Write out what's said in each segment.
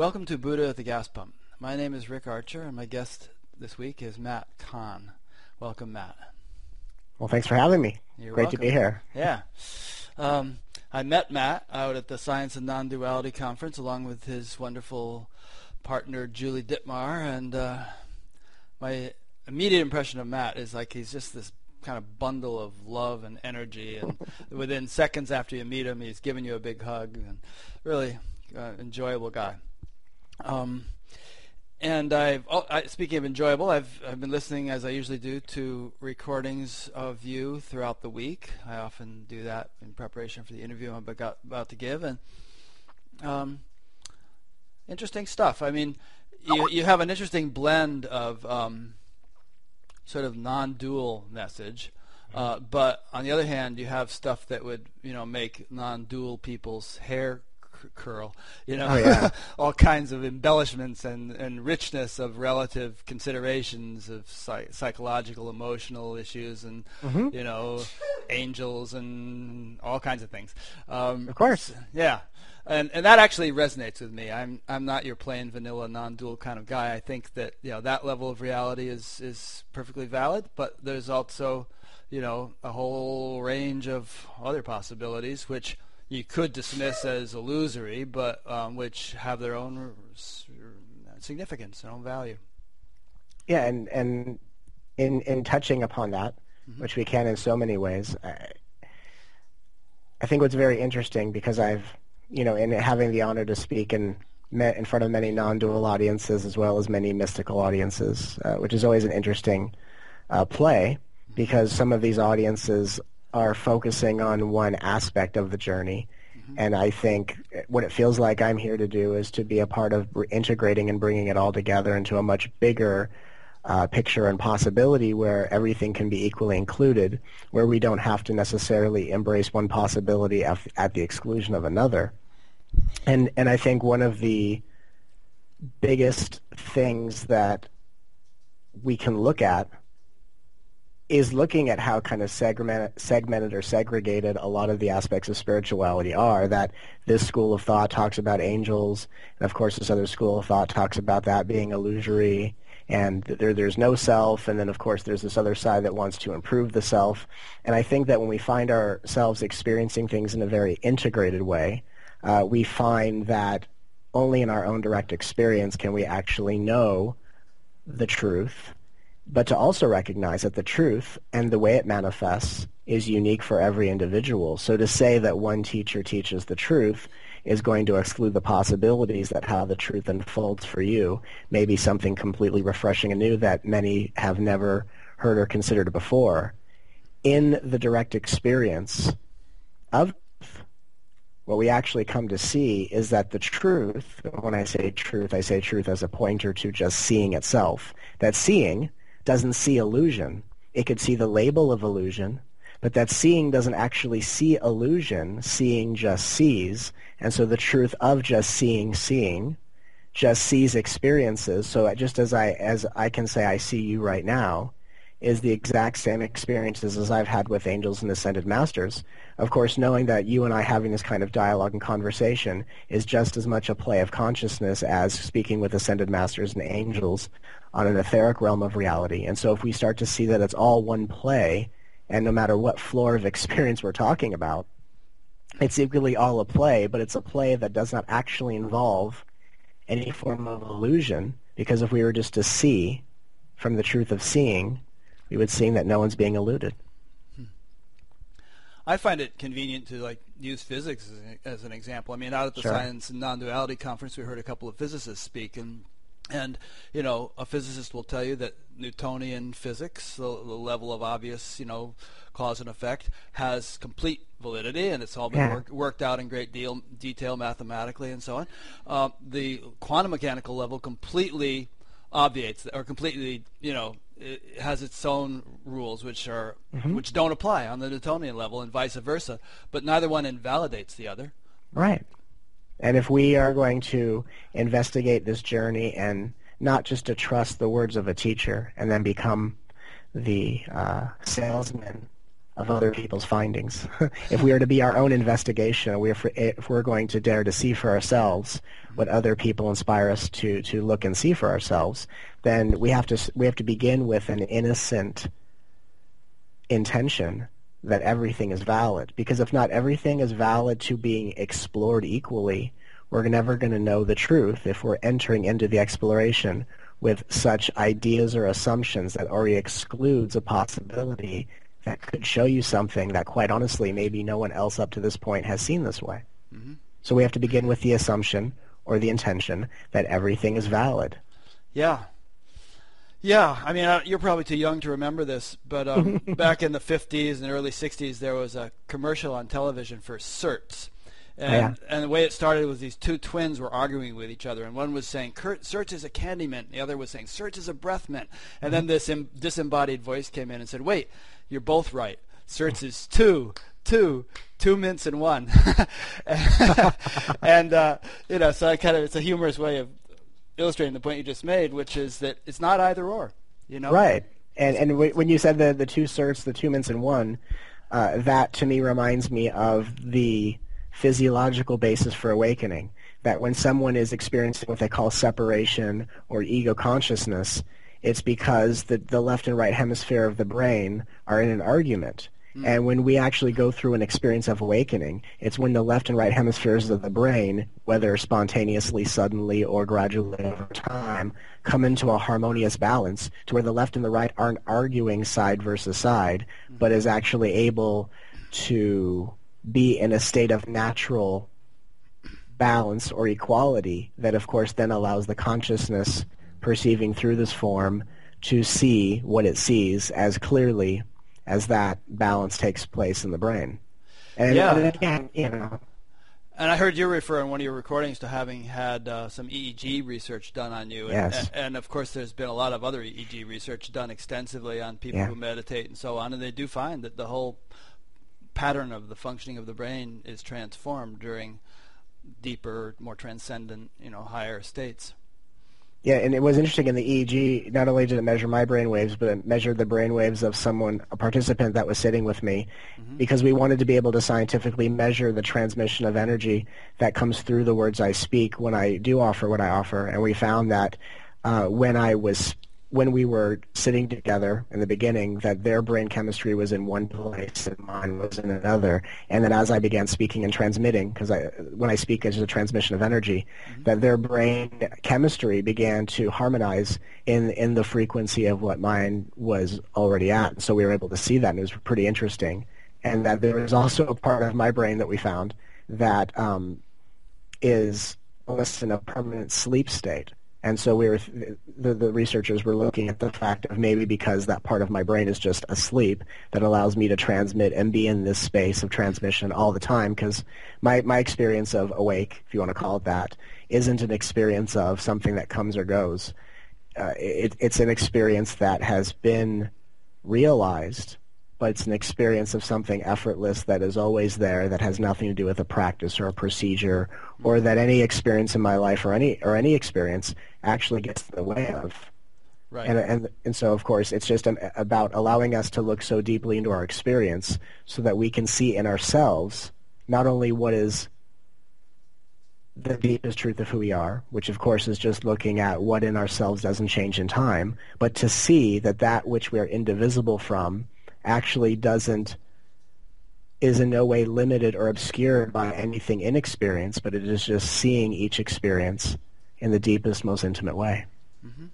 Welcome to Buddha at the Gas Pump. My name is Rick Archer, and my guest this week is Matt Kahn. Welcome, Matt. Well, thanks for having me. You're Great welcome. to be here. Yeah. Um, I met Matt out at the Science and Non-Duality Conference along with his wonderful partner, Julie Dittmar, and uh, my immediate impression of Matt is like he's just this kind of bundle of love and energy, and within seconds after you meet him, he's giving you a big hug, and really uh, enjoyable guy. Um, and I've, oh, I, speaking of enjoyable, I've, I've been listening, as I usually do, to recordings of you throughout the week. I often do that in preparation for the interview I'm about, about to give. And um, interesting stuff. I mean, you, you have an interesting blend of um, sort of non-dual message. Uh, but on the other hand, you have stuff that would, you know, make non-dual people's hair curl. You know, oh, yeah. all kinds of embellishments and, and richness of relative considerations of psych- psychological, emotional issues, and mm-hmm. you know, angels and all kinds of things. Um, of course, yeah. And, and that actually resonates with me. I'm I'm not your plain vanilla non-dual kind of guy. I think that you know that level of reality is is perfectly valid, but there's also you know a whole range of other possibilities which you could dismiss as illusory, but um, which have their own significance, their own value. Yeah, and and in in touching upon that, mm-hmm. which we can in so many ways, I, I think what's very interesting because I've you know in having the honor to speak in in front of many non-dual audiences as well as many mystical audiences, uh, which is always an interesting uh, play mm-hmm. because some of these audiences are focusing on one aspect of the journey. Mm-hmm. And I think what it feels like I'm here to do is to be a part of integrating and bringing it all together into a much bigger uh, picture and possibility where everything can be equally included, where we don't have to necessarily embrace one possibility at, at the exclusion of another. And and I think one of the biggest things that we can look at is looking at how kind of segmented, segmented or segregated a lot of the aspects of spirituality are. That this school of thought talks about angels, and of course this other school of thought talks about that being illusory, and there, there's no self, and then of course there's this other side that wants to improve the self. And I think that when we find ourselves experiencing things in a very integrated way, uh, we find that only in our own direct experience can we actually know the truth but to also recognize that the truth and the way it manifests is unique for every individual. So to say that one teacher teaches the truth is going to exclude the possibilities that how the truth unfolds for you may be something completely refreshing and new that many have never heard or considered before. In the direct experience of what we actually come to see is that the truth, when I say truth, I say truth as a pointer to just seeing itself. That seeing doesn't see illusion. It could see the label of illusion, but that seeing doesn't actually see illusion. Seeing just sees. And so the truth of just seeing seeing just sees experiences. So just as I, as I can say I see you right now, is the exact same experiences as I've had with angels and ascended masters. Of course, knowing that you and I having this kind of dialogue and conversation is just as much a play of consciousness as speaking with ascended masters and angels on an etheric realm of reality. And so if we start to see that it's all one play, and no matter what floor of experience we're talking about, it's equally all a play, but it's a play that does not actually involve any form of illusion, because if we were just to see from the truth of seeing, we would see that no one's being eluded. I find it convenient to like use physics as, as an example. I mean, out at the sure. Science and Non-Duality conference, we heard a couple of physicists speak, and and you know, a physicist will tell you that Newtonian physics, the, the level of obvious, you know, cause and effect, has complete validity, and it's all been yeah. work, worked out in great deal, detail mathematically and so on. Uh, the quantum mechanical level completely obviates or completely, you know, it has its own rules which are mm-hmm. which don't apply on the Newtonian level and vice versa. But neither one invalidates the other. Right. And if we are going to investigate this journey and not just to trust the words of a teacher and then become the uh, salesman of other people's findings. if we are to be our own investigation, we are, if we're going to dare to see for ourselves what other people inspire us to, to look and see for ourselves, then we have to we have to begin with an innocent intention that everything is valid. Because if not everything is valid to being explored equally, we're never going to know the truth if we're entering into the exploration with such ideas or assumptions that already excludes a possibility that could show you something that quite honestly maybe no one else up to this point has seen this way. Mm-hmm. So we have to begin with the assumption or the intention that everything is valid. Yeah. Yeah, I mean, you're probably too young to remember this, but um, back in the 50s and early 60s, there was a commercial on television for Certs. And, yeah. and the way it started was these two twins were arguing with each other, and one was saying, "Certs is a candy mint," and the other was saying, "Certs is a breath mint." And then this Im- disembodied voice came in and said, "Wait, you're both right. Certs is two, two, two mints in one." and uh, you know, so I kind of it's a humorous way of illustrating the point you just made, which is that it's not either or. You know, right? And and when you said the the two certs, the two mints in one, uh, that to me reminds me of the physiological basis for awakening. That when someone is experiencing what they call separation or ego consciousness, it's because the, the left and right hemisphere of the brain are in an argument. Mm. And when we actually go through an experience of awakening, it's when the left and right hemispheres of the brain, whether spontaneously, suddenly, or gradually over time, come into a harmonious balance to where the left and the right aren't arguing side versus side, mm. but is actually able to be in a state of natural balance or equality that of course then allows the consciousness perceiving through this form to see what it sees as clearly as that balance takes place in the brain. And, yeah. and again, you know. And I heard you refer in one of your recordings to having had uh, some EEG research done on you. And, yes. and, of course, there's been a lot of other EEG research done extensively on people yeah. who meditate and so on, and they do find that the whole pattern of the functioning of the brain is transformed during deeper, more transcendent, you know, higher states. Yeah, and it was interesting in the EEG. Not only did it measure my brain waves, but it measured the brain waves of someone, a participant that was sitting with me, mm-hmm. because we wanted to be able to scientifically measure the transmission of energy that comes through the words I speak when I do offer what I offer. And we found that uh, when I was when we were sitting together in the beginning that their brain chemistry was in one place and mine was in another. And then as i began speaking and transmitting because I, when i speak it's a transmission of energy mm-hmm. that their brain chemistry began to harmonize in, in the frequency of what mine was already at. So we were able to see that and it was pretty interesting. And that there was also a part of my brain that we found that um, is almost in a permanent sleep state and so we were, the, the researchers were looking at the fact of maybe because that part of my brain is just asleep that allows me to transmit and be in this space of transmission all the time because my, my experience of awake, if you want to call it that, isn't an experience of something that comes or goes. Uh, it, it's an experience that has been realized but it's an experience of something effortless that is always there that has nothing to do with a practice or a procedure or that any experience in my life or any or any experience actually gets in the way of right. And and and so of course it's just about allowing us to look so deeply into our experience so that we can see in ourselves not only what is the deepest truth of who we are, which of course is just looking at what in ourselves doesn't change in time, but to see that that which we are indivisible from actually doesn't is in no way limited or obscured by anything in experience, but it is just seeing each experience in the deepest, most intimate way. Mm-hmm.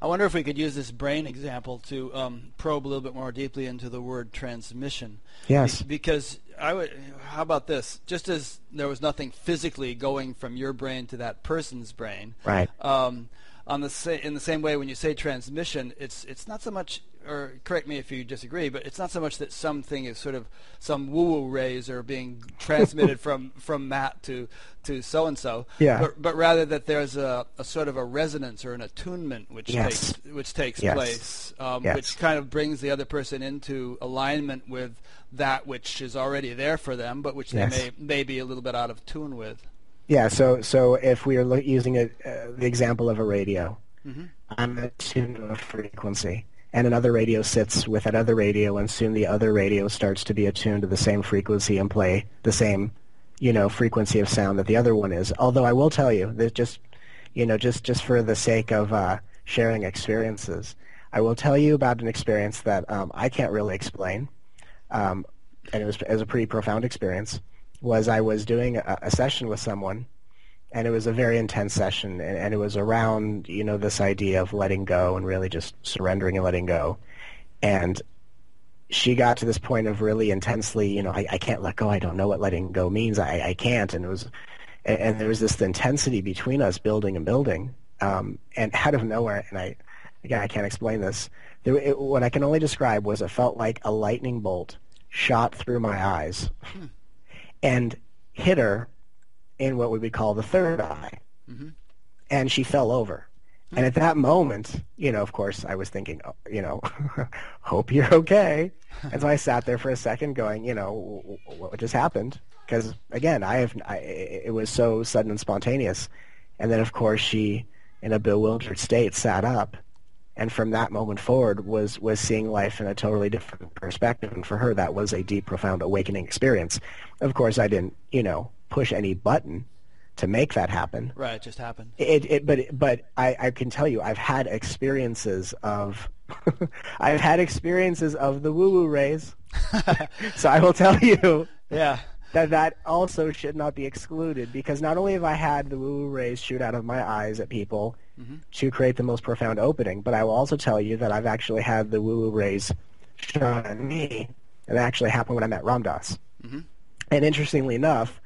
I wonder if we could use this brain example to um, probe a little bit more deeply into the word transmission. Yes. Be- because I would. How about this? Just as there was nothing physically going from your brain to that person's brain, right? Um, on the sa- in the same way, when you say transmission, it's it's not so much or correct me if you disagree, but it's not so much that something is sort of some woo-woo rays are being transmitted from, from Matt to to so and so. Yeah. But, but rather that there's a, a sort of a resonance or an attunement which yes. takes which takes yes. place, um, yes. which kind of brings the other person into alignment with that which is already there for them, but which they may may be a little bit out of tune with. Yeah. So so if we are lo- using a, uh, the example of a radio, mm-hmm. I'm attuned to a frequency and another radio sits with that other radio, and soon the other radio starts to be attuned to the same frequency and play the same, you know, frequency of sound that the other one is. Although I will tell you that just, you know, just just for the sake of uh, sharing experiences, I will tell you about an experience that um, I can't really explain, um, and it was, it was a pretty profound experience. Was I was doing a, a session with someone and it was a very intense session and, and, it was around you know this idea of letting go and really just surrendering and letting go. And she got to this point of really intensely you know i, I can't let go. I don't know what letting go means. I, I can't. And it was and, and there was this intensity between us building and building um, and out of nowhere and i again i can't explain this there, it, what i can only describe was it felt like a lightning bolt shot through my eyes hmm. and hit her in what we would call the third eye. Mm-hmm. And she fell over. Mm-hmm. And at that moment, you know, of course, I was thinking, oh, you know, hope you're okay. and so I sat there for a second going, you know, what just happened? Because, again, I have, I, it was so sudden and spontaneous. And then, of course, she, in a bewildered state, sat up and from that moment forward was was seeing life in a totally different perspective and for her that was a deep profound awakening experience of course i didn't you know push any button to make that happen. Right, it just happened. It, it but but I, I can tell you I've had experiences of I've had experiences of the woo woo rays. so I will tell you. Yeah. That that also should not be excluded because not only have I had the woo woo rays shoot out of my eyes at people mm-hmm. to create the most profound opening, but I will also tell you that I've actually had the woo woo rays shot at me, and that actually happened when I met Ram Dass. Mm-hmm. And interestingly enough,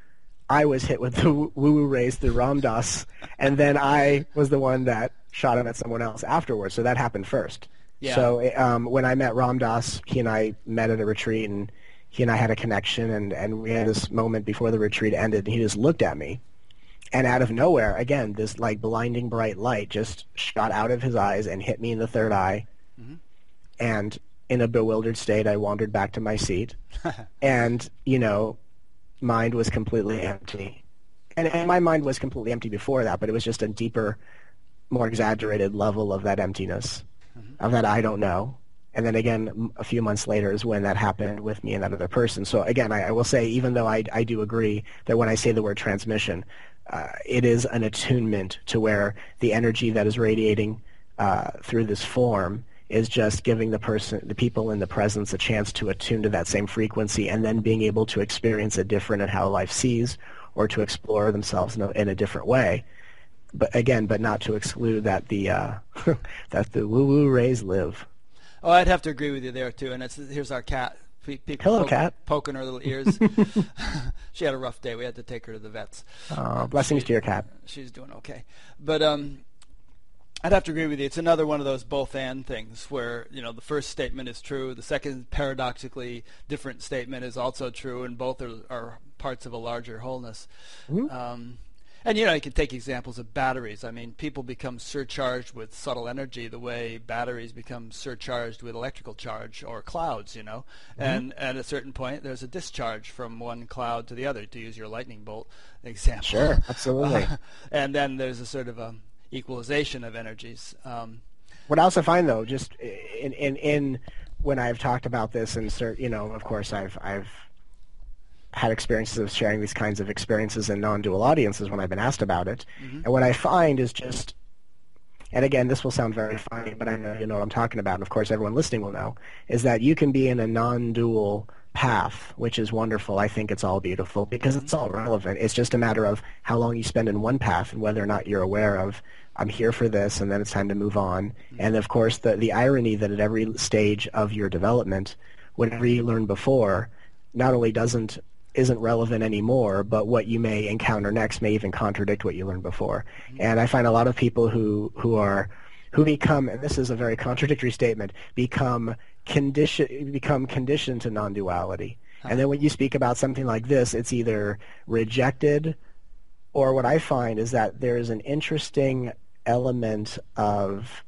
I was hit with the woo-woo rays through Ram Dass, and then I was the one that shot him at someone else afterwards. So that happened first. Yeah. So um, when I met Ram Dass, he and I met at a retreat, and he and I had a connection, and, and we had this moment before the retreat ended, and he just looked at me, and out of nowhere, again, this like blinding bright light just shot out of his eyes and hit me in the third eye, mm-hmm. and in a bewildered state, I wandered back to my seat, and you know, mind was completely empty. And, and my mind was completely empty before that, but it was just a deeper, more exaggerated level of that emptiness, mm-hmm. of that I don't know. And then again, a few months later is when that happened with me and that other person. So again, I, I will say, even though I, I do agree that when I say the word transmission, uh, it is an attunement to where the energy that is radiating uh, through this form is just giving the person, the people in the presence a chance to attune to that same frequency and then being able to experience it different and how life sees or to explore themselves in a, in a different way. But again, but not to exclude that the uh, that the woo woo rays live. Oh, I'd have to agree with you there too. And it's here's our cat. People Hello, poke, cat. Poking her little ears. she had a rough day. We had to take her to the vets. Oh, blessings she, to your cat. She's doing okay, but um, I'd have to agree with you. It's another one of those both and things where, you know, the first statement is true, the second paradoxically different statement is also true, and both are, are parts of a larger wholeness. Mm-hmm. Um, and, you know, you can take examples of batteries. I mean, people become surcharged with subtle energy the way batteries become surcharged with electrical charge or clouds, you know. Mm-hmm. And at a certain point, there's a discharge from one cloud to the other, to use your lightning bolt example. Sure, absolutely. Uh, and then there's a sort of a equalization of energies. Um, what I also find though, just in in, in when I've talked about this, and you know, of course, I've I've had experiences of sharing these kinds of experiences in non-dual audiences when I've been asked about it, mm-hmm. and what I find is just and again, this will sound very funny, but I know you know what I'm talking about, and of course everyone listening will know, is that you can be in a non-dual path, which is wonderful. I think it's all beautiful because it's all relevant. It's just a matter of how long you spend in one path and whether or not you're aware of I'm here for this and then it's time to move on. And of course the the irony that at every stage of your development, whatever you learned before, not only doesn't isn't relevant anymore, but what you may encounter next may even contradict what you learned before. And I find a lot of people who who are who become, and this is a very contradictory statement, become condition become conditioned to non-duality. And then when you speak about something like this, it's either rejected, or what I find is that there is an interesting element of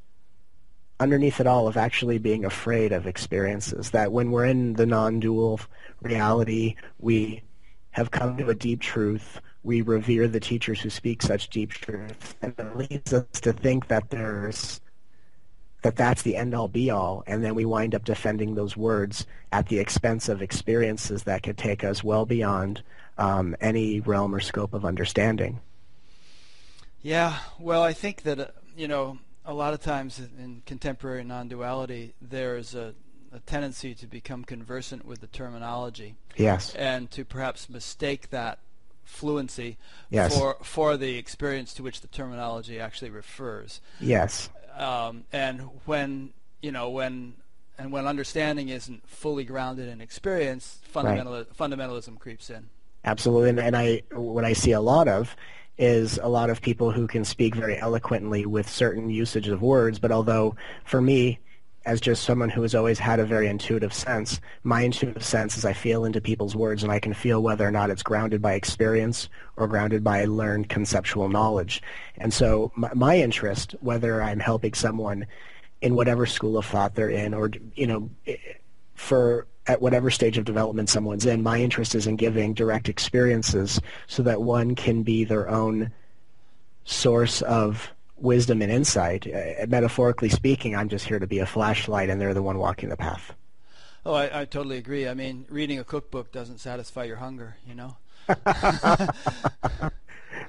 underneath it all of actually being afraid of experiences. That when we're in the non-dual reality, we have come to a deep truth. We revere the teachers who speak such deep truth, and it leads us to think that there's that that's the end all be all, and then we wind up defending those words at the expense of experiences that could take us well beyond um, any realm or scope of understanding. Yeah, well, I think that uh, you know a lot of times in contemporary non-duality, there's a, a tendency to become conversant with the terminology. Yes. And to perhaps mistake that fluency yes. for for the experience to which the terminology actually refers. Yes. Um, and when you know when and when understanding isn't fully grounded in experience, fundamental, right. fundamentalism creeps in. Absolutely, and, and I what I see a lot of is a lot of people who can speak very eloquently with certain usage of words, but although for me as just someone who has always had a very intuitive sense, my intuitive sense is I feel into people's words and I can feel whether or not it's grounded by experience or grounded by learned conceptual knowledge. And so my, my interest, whether I'm helping someone in whatever school of thought they're in or, you know, for at whatever stage of development someone's in, my interest is in giving direct experiences so that one can be their own source of wisdom and insight. Uh, metaphorically speaking, I'm just here to be a flashlight, and they're the one walking the path. Oh, I, I totally agree. I mean, reading a cookbook doesn't satisfy your hunger, you know.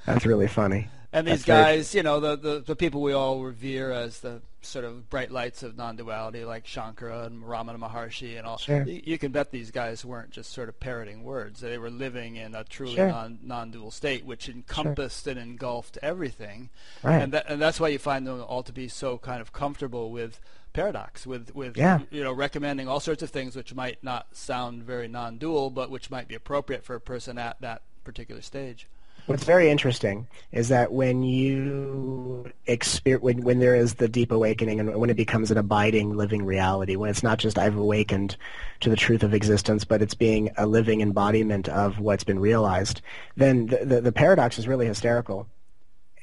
That's really funny. And these That's guys, very... you know, the, the the people we all revere as the sort of bright lights of non-duality, like Shankara and Ramana Maharshi and all. Sure. You, you, can bet these guys weren't just sort of parroting words; they were living in a truly sure. non, non-dual state, which encompassed sure. and engulfed everything. Right. And that, and that's why you find them all to be so kind of comfortable with paradox, with with yeah. you know recommending all sorts of things which might not sound very non-dual, but which might be appropriate for a person at that particular stage. What's very interesting is that when you experience, when, when there is the deep awakening and when it becomes an abiding, living reality, when it's not just I've awakened to the truth of existence, but it's being a living embodiment of what's been realized, then the, the, the paradox is really hysterical.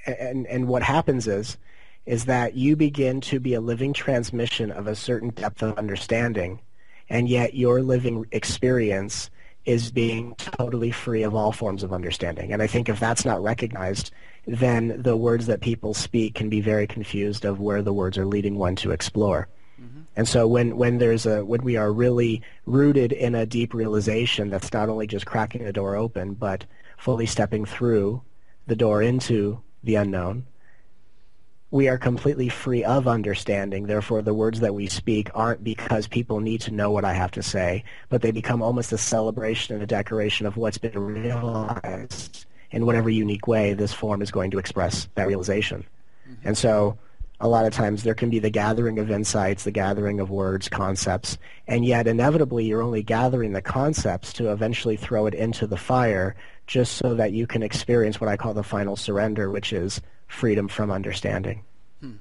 And, and what happens is, is that you begin to be a living transmission of a certain depth of understanding, and yet your living experience is being totally free of all forms of understanding. And I think if that's not recognized, then the words that people speak can be very confused of where the words are leading one to explore. Mm-hmm. And so when, when there's a when we are really rooted in a deep realization that's not only just cracking the door open, but fully stepping through the door into the unknown, we are completely free of understanding. Therefore, the words that we speak aren't because people need to know what I have to say, but they become almost a celebration and a decoration of what's been realized in whatever unique way this form is going to express that realization. Mm-hmm. And so a lot of times there can be the gathering of insights, the gathering of words, concepts, and yet inevitably you're only gathering the concepts to eventually throw it into the fire just so that you can experience what I call the final surrender, which is freedom from understanding. Hmm.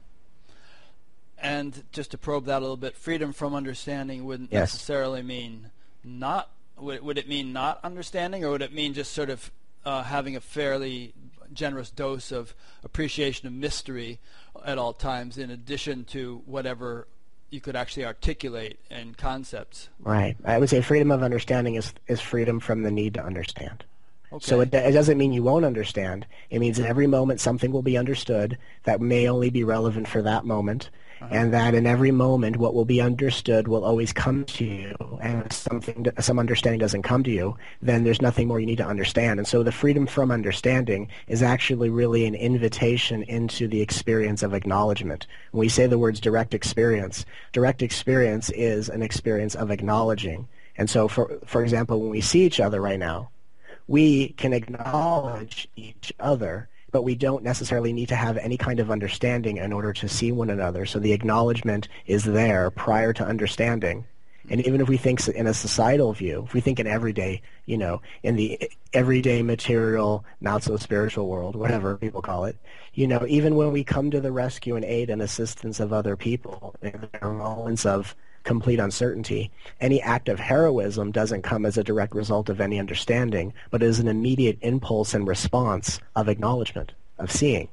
And just to probe that a little bit, freedom from understanding wouldn't yes. necessarily mean not. Would, would it mean not understanding, or would it mean just sort of uh, having a fairly generous dose of appreciation of mystery at all times, in addition to whatever you could actually articulate in concepts? Right. I would say freedom of understanding is is freedom from the need to understand. Okay. So it, it, doesn't mean you won't understand. It means in every moment something will be understood that may only be relevant for that moment, uh-huh. and that in every moment what will be understood will always come to you. And if something, some understanding doesn't come to you, then there's nothing more you need to understand. And so the freedom from understanding is actually really an invitation into the experience of acknowledgement. When we say the words direct experience, direct experience is an experience of acknowledging. And so, for for example, when we see each other right now, we can acknowledge each other, but we don't necessarily need to have any kind of understanding in order to see one another. So the acknowledgement is there prior to understanding. And even if we think in a societal view, if we think in everyday, you know, in the everyday material, not so spiritual world, whatever people call it, you know, even when we come to the rescue and aid and assistance of other people, there are moments of complete uncertainty. Any act of heroism doesn't come as a direct result of any understanding, but is an immediate impulse and response of acknowledgement, of seeing.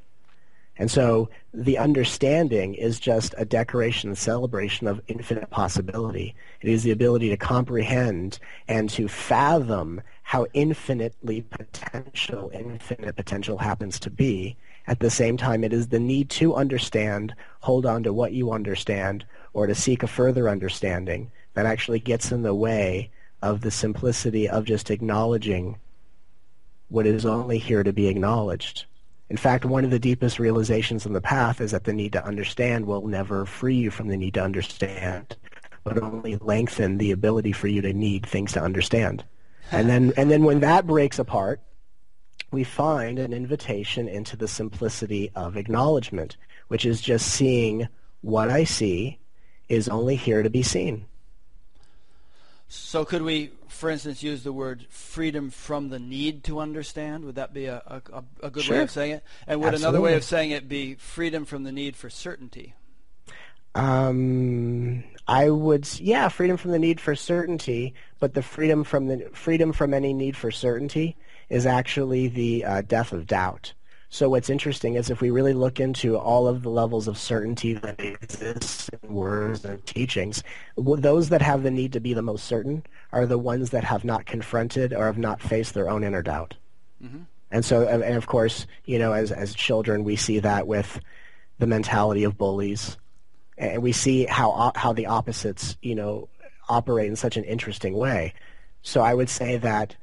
And so the understanding is just a decoration and celebration of infinite possibility. It is the ability to comprehend and to fathom how infinitely potential infinite potential happens to be At the same time, it is the need to understand, hold on to what you understand, or to seek a further understanding that actually gets in the way of the simplicity of just acknowledging what is only here to be acknowledged. In fact, one of the deepest realizations on the path is that the need to understand will never free you from the need to understand, but only lengthen the ability for you to need things to understand. and then and then when that breaks apart, we find an invitation into the simplicity of acknowledgement, which is just seeing what I see is only here to be seen. So could we, for instance, use the word freedom from the need to understand? Would that be a, a, a good sure. way of saying it? And would Absolutely. another way of saying it be freedom from the need for certainty? Um, I would, yeah, freedom from the need for certainty, but the freedom from the freedom from any need for certainty is actually the uh, death of doubt. So what's interesting is if we really look into all of the levels of certainty that exist in words and teachings, those that have the need to be the most certain are the ones that have not confronted or have not faced their own inner doubt. Mm-hmm. And so, and of course, you know, as as children, we see that with the mentality of bullies, and we see how how the opposites, you know, operate in such an interesting way. So I would say that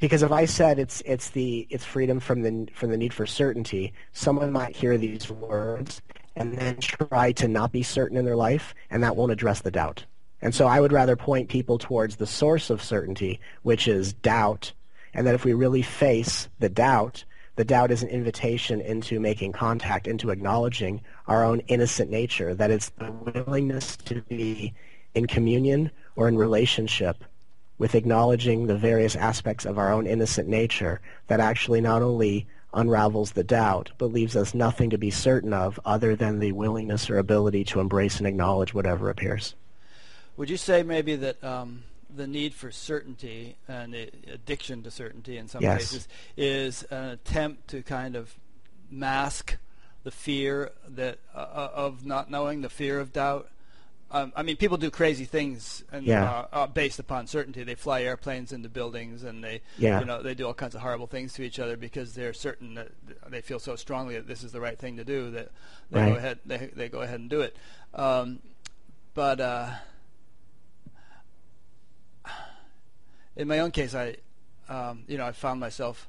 because if I said it's it's the it's freedom from the from the need for certainty, someone might hear these words and then try to not be certain in their life, and that won't address the doubt. And so I would rather point people towards the source of certainty, which is doubt, and that if we really face the doubt, the doubt is an invitation into making contact, into acknowledging our own innocent nature, that it's the willingness to be in communion or in relationship with acknowledging the various aspects of our own innocent nature that actually not only unravels the doubt, but leaves us nothing to be certain of other than the willingness or ability to embrace and acknowledge whatever appears. Would you say maybe that um, the need for certainty and the addiction to certainty in some Yes. cases is an attempt to kind of mask the fear that uh, of not knowing, the fear of doubt? Um, I mean, people do crazy things and, Yeah. uh, uh, based upon certainty. They fly airplanes into buildings, and they, Yeah. you know, they do all kinds of horrible things to each other because they're certain that they feel so strongly that this is the right thing to do that they Right. go ahead, they, they go ahead and do it. Um, but uh, in my own case, I, um, you know, I found myself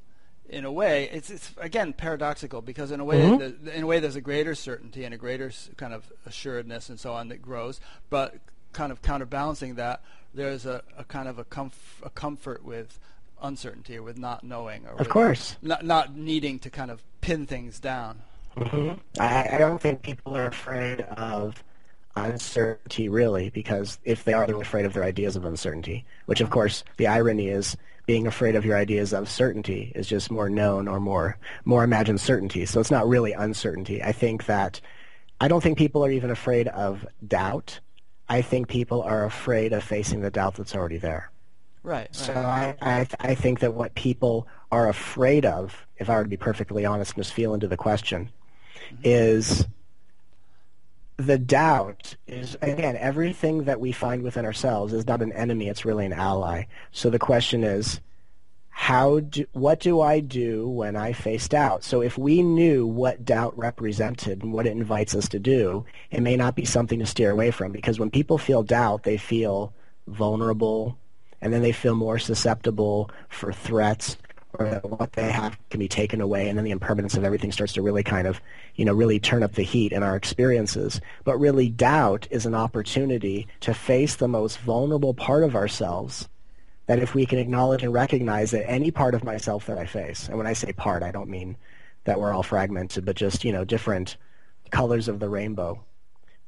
in a way. It's it's again paradoxical because in a way, Mhm. the, in a way, there's a greater certainty and a greater kind of assuredness and so on that grows. But kind of counterbalancing that, there's a, a kind of a, comf- a comfort with uncertainty or with not knowing or Of course. not not needing to kind of pin things down. hmm I, I don't think people are afraid of uncertainty really, because if they are, they're afraid of their ideas of uncertainty. Which, of course, the irony is being afraid of your ideas of certainty is just more known or more more imagined certainty. So it's not really uncertainty. I think that I don't think people are even afraid of doubt. I think people are afraid of facing the doubt that's already there. Right. right. So I, I, I think that what people are afraid of, if I were to be perfectly honest and just feel into the question, mm-hmm. is the doubt is, again, everything that we find within ourselves is not an enemy, it's really an ally. So the question is, how do, what do I do when I face doubt? So if we knew what doubt represented and what it invites us to do, it may not be something to steer away from because when people feel doubt, they feel vulnerable and then they feel more susceptible for threats what they have can be taken away and then the impermanence of everything starts to really kind of, you know, really turn up the heat in our experiences. But really doubt is an opportunity to face the most vulnerable part of ourselves that if we can acknowledge and recognize that any part of myself that I face, and when I say part, I don't mean that we're all fragmented, but just, you know, different colors of the rainbow.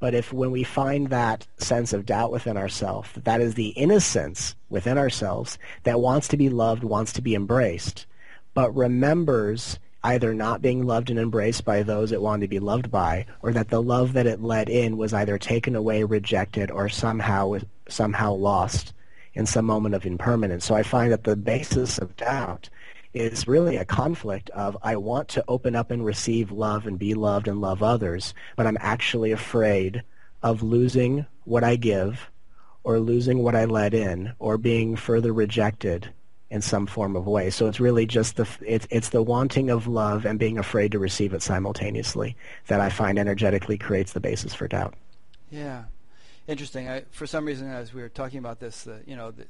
But if when we find that sense of doubt within ourselves, that that is the innocence within ourselves that wants to be loved, wants to be embraced, but remembers either not being loved and embraced by those it wanted to be loved by, or that the love that it let in was either taken away, rejected, or somehow somehow lost in some moment of impermanence. So I find that the basis of doubt is really a conflict of I want to open up and receive love and be loved and love others, but I'm actually afraid of losing what I give or losing what I let in or being further rejected in some form of way. So it's really just the it's it's the wanting of love and being afraid to receive it simultaneously that I find energetically creates the basis for doubt. Yeah, interesting. I, for some reason, as we were talking about this, uh, you know, the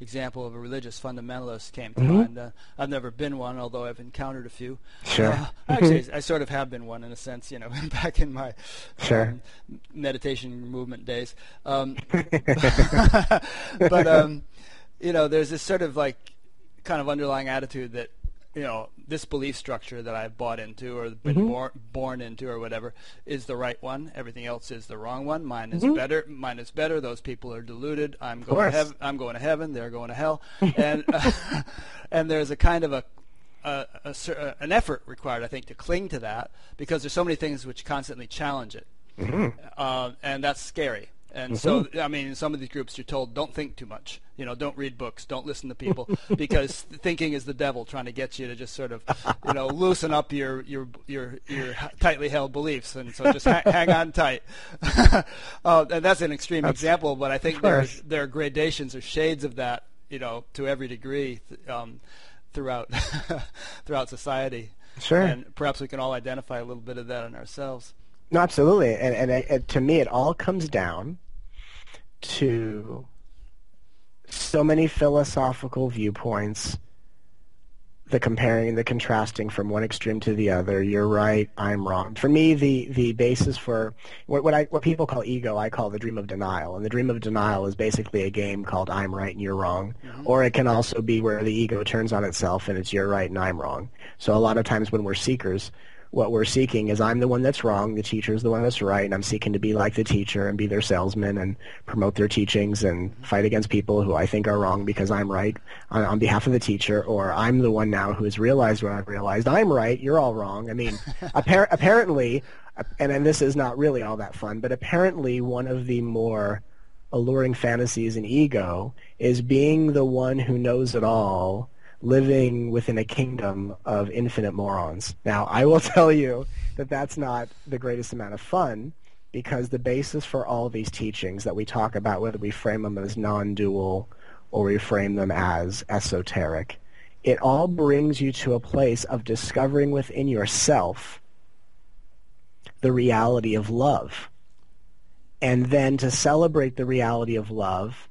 example of a religious fundamentalist came to Mhm. mind. Uh, I've never been one, although I've encountered a few. Sure. Uh, actually, I sort of have been one in a sense, you know, back in my Sure. um, meditation movement days. Um, but um, you know, there's this sort of like kind of underlying attitude that you know this belief structure that I've bought into or been Mhm. born born into or whatever is the right one. Everything else is the wrong one. Mine is Mhm. better. Mine is better. Those people are deluded. I'm going to heaven. I'm going to heaven. They're going to hell. and and there's a kind of a a, a, uh, an effort required, I think, to cling to that because there's so many things which constantly challenge it, Mhm. uh, and that's scary. And so, I mean, in some of these groups, you're told don't think too much. You know, don't read books, don't listen to people, because thinking is the devil trying to get you to just sort of, you know, loosen up your your your your tightly held beliefs, and so just ha- hang on tight. uh, and that's an extreme That's- example, but I think there are, there are gradations or shades of that, you know, to every degree th- um, throughout throughout society. Sure. And perhaps we can all identify a little bit of that in ourselves. No, absolutely, and and it- to me, it all comes down to so many philosophical viewpoints, the comparing, the contrasting from one extreme to the other. You're right, I'm wrong. For me, the the basis for what what I what people call ego, I call the dream of denial, and the dream of denial is basically a game called I'm right and you're wrong, mm-hmm. or it can also be where the ego turns on itself and it's you're right and I'm wrong. So a lot of times when we're seekers, what we're seeking is I'm the one that's wrong, the teacher's the one that's right, and I'm seeking to be like the teacher and be their salesman and promote their teachings and mm-hmm. fight against people who I think are wrong because I'm right on, on behalf of the teacher, or I'm the one now who has realized what I've realized. I'm right, you're all wrong. I mean, appar- apparently, and, and this is not really all that fun, but apparently one of the more alluring fantasies in ego is being the one who knows it all living within a kingdom of infinite morons. Now, I will tell you that that's not the greatest amount of fun because the basis for all these teachings that we talk about, whether we frame them as non-dual or we frame them as esoteric, it all brings you to a place of discovering within yourself the reality of love. And then to celebrate the reality of love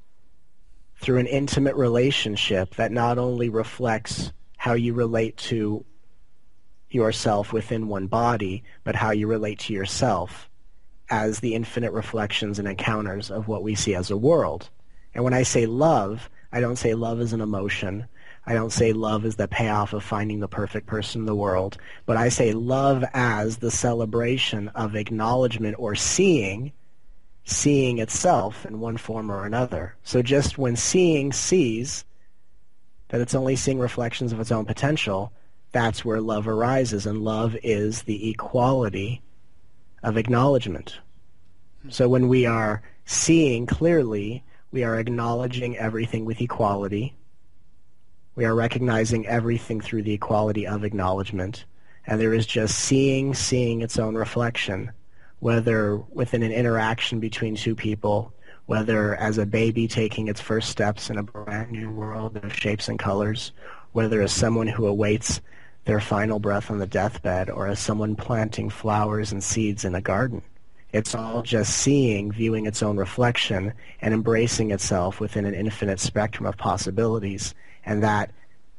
through an intimate relationship that not only reflects how you relate to yourself within one body, but how you relate to yourself as the infinite reflections and encounters of what we see as a world. And when I say love, I don't say love as an emotion. I don't say love as the payoff of finding the perfect person in the world, but I say love as the celebration of acknowledgement or seeing seeing itself in one form or another. So just when seeing sees that it's only seeing reflections of its own potential, that's where love arises, and love is the equality of acknowledgement. So when we are seeing clearly, we are acknowledging everything with equality. We are recognizing everything through the equality of acknowledgement. And there is just seeing, seeing its own reflection whether within an interaction between two people, whether as a baby taking its first steps in a brand new world of shapes and colors, whether as someone who awaits their final breath on the deathbed, or as someone planting flowers and seeds in a garden. It's all just seeing, viewing its own reflection, and embracing itself within an infinite spectrum of possibilities. And that,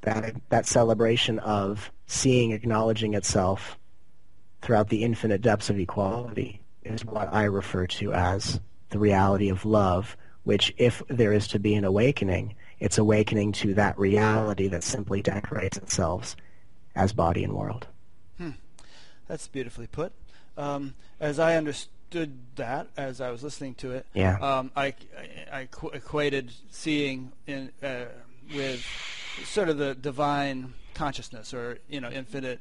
that, that celebration of seeing, acknowledging itself, throughout the infinite depths of equality is what I refer to as the reality of love, which if there is to be an awakening, it's awakening to that reality that simply decorates itself as body and world. Hmm. That's beautifully put. Um, as I understood that, as I was listening to it, Yeah. um, I, I, I equated seeing in, uh, with sort of the divine consciousness, or you know, infinite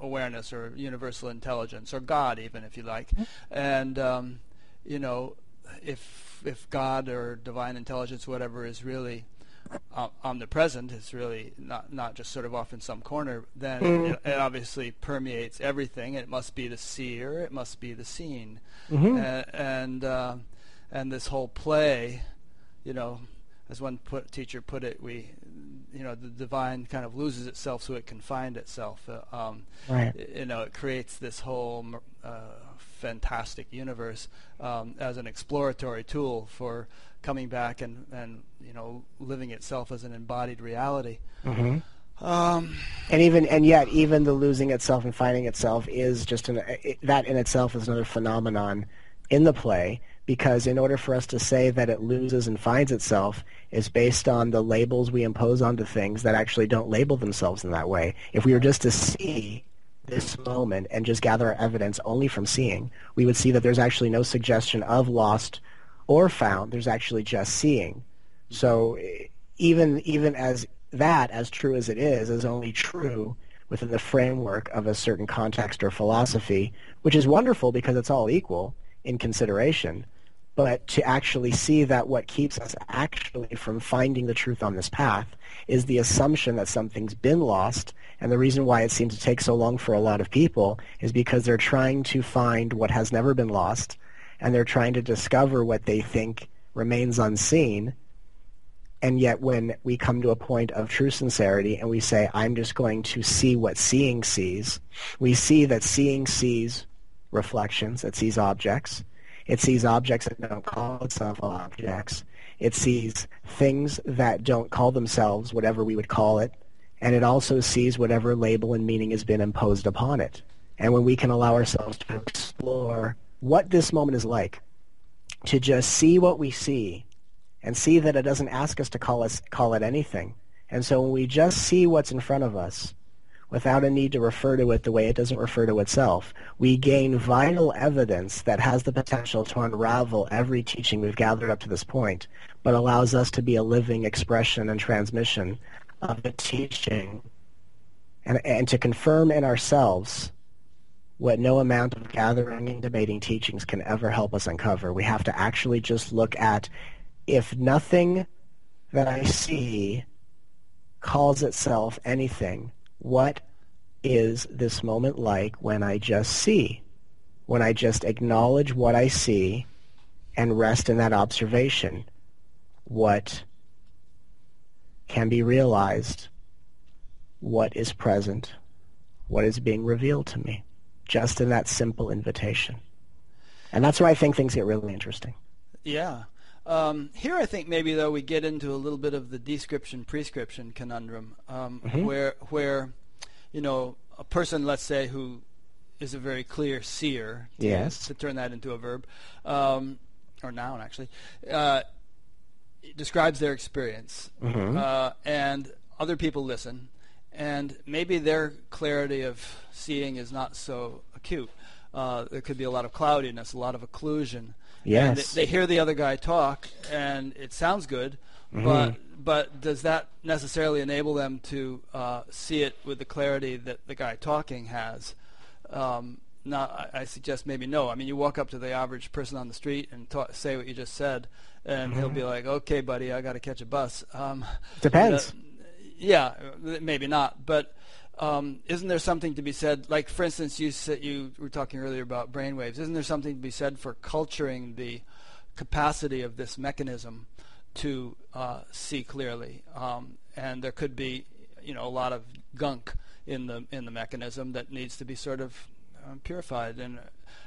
awareness, or universal intelligence, or God, even if you like. And um, you know, if if God or divine intelligence, whatever, is really uh, omnipresent, it's really not not just sort of off in some corner, then it, it obviously permeates everything. It must be the seer. It must be the seen, Mhm. A- and uh, and this whole play, you know, as one put, teacher put it, we you know the divine kind of loses itself so it can find itself. Uh, um, right. You know, it creates this whole uh, fantastic universe um, as an exploratory tool for coming back and and you know living itself as an embodied reality. Mm-hmm. Um, and even and yet even the losing itself and finding itself is just an it, that in itself is another phenomenon in the play because in order for us to say that it loses and finds itself is based on the labels we impose onto things that actually don't label themselves in that way. If we were just to see this moment and just gather our evidence only from seeing, we would see that there's actually no suggestion of lost or found. There's actually just seeing. So even even as that, as true as it is, is only true within the framework of a certain context or philosophy, which is wonderful because it's all equal in consideration. But to actually see that what keeps us actually from finding the truth on this path is the assumption that something's been lost. And the reason why it seems to take so long for a lot of people is because they're trying to find what has never been lost and they're trying to discover what they think remains unseen and yet when we come to a point of true sincerity and we say, I'm just going to see what seeing sees, we see that seeing sees reflections, it sees objects. It sees objects that don't call itself objects. It sees things that don't call themselves whatever we would call it. And it also sees whatever label and meaning has been imposed upon it. And when we can allow ourselves to explore what this moment is like, to just see what we see and see that it doesn't ask us to call us call it anything. And so when we just see what's in front of us without a need to refer to it the way it doesn't refer to itself, we gain vital evidence that has the potential to unravel every teaching we've gathered up to this point, but allows us to be a living expression and transmission of the teaching and, and to confirm in ourselves what no amount of gathering and debating teachings can ever help us uncover. We have to actually just look at if nothing that I see calls itself anything, what is this moment like when I just see? When I just acknowledge what I see and rest in that observation? What can be realized? What is present? What is being revealed to me? Just in that simple invitation. And that's where I think things get really interesting. Yeah. Um, here, I think maybe though we get into a little bit of the description prescription conundrum, um, mm-hmm. where where you know a person, let's say, who is a very clear seer, to, yes, to turn that into a verb um, or noun actually, uh, describes their experience, mm-hmm. uh, and other people listen, and maybe their clarity of seeing is not so acute. Uh, there could be a lot of cloudiness, a lot of occlusion. Yes. They, they, hear the other guy talk, and it sounds good, mm-hmm. but but does that necessarily enable them to uh, see it with the clarity that the guy talking has? Um, not, I, I suggest maybe no. I mean, you walk up to the average person on the street and talk, say what you just said, and mm-hmm. he'll be like, "Okay, buddy, I got to catch a bus." Um, Depends. yeah, maybe not, but um, isn't there something to be said? Like, for instance, you said you were talking earlier about brainwaves. Isn't there something to be said for culturing the capacity of this mechanism to uh, see clearly? Um, and there could be, you know, a lot of gunk in the in the mechanism that needs to be sort of um, purified. And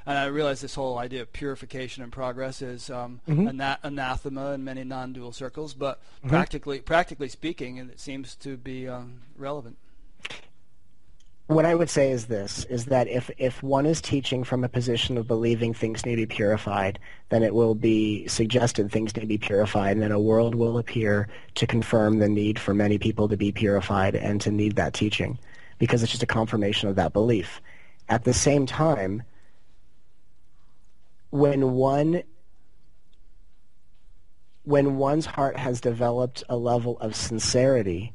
and I realize this whole idea of purification and progress is um, mm-hmm. ana- anathema in many non-dual circles, but mm-hmm. practically practically speaking, it seems to be um, relevant what I would say is this, is that if, if one is teaching from a position of believing things need to be purified, then it will be suggested things need to be purified, and then a world will appear to confirm the need for many people to be purified and to need that teaching, because it's just a confirmation of that belief. At the same time, when one when one's heart has developed a level of sincerity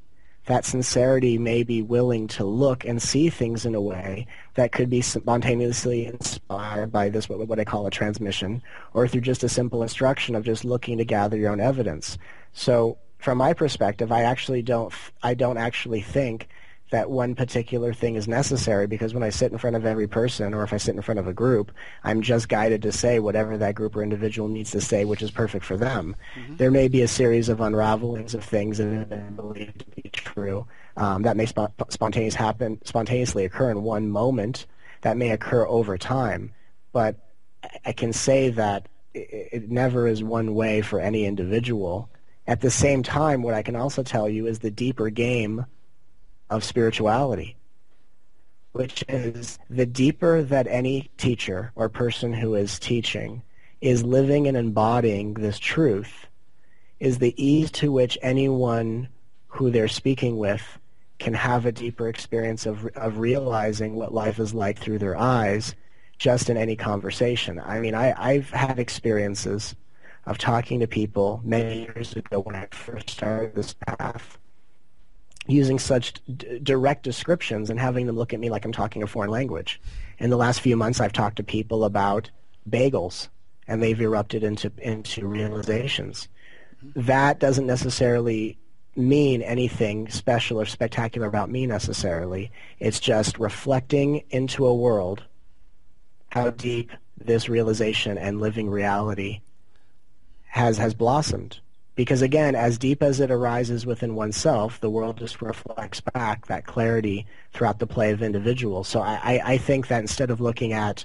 that sincerity may be willing to look and see things in a way that could be spontaneously inspired by this what, what I call a transmission, or through just a simple instruction of just looking to gather your own evidence. So from my perspective, I actually don't I don't actually think that one particular thing is necessary because when I sit in front of every person or if I sit in front of a group, I'm just guided to say whatever that group or individual needs to say, which is perfect for them. Mm-hmm. There may be a series of unravelings of things that have been believed to be true um, that may sp- spontaneous happen, spontaneously occur in one moment. That may occur over time, but I can say that it, it never is one way for any individual. At the same time, what I can also tell you is the deeper game of spirituality, which is the deeper that any teacher or person who is teaching is living and embodying this truth, is the ease to which anyone who they're speaking with can have a deeper experience of, of realizing what life is like through their eyes just in any conversation. I mean, I, I've had experiences of talking to people many years ago when I first started this path using such d- direct descriptions and having them look at me like I'm talking a foreign language. In the last few months, I've talked to people about bagels, and they've erupted into into realizations. That doesn't necessarily mean anything special or spectacular about me necessarily. It's just reflecting into a world how deep this realization and living reality has has blossomed because again, as deep as it arises within oneself, the world just reflects back that clarity throughout the play of individuals. So I, I think that instead of looking at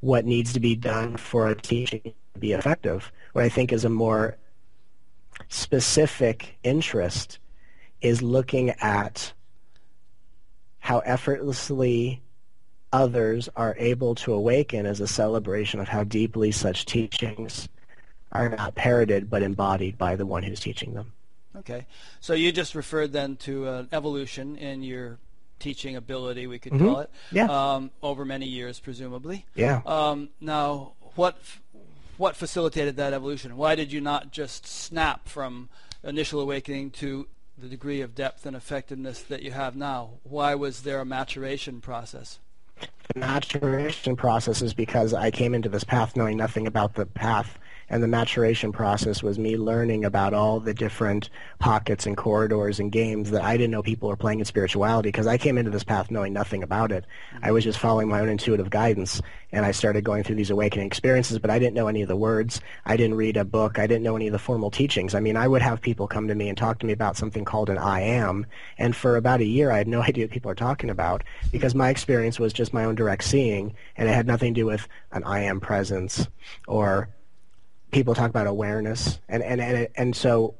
what needs to be done for a teaching to be effective, what I think is a more specific interest is looking at how effortlessly others are able to awaken as a celebration of how deeply such teachings are not parroted but embodied by the one who's teaching them. Okay. So you just referred then to an evolution in your teaching ability, we could mm-hmm. call it, yeah. Um, over many years, presumably. Yeah. Um, now, what what facilitated that evolution? Why did you not just snap from initial awakening to the degree of depth and effectiveness that you have now? Why was there a maturation process? The maturation process is because I came into this path knowing nothing about the path and the maturation process was me learning about all the different pockets and corridors and games that I didn't know people were playing in spirituality because I came into this path knowing nothing about it. I was just following my own intuitive guidance and I started going through these awakening experiences, but I didn't know any of the words. I didn't read a book. I didn't know any of the formal teachings. I mean, I would have people come to me and talk to me about something called an I am, and for about a year I had no idea what people are talking about because my experience was just my own direct seeing and it had nothing to do with an I am presence or people talk about awareness, and and and and so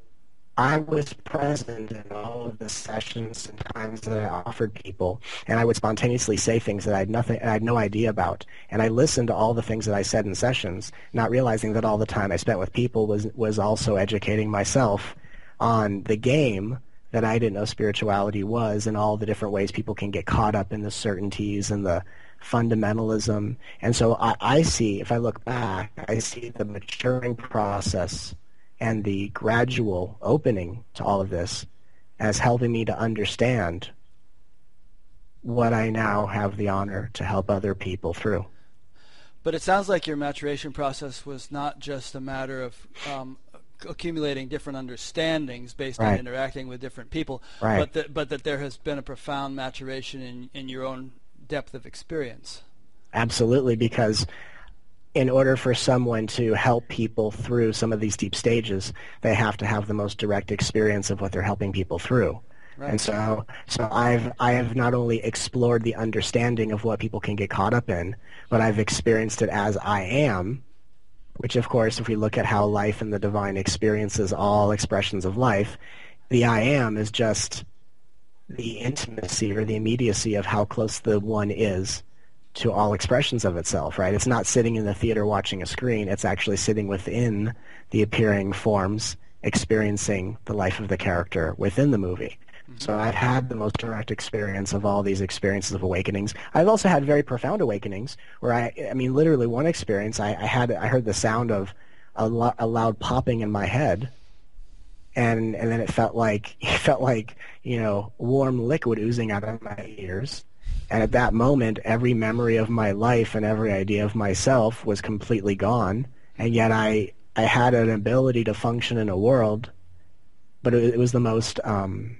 I was present in all of the sessions and times that I offered people, and I would spontaneously say things that I had nothing, I had no idea about, and I listened to all the things that I said in sessions, not realizing that all the time I spent with people was was also educating myself on the game that I didn't know spirituality was, and all the different ways people can get caught up in the certainties and the fundamentalism. And so I, I see, if I look back, I see the maturing process and the gradual opening to all of this as helping me to understand what I now have the honor to help other people through. But it sounds like your maturation process was not just a matter of um, accumulating different understandings based right. on interacting with different people, right. but that but that there has been a profound maturation in, in your own depth of experience. Absolutely, because in order for someone to help people through some of these deep stages, they have to have the most direct experience of what they're helping people through. Right. And so, so I've I have not only explored the understanding of what people can get caught up in, but I've experienced it as I am, which of course, if we look at how life and the divine experiences all expressions of life, the I am is just the intimacy or the immediacy of how close the one is to all expressions of itself, right? It's not sitting in the theater watching a screen. It's actually sitting within the appearing forms, experiencing the life of the character within the movie. Mm-hmm. So I've had the most direct experience of all these experiences of awakenings. I've also had very profound awakenings where I, I mean, literally one experience, I, I had, I heard the sound of a, lo- a loud popping in my head and and then it felt like it felt like you know warm liquid oozing out of my ears and at that moment every memory of my life and every idea of myself was completely gone and yet i i had an ability to function in a world but it, it was the most um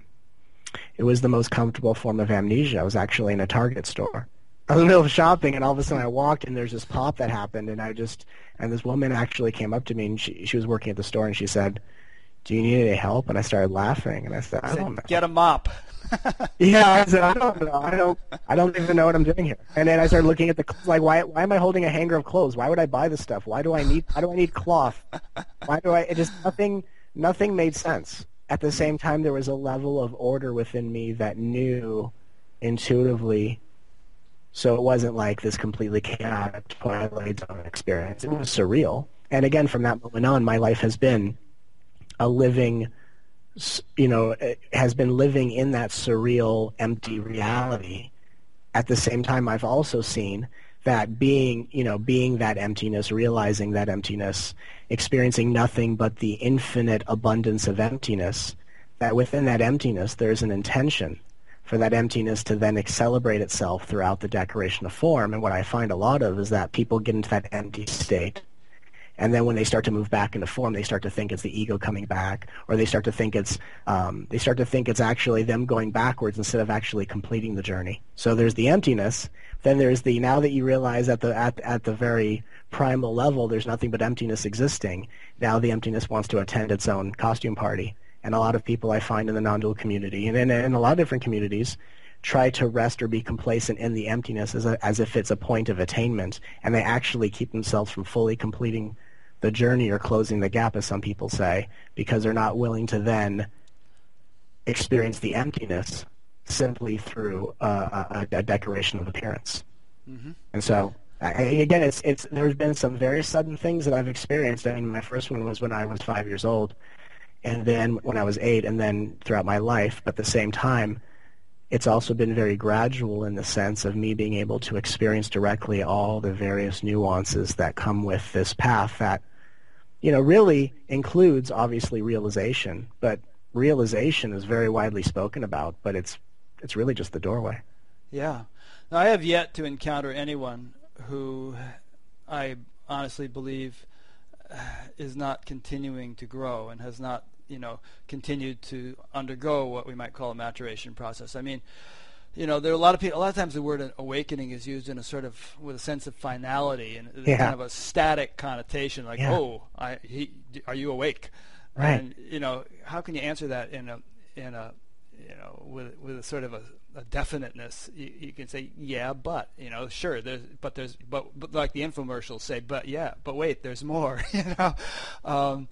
it was the most comfortable form of amnesia. I was actually in a Target store. I was in the middle of shopping, and all of a sudden I walked, and there's this pop that happened, and I just, and this woman actually came up to me, and she she was working at the store, and she said, "Do you need any help?" And I started laughing, and I said, "I Said, don't know." Get a mop. Yeah, I said, I don't know. I don't. I don't even know what I'm doing here. And then I started looking at the like, why? Why am I holding a hanger of clothes? Why would I buy this stuff? Why do I need? Why do I need cloth? Why do I? It just nothing. Nothing made sense. At the same time, there was a level of order within me that knew intuitively. So it wasn't like this completely chaotic Twilight Zone experience. It was surreal. And again, from that moment on, my life has been a living you know, eh, has been living in that surreal, empty reality. At the same time, I've also seen that being, you know, being that emptiness, realizing that emptiness, experiencing nothing but the infinite abundance of emptiness, that within that emptiness there's an intention for that emptiness to then celebrate itself throughout the decoration of form. And what I find a lot of is that people get into that empty state and then when they start to move back into form, they start to think it's the ego coming back, or they start to think it's um, they start to think it's actually them going backwards instead of actually completing the journey. So there's the emptiness. Then there's the now that you realize at the at at the very primal level, there's nothing but emptiness existing. Now the emptiness wants to attend its own costume party, and a lot of people I find in the non-dual community and in, in a lot of different communities try to rest or be complacent in the emptiness as, a, as if it's a point of attainment, and they actually keep themselves from fully completing the journey or closing the gap, as some people say, because they're not willing to then experience the emptiness simply through uh, a, a decoration of appearance. Mm-hmm. And so, I, again, it's it's there's been some very sudden things that I've experienced. I mean, my first one was when I was five years old, and then when I was eight, and then throughout my life. But at the same time, it's also been very gradual in the sense of me being able to experience directly all the various nuances that come with this path that, you know, really includes obviously realization, but realization is very widely spoken about, but it's it's really just the doorway. Yeah. Now, I have yet to encounter anyone who I honestly believe uh, is not continuing to grow and has not, you know, continued to undergo what we might call a maturation process. I mean, you know, there are a lot of people. A lot of times, the word awakening is used in a sort of with a sense of finality and Yeah. kind of a static connotation, like, Yeah. "Oh, I, he, are you awake?" Right. And you know, how can you answer that in a in a you know with with a sort of a, a definiteness? You, you can say, "Yeah, but," you know, sure, there's but there's but, but like the infomercials say, "But yeah, but wait, there's more," you know. Um,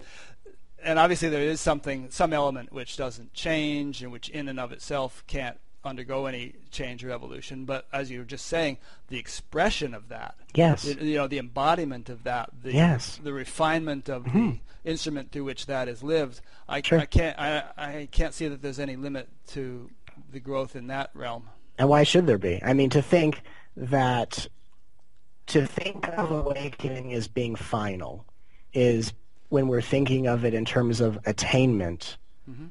and obviously there is something, some element which doesn't change and which in and of itself can't undergo any change or evolution. But as you were just saying, the expression of that, Yes. you you know, the embodiment of that, the Yes. the refinement of the mm-hmm. instrument through which that is lived, I, Sure. I can't I, I can't see that there's any limit to the growth in that realm. And why should there be? I mean, to think that to think of awakening as being final is when we're thinking of it in terms of attainment. Mm-hmm.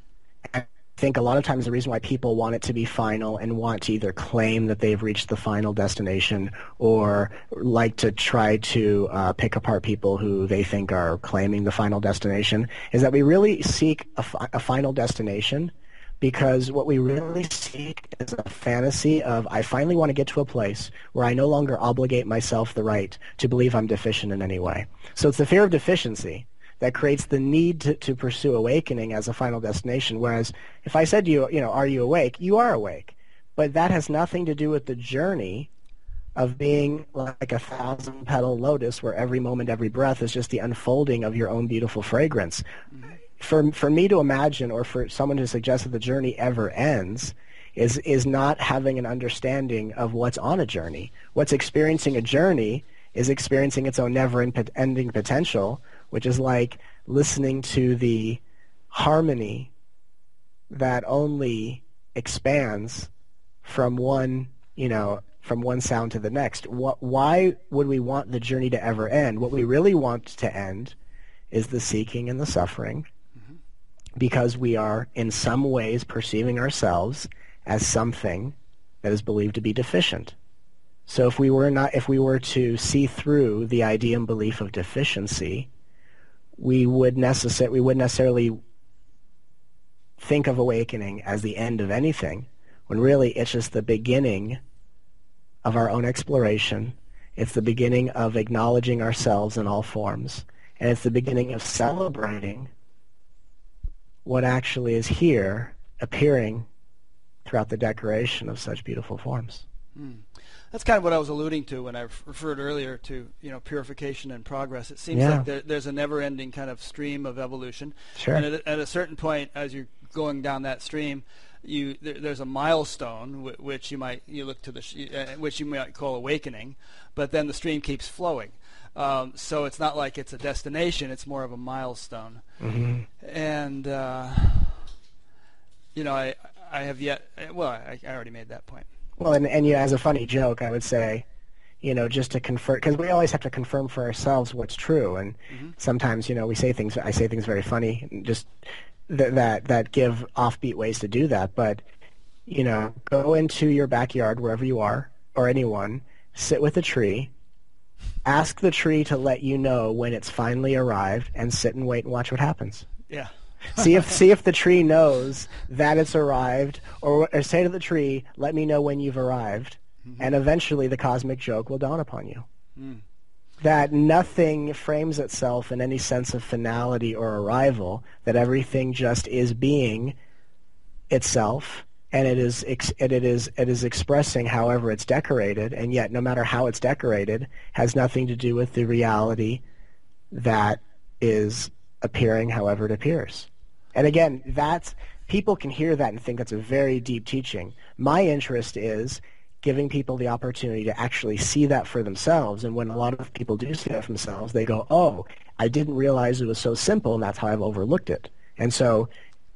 I think a lot of times the reason why people want it to be final and want to either claim that they've reached the final destination or like to try to uh, pick apart people who they think are claiming the final destination is that we really seek a, fi- a final destination because what we really seek is a fantasy of I finally want to get to a place where I no longer obligate myself the right to believe I'm deficient in any way. So it's the fear of deficiency that creates the need to, to pursue awakening as a final destination. Whereas if I said to you, you know, are you awake? You are awake. But that has nothing to do with the journey of being like a thousand petal lotus where every moment, every breath is just the unfolding of your own beautiful fragrance. Mm-hmm. For, for me to imagine or for someone to suggest that the journey ever ends is, is not having an understanding of what's on a journey. What's experiencing a journey is experiencing its own never-ending potential, which is like listening to the harmony that only expands from one, you know, from one sound to the next. What, why would we want the journey to ever end? What we really want to end is the seeking and the suffering mm-hmm. because we are in some ways perceiving ourselves as something that is believed to be deficient. So if we were not if we were to see through the idea and belief of deficiency, we would necessar- we wouldn't necessarily think of awakening as the end of anything, when really it's just the beginning of our own exploration. It's the beginning of acknowledging ourselves in all forms. And it's the beginning of celebrating what actually is here appearing throughout the decoration of such beautiful forms. Mm. That's kind of what I was alluding to when I referred earlier to you know purification and progress. It seems Yeah. like there, there's a never-ending kind of stream of evolution, Sure. and at, at a certain point, as you're going down that stream, you there, there's a milestone wh- which you might you look to the sh- uh, which you might call awakening, but then the stream keeps flowing. Um, so it's not like it's a destination; it's more of a milestone. Mm-hmm. And uh, you know, I I have yet well, I, I already made that point. Well, and, and you know, as a funny joke, I would say, you know, just to confirm, because we always have to confirm for ourselves what's true, and mm-hmm. sometimes, you know, we say things. I say things very funny, and just th- that that give offbeat ways to do that. But you know, go into your backyard wherever you are, or anyone, sit with a tree, ask the tree to let you know when it's finally arrived, and sit and wait and watch what happens. Yeah. See if see if the tree knows that it's arrived, or, or say to the tree, "Let me know when you've arrived," mm-hmm. and eventually the cosmic joke will dawn upon you. Mm. That nothing frames itself in any sense of finality or arrival. That everything just is being itself, and it is ex- and it is it is expressing however it's decorated, and yet no matter how it's decorated, has nothing to do with the reality that is appearing however it appears. And again, that's people can hear that and think that's a very deep teaching. My interest is giving people the opportunity to actually see that for themselves. And when a lot of people do see that for themselves, they go, "Oh, I didn't realize it was so simple, and that's how I've overlooked it." And so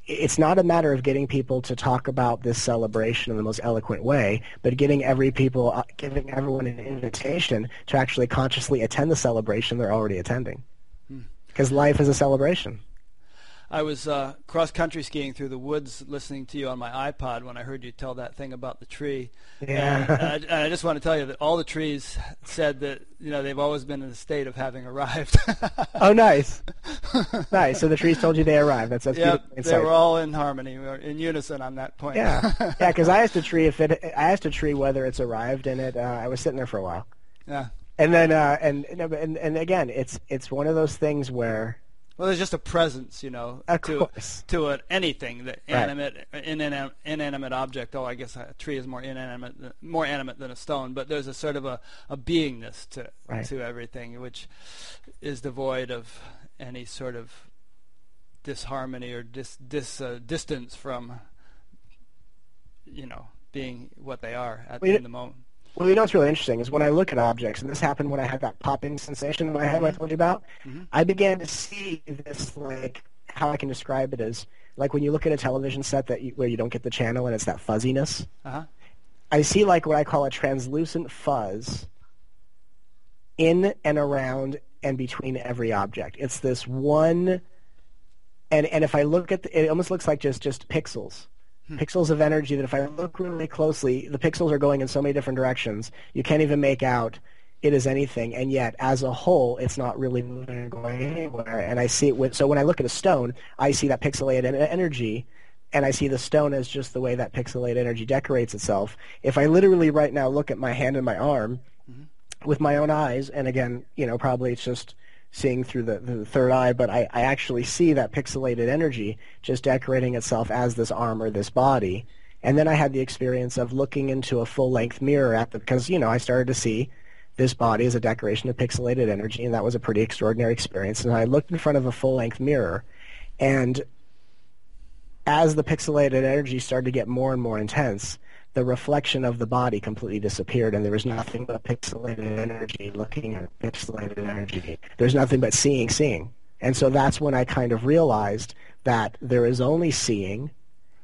it's not a matter of getting people to talk about this celebration in the most eloquent way, but getting every people, uh, giving everyone an invitation to actually consciously attend the celebration they're already attending. Because life is a celebration. I was uh, cross country skiing through the woods, listening to you on my iPod when I heard you tell that thing about the tree. Yeah. And, I, and I just want to tell you that all the trees said that you know they've always been in a state of having arrived. Oh, nice, nice. So the trees told you they arrived. That's that's beautiful they were all in harmony, or in unison on that point. Yeah, yeah. Because I asked a tree if it. I asked a tree whether it's arrived, and it. Uh, I was sitting there for a while, yeah. and then uh, and, and and again, it's it's one of those things where Well, there's just a presence, you know, Of to course. to an anything that Right. animate inanimate, inanimate object. Oh, I guess a tree is more inanimate, than- more animate than a stone. But there's a sort of a, a beingness to Right. to everything, which is devoid of any sort of disharmony or dis, dis uh, distance from, you know, being what they are at Well, in the moment. Well, you know what's really interesting is when I look at objects, and this happened when I had that popping sensation in my head I told you about, I began to see this, like, how I can describe it as, like when you look at a television set that you, where you don't get the channel and it's that fuzziness. Uh huh. I see like what I call a translucent fuzz in and around and between every object. It's this one, and and if I look at the, it almost looks like just just pixels, Hmm. pixels of energy. That if I look really closely, the pixels are going in so many different directions. You can't even make out it is anything, and yet as a whole, it's not really moving or going anywhere. And I see it with so when I look at a stone, I see that pixelated energy and I see the stone as just the way that pixelated energy decorates itself. If I literally right now look at my hand and my arm mm-hmm. with my own eyes, and again, you know, probably it's just seeing through the, the third eye, but I, I actually see that pixelated energy just decorating itself as this arm or this body. And then I had the experience of looking into a full-length mirror at the, because, you know, I started to see this body as a decoration of pixelated energy, and that was a pretty extraordinary experience. And I looked in front of a full-length mirror, and as the pixelated energy started to get more and more intense, the reflection of the body completely disappeared, and there was nothing but pixelated energy looking at pixelated energy. There's nothing but seeing, seeing. And so that's when I kind of realized that there is only seeing,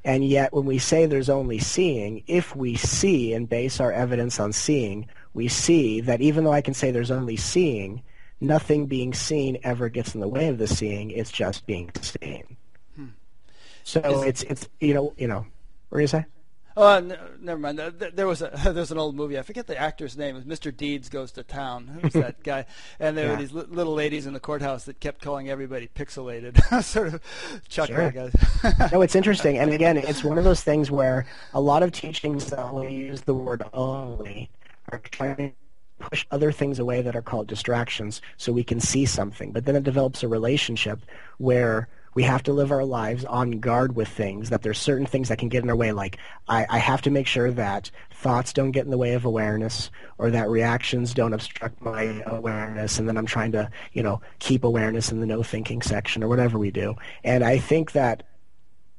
and yet when we say there's only seeing, if we see and base our evidence on seeing, we see that even though I can say there's only seeing, nothing being seen ever gets in the way of the seeing. It's just being seen. Hmm. So Is- it's it's you know you know what are you say? Oh, uh, no, never mind. There was a there's an old movie. I forget the actor's name. It was Mr. Deeds Goes to Town. Who's that guy? And there yeah. were these li- little ladies in the courthouse that kept calling everybody pixelated. sort of chuckling. Sure. no, it's interesting. And again, it's one of those things where a lot of teachings that only use the word only are trying to push other things away that are called distractions so we can see something. But then it develops a relationship where we have to live our lives on guard with things, that there's certain things that can get in our way. Like I, I have to make sure that thoughts don't get in the way of awareness or that reactions don't obstruct my awareness and then I'm trying to, you know, keep awareness in the no thinking section or whatever we do. And I think that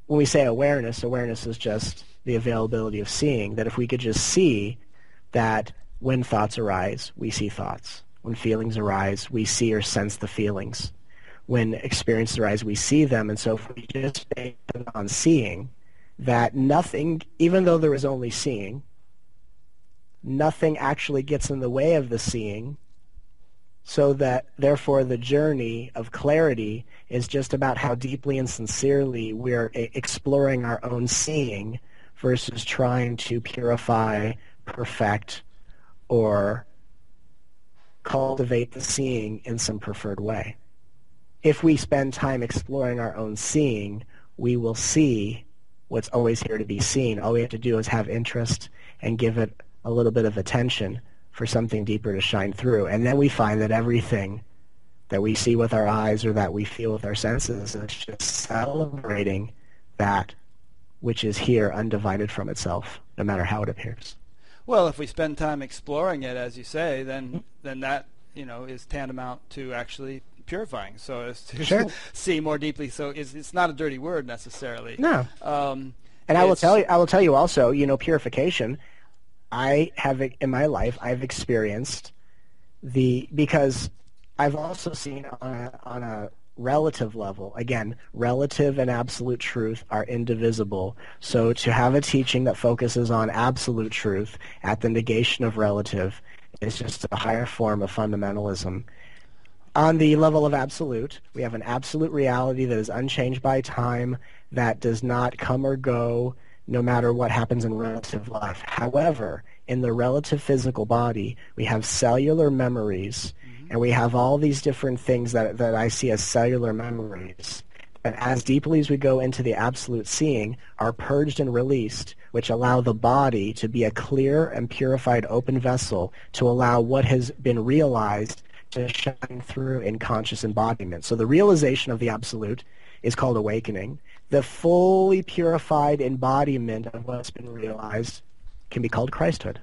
when we say awareness, awareness is just the availability of seeing, that if we could just see that when thoughts arise, we see thoughts. When feelings arise, we see or sense the feelings when experiences arise, we see them. And so if we just base on seeing, that nothing, even though there is only seeing, nothing actually gets in the way of the seeing, so that therefore the journey of clarity is just about how deeply and sincerely we're exploring our own seeing versus trying to purify, perfect, or cultivate the seeing in some preferred way if we spend time exploring our own seeing, we will see what's always here to be seen. All we have to do is have interest and give it a little bit of attention for something deeper to shine through. And then we find that everything that we see with our eyes or that we feel with our senses is just celebrating that which is here undivided from itself, no matter how it appears. Well, if we spend time exploring it, as you say, then then that you know is tantamount to actually purifying, so as to sure. see more deeply. So it's, it's not a dirty word necessarily. No. Um, and I will tell you, I will tell you also, you know, purification. I have in my life, I've experienced the because I've also seen on a, on a relative level. Again, relative and absolute truth are indivisible. So to have a teaching that focuses on absolute truth at the negation of relative is just a higher form of fundamentalism on the level of absolute, we have an absolute reality that is unchanged by time, that does not come or go no matter what happens in relative life. However, in the relative physical body, we have cellular memories, mm-hmm. and we have all these different things that, that I see as cellular memories. And as deeply as we go into the absolute seeing, are purged and released, which allow the body to be a clear and purified open vessel to allow what has been realized to shine through in conscious embodiment. So the realization of the absolute is called awakening. The fully purified embodiment of what's been realized can be called Christhood.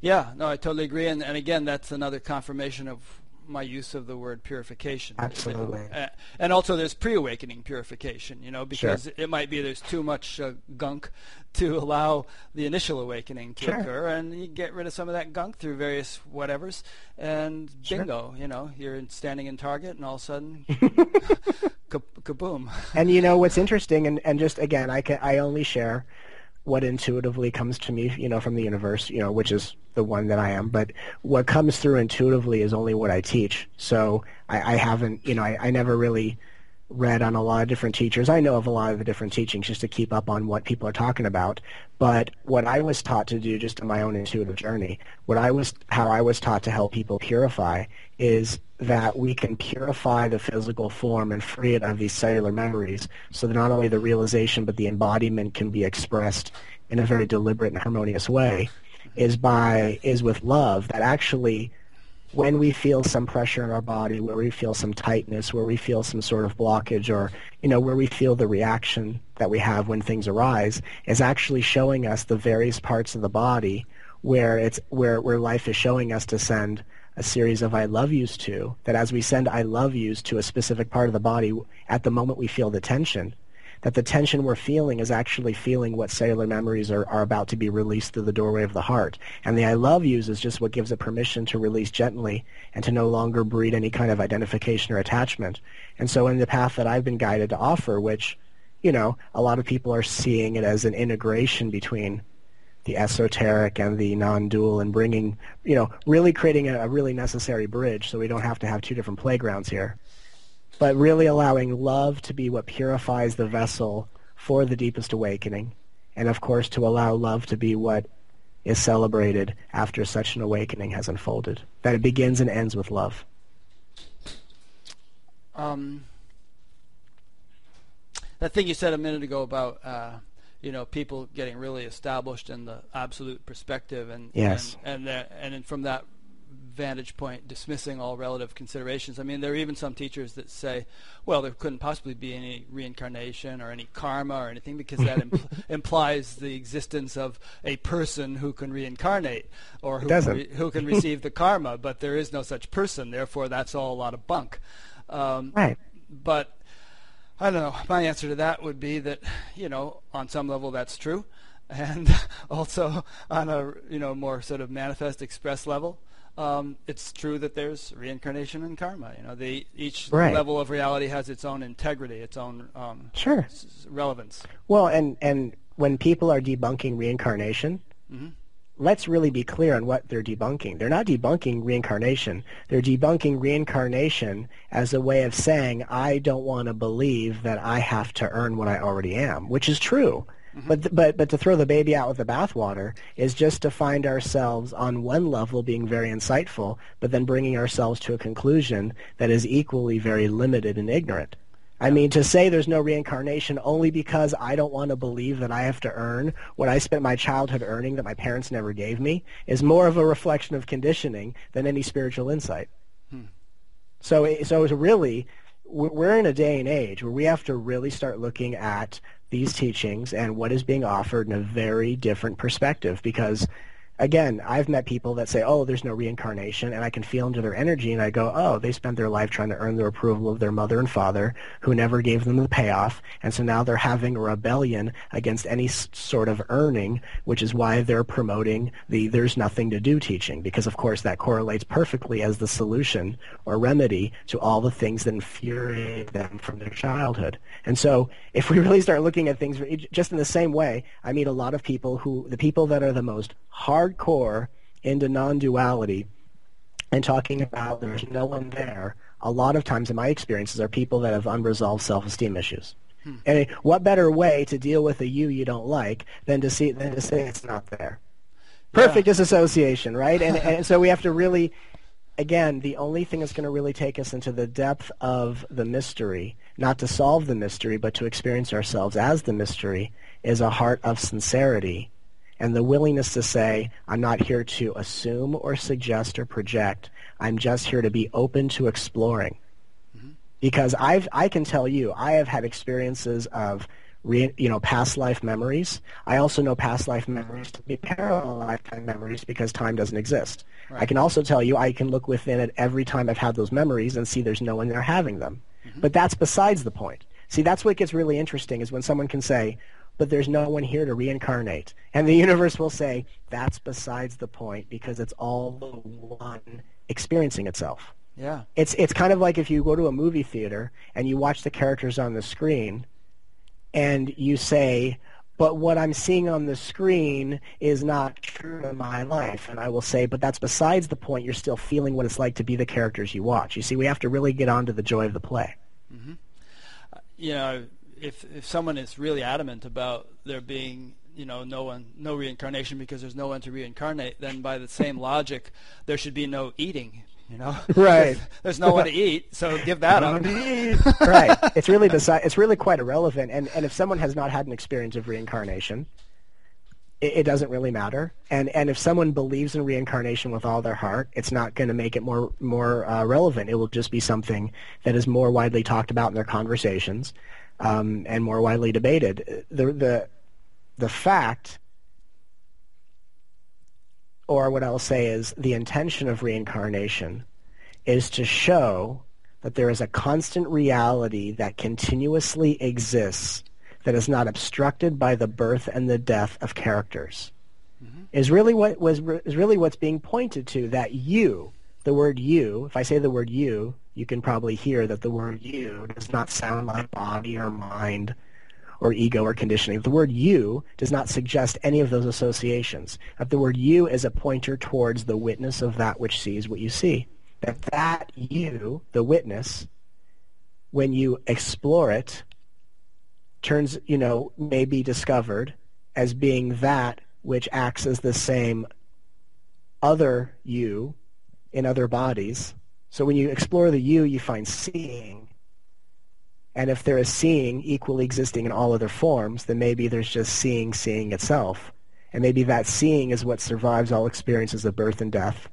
Yeah, no, I totally agree. And, and again, that's another confirmation of my use of the word purification. Absolutely. Uh, and also there's pre-awakening purification, you know, because sure. it might be there's too much uh, gunk to allow the initial awakening to sure. occur, and you get rid of some of that gunk through various whatevers, and bingo, sure. you know, you're standing in Target, and all of a sudden, kaboom. And you know what's interesting, and, and just again, I can I only share what intuitively comes to me, you know, from the universe, you know, which is the one that I am. But what comes through intuitively is only what I teach. So I, I haven't, you know, I, I never really read on a lot of different teachers. I know of a lot of the different teachings just to keep up on what people are talking about. But what I was taught to do just in my own intuitive journey, what I was how I was taught to help people purify is that we can purify the physical form and free it of these cellular memories so that not only the realization but the embodiment can be expressed in a very deliberate and harmonious way is by is with love that actually when we feel some pressure in our body, where we feel some tightness, where we feel some sort of blockage, or you know, where we feel the reaction that we have when things arise, is actually showing us the various parts of the body where it's where where life is showing us to send a series of I love yous to. That as we send I love yous to a specific part of the body, at the moment we feel the tension, that the tension we're feeling is actually feeling what cellular memories are, are about to be released through the doorway of the heart. And the I love yous is just what gives it permission to release gently and to no longer breed any kind of identification or attachment. And so in the path that I've been guided to offer, which, you know, a lot of people are seeing it as an integration between the esoteric and the non-dual and bringing, you know, really creating a, a really necessary bridge so we don't have to have two different playgrounds here but really allowing love to be what purifies the vessel for the deepest awakening and of course to allow love to be what is celebrated after such an awakening has unfolded. That it begins and ends with love. Um, that thing you said a minute ago about uh, you know people getting really established in the absolute perspective and yes. and and, and, and from that vantage point dismissing all relative considerations. I mean, there are even some teachers that say, well, there couldn't possibly be any reincarnation or any karma or anything because that impl- implies the existence of a person who can reincarnate or who, can, re- who can receive the karma, but there is no such person. Therefore, that's all a lot of bunk. Um, right. But I don't know. My answer to that would be that, you know, on some level that's true. And also on a you know more sort of manifest express level, um, it's true that there's reincarnation and karma. You know, each right. level of reality has its own integrity, its own um, sure relevance. Well, and and when people are debunking reincarnation, mm-hmm. let's really be clear on what they're debunking. They're not debunking reincarnation. They're debunking reincarnation as a way of saying I don't want to believe that I have to earn what I already am, which is true. Mm-hmm. But but but to throw the baby out with the bathwater is just to find ourselves on one level being very insightful, but then bringing ourselves to a conclusion that is equally very limited and ignorant. I mean, to say there's no reincarnation only because I don't want to believe that I have to earn what I spent my childhood earning that my parents never gave me is more of a reflection of conditioning than any spiritual insight. Hmm. So, so really, we're in a day and age where we have to really start looking at these teachings and what is being offered in a very different perspective because again, I've met people that say, oh, there's no reincarnation, and I can feel into their energy, and I go, oh, they spent their life trying to earn the approval of their mother and father, who never gave them the payoff, and so now they're having a rebellion against any sort of earning, which is why they're promoting the there's nothing to do teaching, because of course that correlates perfectly as the solution or remedy to all the things that infuriate them from their childhood. And so if we really start looking at things just in the same way, I meet a lot of people who, the people that are the most hard hardcore into non-duality and talking about there's no one there, a lot of times in my experiences are people that have unresolved self-esteem issues. Hmm. And what better way to deal with a you you don't like than to see than to say it's not there? Perfect yeah. disassociation, right? And and so we have to really again, the only thing that's going to really take us into the depth of the mystery, not to solve the mystery, but to experience ourselves as the mystery, is a heart of sincerity and the willingness to say, I'm not here to assume or suggest or project. I'm just here to be open to exploring. Mm-hmm. Because I've, I can tell you, I have had experiences of Re, you know, past life memories. I also know past life memories to be parallel lifetime memories because time doesn't exist. Right. I can also tell you I can look within it every time I've had those memories and see there's no one there having them. Mm-hmm. But that's besides the point. See, that's what gets really interesting is when someone can say, but there's no one here to reincarnate. And the universe will say, that's besides the point because it's all the one experiencing itself. Yeah. It's it's kind of like if you go to a movie theater and you watch the characters on the screen and you say, but what I'm seeing on the screen is not true to my life. And I will say, but that's besides the point. You're still feeling what it's like to be the characters you watch. You see, we have to really get on to the joy of the play. Mm-hmm. Uh, you know, if if someone is really adamant about there being you know no one no reincarnation because there's no one to reincarnate then by the same logic there should be no eating you know? Right. There's no one to eat so give that up. right. It's really beside it's really quite irrelevant and and if someone has not had an experience of reincarnation it, it doesn't really matter. And and if someone believes in reincarnation with all their heart it's not going to make it more more uh, relevant. It will just be something that is more widely talked about in their conversations um, and more widely debated. The, the, the fact, or what I'll say is the intention of reincarnation, is to show that there is a constant reality that continuously exists that is not obstructed by the birth and the death of characters. Mm-hmm. Is really what was is really what's being pointed to that you, the word you, if I say the word you, you can probably hear that the word you does not sound like body or mind or ego or conditioning. The word you does not suggest any of those associations. That the word you is a pointer towards the witness of that which sees what you see. That that you, the witness, when you explore it, turns, you know, may be discovered as being that which acts as the same other you in other bodies. So when you explore the you, you find seeing. And if there is seeing equally existing in all other forms, then maybe there's just seeing seeing itself. And maybe that seeing is what survives all experiences of birth and death.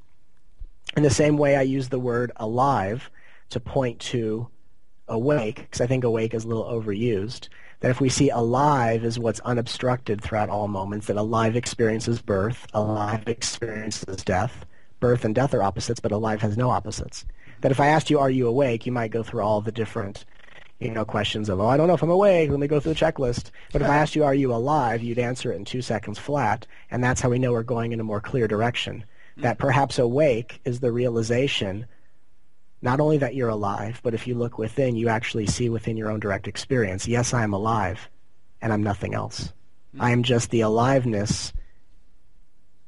In the same way I use the word alive to point to awake, because I think awake is a little overused, that if we see alive as what's unobstructed throughout all moments, that alive experiences birth, alive experiences death. Birth and death are opposites, but alive has no opposites. That if I asked you, are you awake, you might go through all the different you know, questions of, oh, I don't know if I'm awake. Let me go through the checklist. But if I asked you, are you alive, you'd answer it in two seconds flat. And that's how we know we're going in a more clear direction. Mm-hmm. That perhaps awake is the realization not only that you're alive, but if you look within, you actually see within your own direct experience, yes, I am alive, and I'm nothing else. Mm-hmm. I am just the aliveness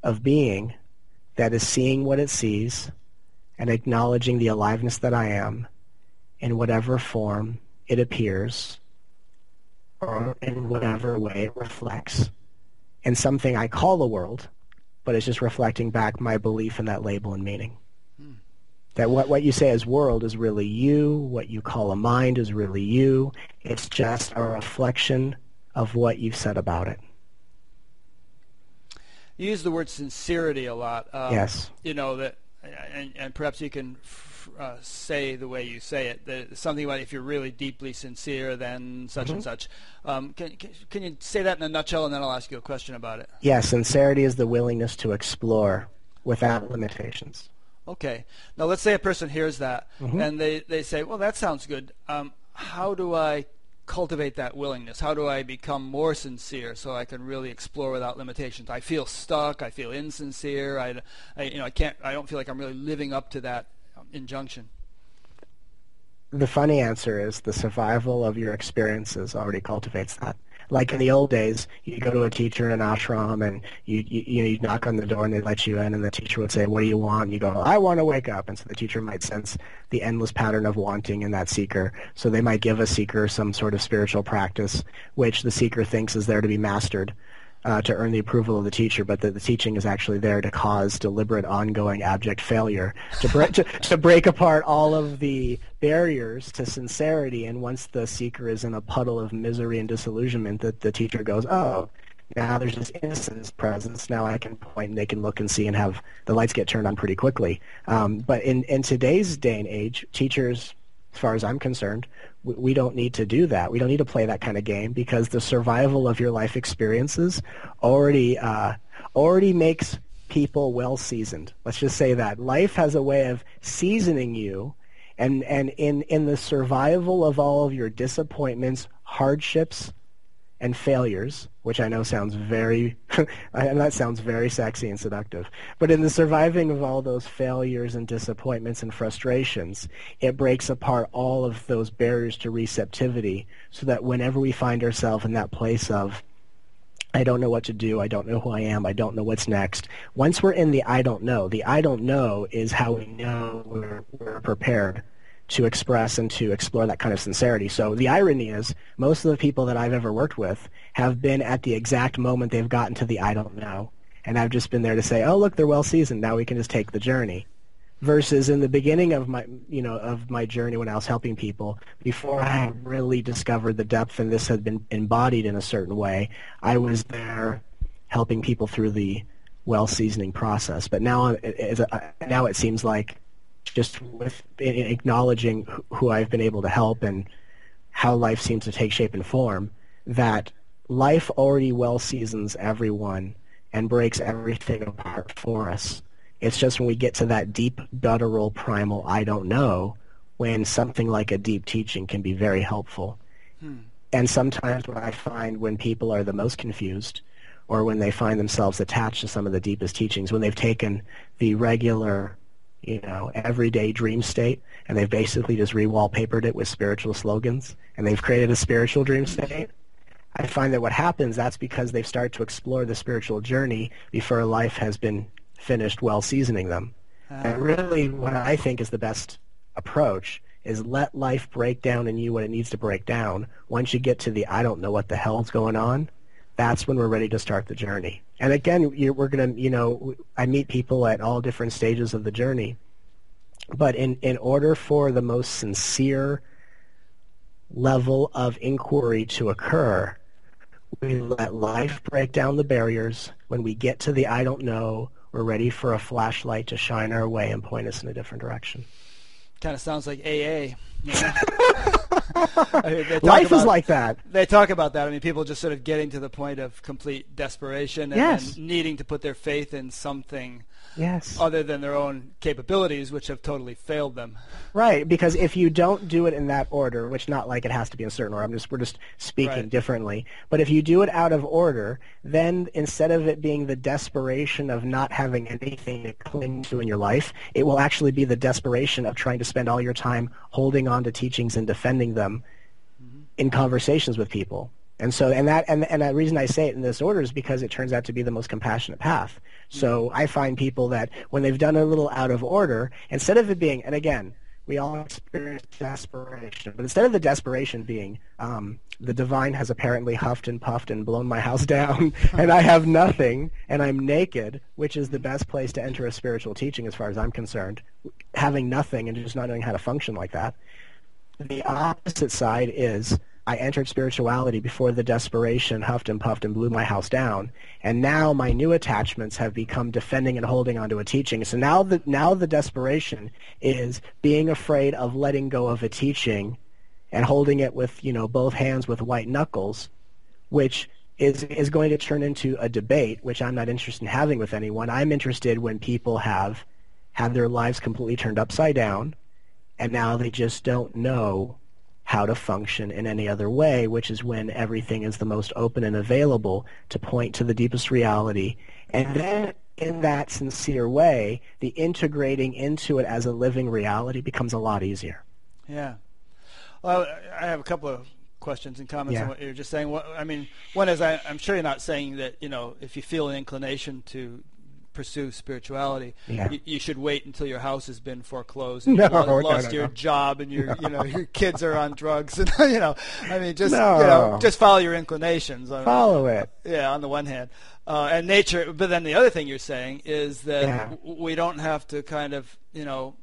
of being that is seeing what it sees and acknowledging the aliveness that I am in whatever form it appears or in whatever way it reflects in something I call the world, but it's just reflecting back my belief in that label and meaning. Hmm. That what, what you say as world is really you, what you call a mind is really you. It's just a reflection of what you've said about it. You use the word sincerity a lot. Um, yes. You know that, and, and perhaps you can uh, say the way you say it. That something about if you're really deeply sincere, then such Mm-hmm. and such. Um, can, can can you say that in a nutshell, and then I'll ask you a question about it. Yeah, sincerity is the willingness to explore without limitations. Okay. Now let's say a person hears that Mm-hmm. and they, they say, well, that sounds good. Um, how do I cultivate that willingness? How do I become more sincere so I can really explore without limitations? I feel stuck. I feel insincere. I, I you know, I can't. I don't feel like I'm really living up to that um, injunction. The funny answer is the survival of your experiences already cultivates that. Like in the old days, you go to a teacher in an ashram and you, you, you, know, you knock on the door and they let you in and the teacher would say, what do you want? And you go, I want to wake up. And so the teacher might sense the endless pattern of wanting in that seeker. So they might give a seeker some sort of spiritual practice, which the seeker thinks is there to be mastered. Uh, to earn the approval of the teacher, but the, the teaching is actually there to cause deliberate, ongoing, abject failure, to, break to, to break apart all of the barriers to sincerity. And once the seeker is in a puddle of misery and disillusionment, that the teacher goes, oh, now there's this innocence presence. Now I can point and they can look and see and have the lights get turned on pretty quickly. Um, but in, in today's day and age, teachers, as far as I'm concerned, we, we don't need to do that. We don't need to play that kind of game because the survival of your life experiences already uh, already makes people well seasoned. Let's just say that life has a way of seasoning you, and and in in the survival of all of your disappointments, hardships, and failures, which I know sounds very, and that sounds very sexy and seductive, but in the surviving of all those failures and disappointments and frustrations, it breaks apart all of those barriers to receptivity so that whenever we find ourselves in that place of, I don't know what to do, I don't know who I am, I don't know what's next, once we're in the I don't know, the I don't know is how we know we're, we're prepared to express and to explore that kind of sincerity. So the irony is most of the people that I've ever worked with have been at the exact moment they've gotten to the I don't know. And I've just been there to say, oh, look, they're well seasoned. Now we can just take the journey. Versus in the beginning of my, you know, of my journey when I was helping people, before I really discovered the depth and this had been embodied in a certain way, I was there helping people through the well seasoning process. But now, it, it, uh, now it seems like just with acknowledging who I've been able to help and how life seems to take shape and form, that life already well seasons everyone and breaks everything apart for us. It's just when we get to that deep, guttural, primal, I don't know, when something like a deep teaching can be very helpful. Hmm. And sometimes what I find when people are the most confused or when they find themselves attached to some of the deepest teachings, when they've taken the regular you know, everyday dream state, and they've basically just re-wallpapered it with spiritual slogans, and they've created a spiritual dream state. I find that what happens, that's because they've started to explore the spiritual journey before life has been finished well seasoning them. Uh, and really what I think is the best approach is let life break down in you what it needs to break down. Once you get to the I don't know what the hell's going on, that's when we're ready to start the journey. And again, you, we're going to, you know, I meet people at all different stages of the journey. But in, in order for the most sincere level of inquiry to occur, we let life break down the barriers. When we get to the I don't know, we're ready for a flashlight to shine our way and point us in a different direction. Kind of sounds like AA. You know? Life about, is like that. They talk about that. I mean, people just sort of getting to the point of complete desperation and, yes. and needing to put their faith in something Yes. Other than their own capabilities, which have totally failed them. Right, because if you don't do it in that order, which not like it has to be in a certain order, I'm just we're just speaking right. differently. But if you do it out of order, then instead of it being the desperation of not having anything to cling to in your life, it will actually be the desperation of trying to spend all your time holding on to teachings and defending them mm-hmm. in conversations with people. And so, and that, and, and the reason I say it in this order is because it turns out to be the most compassionate path. So I find people that when they've done a little out of order, instead of it being, and again, we all experience desperation, but instead of the desperation being, um, the divine has apparently huffed and puffed and blown my house down, and I have nothing, and I'm naked, which is the best place to enter a spiritual teaching as far as I'm concerned, having nothing and just not knowing how to function like that. The opposite side is I entered spirituality before the desperation huffed and puffed and blew my house down. And now my new attachments have become defending and holding onto a teaching. So now the, now the desperation is being afraid of letting go of a teaching and holding it with, you know, both hands with white knuckles, which is, is going to turn into a debate, which I'm not interested in having with anyone. I'm interested when people have had their lives completely turned upside down and now they just don't know how to function in any other way, which is when everything is the most open and available to point to the deepest reality. And then in that sincere way, the integrating into it as a living reality becomes a lot easier. Yeah. Well, I have a couple of questions and comments yeah. on what you're just saying. I mean, one is I, am sure you're not saying that you know if you feel an inclination to pursue spirituality, yeah. you, you, should wait until your house has been foreclosed and no, you've lost, no, lost no, your job and your you know your kids are on drugs and you know I mean just you know just follow your inclinations. Follow it. Yeah, on the one hand, uh, and nature. But then the other thing you're saying is that yeah. w- we don't have to kind of you know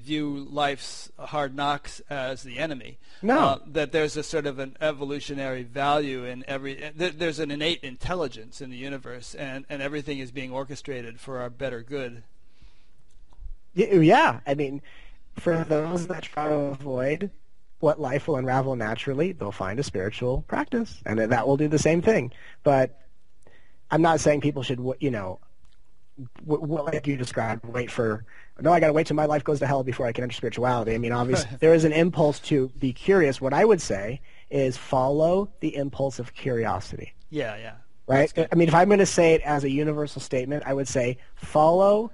view life's hard knocks as the enemy. No. Uh, that there's a sort of an evolutionary value in every. Th- there's an innate intelligence in the universe, and, and everything is being orchestrated for our better good. Yeah, I mean, for those that try to avoid what life will unravel naturally, they'll find a spiritual practice, and that will do the same thing. But I'm not saying people should, you know, like you described, wait for no, I got to wait till my life goes to hell before I can enter spirituality. I mean, obviously, there is an impulse to be curious. What I would say is follow the impulse of curiosity. Yeah, yeah. Right? I mean, if I'm going to say it as a universal statement, I would say follow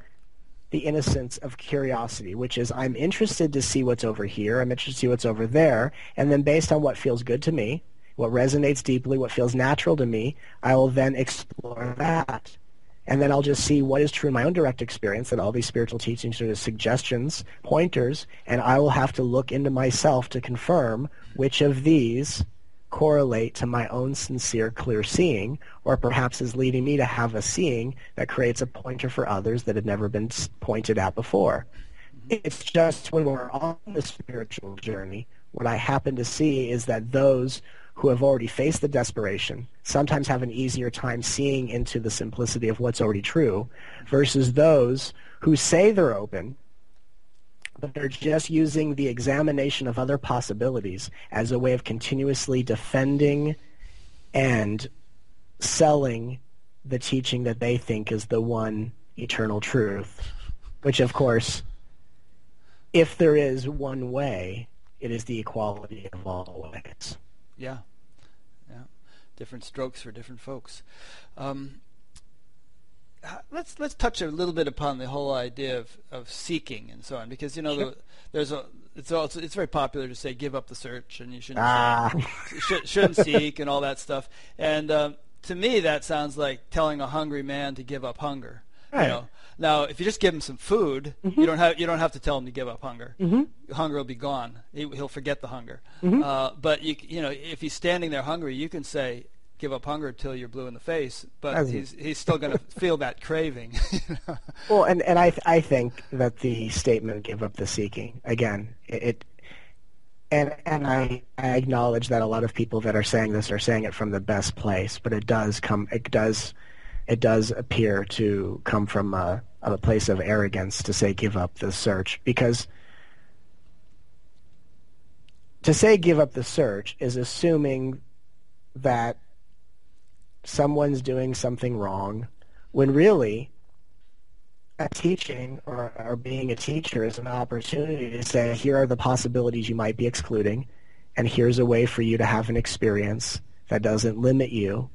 the innocence of curiosity, which is I'm interested to see what's over here, I'm interested to see what's over there, and then based on what feels good to me, what resonates deeply, what feels natural to me, I will then explore that and then I'll just see what is true in my own direct experience, and all these spiritual teachings are just suggestions, pointers, and I will have to look into myself to confirm which of these correlate to my own sincere clear seeing, or perhaps is leading me to have a seeing that creates a pointer for others that had never been pointed at before. It's just when we're on the spiritual journey, what I happen to see is that those who have already faced the desperation sometimes have an easier time seeing into the simplicity of what's already true versus those who say they're open but they're just using the examination of other possibilities as a way of continuously defending and selling the teaching that they think is the one eternal truth, which of course, if there is one way, it is the equality of all ways. Yeah, yeah. Different strokes for different folks. Um, let's let's touch a little bit upon the whole idea of, of seeking and so on, because you know sure. the, there's a it's also it's very popular to say give up the search and you shouldn't ah. should, shouldn't seek and all that stuff. And um, to me, that sounds like telling a hungry man to give up hunger. Right. You know, now, if you just give him some food, mm-hmm. you don't have you don't have to tell him to give up hunger. Mm-hmm. Hunger will be gone. He, will forget the hunger. Mm-hmm. Uh, but you you know, if he's standing there hungry, you can say, give up hunger till you're blue in the face, but As- he's he's still going to feel that craving. you know? Well, and and I I think that the statement "give up the seeking" again, it, it and and I I acknowledge that a lot of people that are saying this are saying it from the best place, but it does come it does it does appear to come from a, a place of arrogance to say give up the search because to say give up the search is assuming that someone's doing something wrong when really a teaching or, or being a teacher is an opportunity to say here are the possibilities you might be excluding and here's a way for you to have an experience that doesn't limit you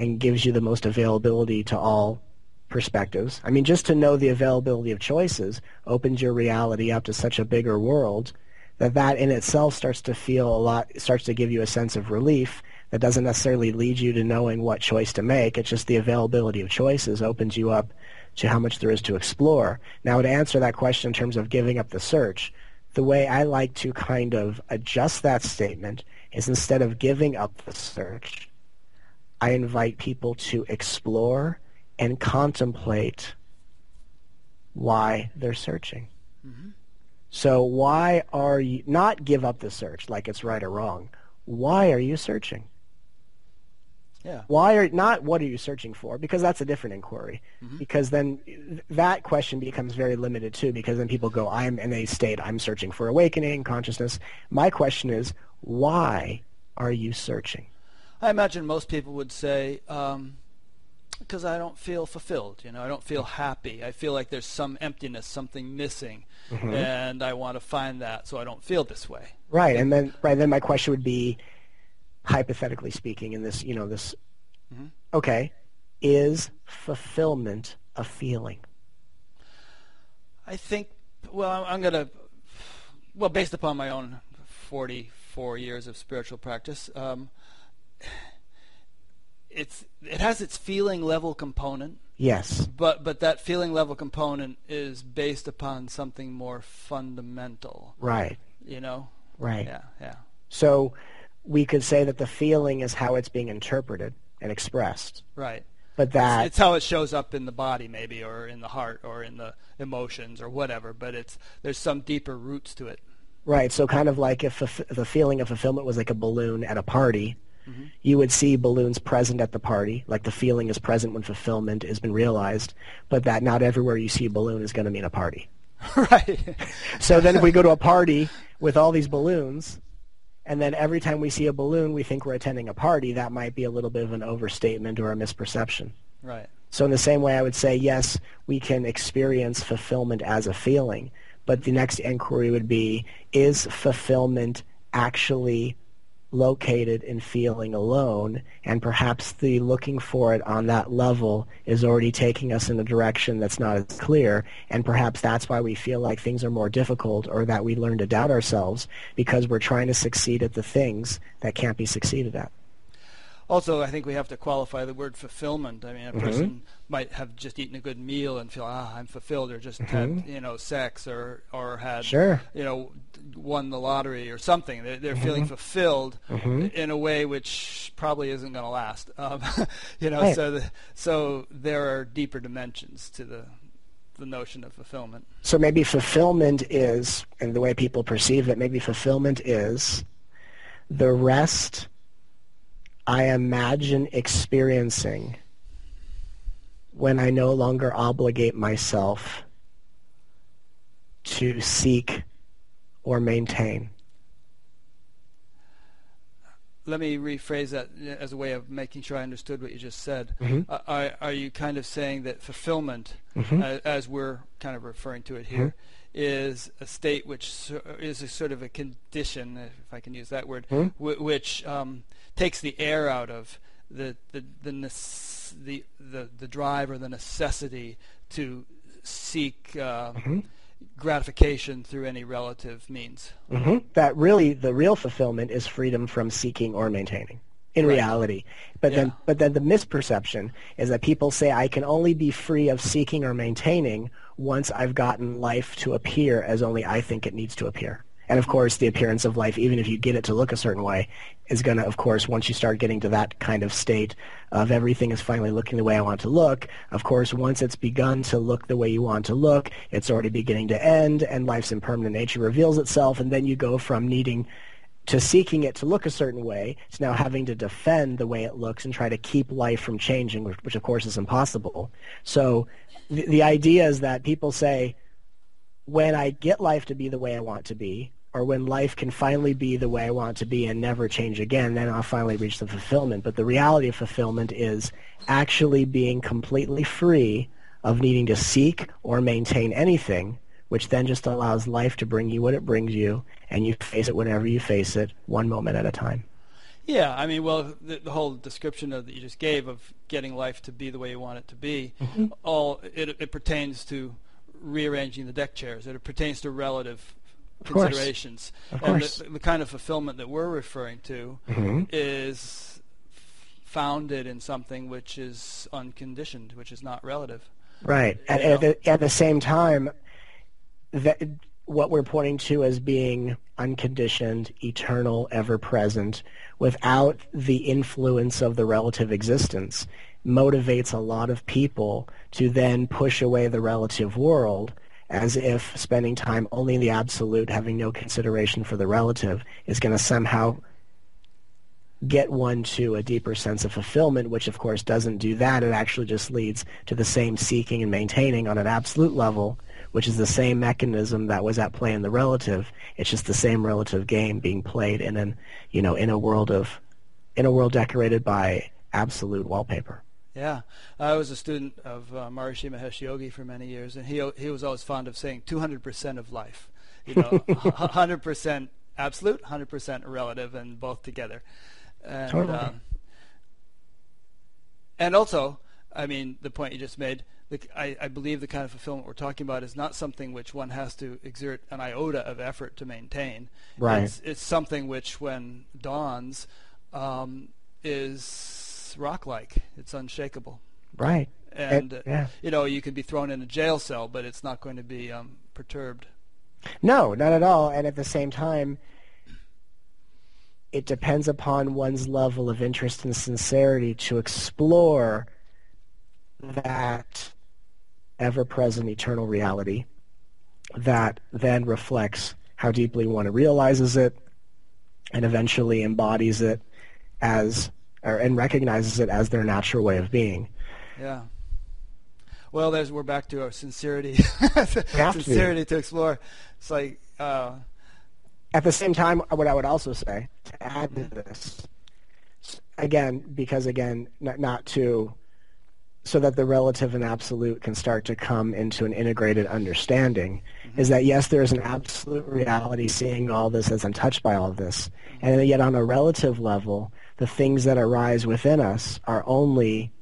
and gives you the most availability to all perspectives. I mean, just to know the availability of choices opens your reality up to such a bigger world that that in itself starts to feel a lot, starts to give you a sense of relief that doesn't necessarily lead you to knowing what choice to make. It's just the availability of choices opens you up to how much there is to explore. Now, to answer that question in terms of giving up the search, the way I like to kind of adjust that statement is instead of giving up the search, I invite people to explore and contemplate why they're searching. Mm-hmm. So why are you not give up the search like it's right or wrong? Why are you searching? yeah. Why are not what are you searching for? Because that's a different inquiry. Mm-hmm. Because then that question becomes very limited too. Because then people go, I'm in a state. I'm searching for awakening consciousness. My question is, why are you searching? I imagine most people would say, um, because I don't feel fulfilled. You know, I don't feel happy. I feel like there's some emptiness, something missing, and I want to find that, so I don't feel this way. Right, and then right then my question would be, hypothetically speaking, in this you know this, okay, is fulfillment a feeling? I think, well, I'm- to, well, based upon my own 44 years of spiritual practice, um, it's it has its feeling level component, Yes. but but that feeling level component is based upon something more fundamental. Right. You know? Right. Yeah, yeah. So we could say that the feeling is how it's being interpreted and expressed, Right. but that it's how it shows up in the body maybe or in the heart or in the emotions or whatever but it's there's some deeper roots to it right. So kind of like if the feeling of fulfillment was like a balloon at a party, you would see balloons present at the party, like the feeling is present when fulfillment has been realized, but that not everywhere you see a balloon is going to mean a party. right So then if we go to a party with all these balloons, and then every time we see a balloon, we think we're attending a party, that might be a little bit of an overstatement or a misperception. right So in the same way, I would say, yes, we can experience fulfillment as a feeling, but the next inquiry would be, is fulfillment actually located in feeling alone? And perhaps the looking for it on that level is already taking us in a direction that's not as clear, and perhaps that's why we feel like things are more difficult or that we learn to doubt ourselves because we're trying to succeed at the things that can't be succeeded at. Also i think we have to qualify the word fulfillment. I mean a person might have just eaten a good meal and feel ah i'm fulfilled or just had you know sex or or had Sure. you know won the lottery or something. They're, they're feeling fulfilled in a way which probably isn't going to last. Um, you know Right. so the, so there are deeper dimensions to the the notion of fulfillment. So maybe fulfillment is, and the way people perceive it, maybe fulfillment is the rest I imagine experiencing when I no longer obligate myself to seek or maintain. let me rephrase that as a way of making sure I understood what you just said. Mhm. Uh, are, are you kind of saying that fulfillment, Mhm. a- as we're kind of referring to it here, is a state which is a sort of a condition, if I can use that word, Mhm. which um, takes the air out of the the the, the the the drive or the necessity to seek uh, Mhm. gratification through any relative means. hmm That really, the real fulfillment is freedom from seeking or maintaining. In Right. reality, but then, but then the misperception is that people say I can only be free of seeking or maintaining once I've gotten life to appear as only I think it needs to appear, And of course, the appearance of life, even if you get it to look a certain way, is going to, of course, once you start getting to that kind of state of everything is finally looking the way I want to look, of course, once it's begun to look the way you want to look, it's already beginning to end, and life's impermanent nature reveals itself, and then you go from needing to seeking it to look a certain way to now having to defend the way it looks and try to keep life from changing, which, which of course is impossible. So the, the idea is that people say, when I get life to be the way I want to be, or when life can finally be the way I want it to be and never change again, then I'll finally reach the fulfillment. But the reality of fulfillment is actually being completely free of needing to seek or maintain anything, which then just allows life to bring you what it brings you, and you face it whenever you face it, one moment at a time. Yeah, I mean, well, the, the whole description of, that you just gave of getting life to be the way you want it to be, mm-hmm. all it, it pertains to rearranging the deck chairs. It pertains to relative of considerations. Of and the, the, kind of fulfillment that we're referring to mm-hmm. is founded in something which is unconditioned, which is not relative. Right. At, at, the, at the same time, that what we're pointing to as being unconditioned, eternal, ever present, without the influence of the relative existence, motivates a lot of people to then push away the relative world as if spending time only in the absolute, having no consideration for the relative, is going to somehow get one to a deeper sense of fulfillment, which of course doesn't do that. It actually just leads to the same seeking and maintaining on an absolute level, which is the same mechanism that was at play in the relative. It's just the same relative game being played in an, you know, in a world of, in a world decorated by absolute wallpaper. Yeah, I was a student of uh, Maharishi Mahesh Yogi for many years, and he he was always fond of saying 200% of life, you know, 100% absolute, 100% relative, and both together. And, totally. Um, and also, I mean, the point you just made, the, I, I believe the kind of fulfillment we're talking about is not something which one has to exert an iota of effort to maintain. Right. It's, it's something which, when dawns, um, is rock-like. It's unshakable. Right. And it, yeah. you know, you could be thrown in a jail cell, but it's not going to be um, perturbed. No, not at all. And at the same time, it depends upon one's level of interest and sincerity to explore that ever-present eternal reality that then reflects how deeply one realizes it and eventually embodies it as or, and recognizes it as their natural way of being. Yeah. Well, there's we're back to our sincerity, sincerity to, to, explore. It's like. Uh, At the same time, what I would also say to add to this, again, because again, not, not to, so that the relative and absolute can start to come into an integrated understanding, mm-hmm. is that yes, there is an absolute reality seeing all this as untouched by all this, and yet on a relative level, the things that arise within us are only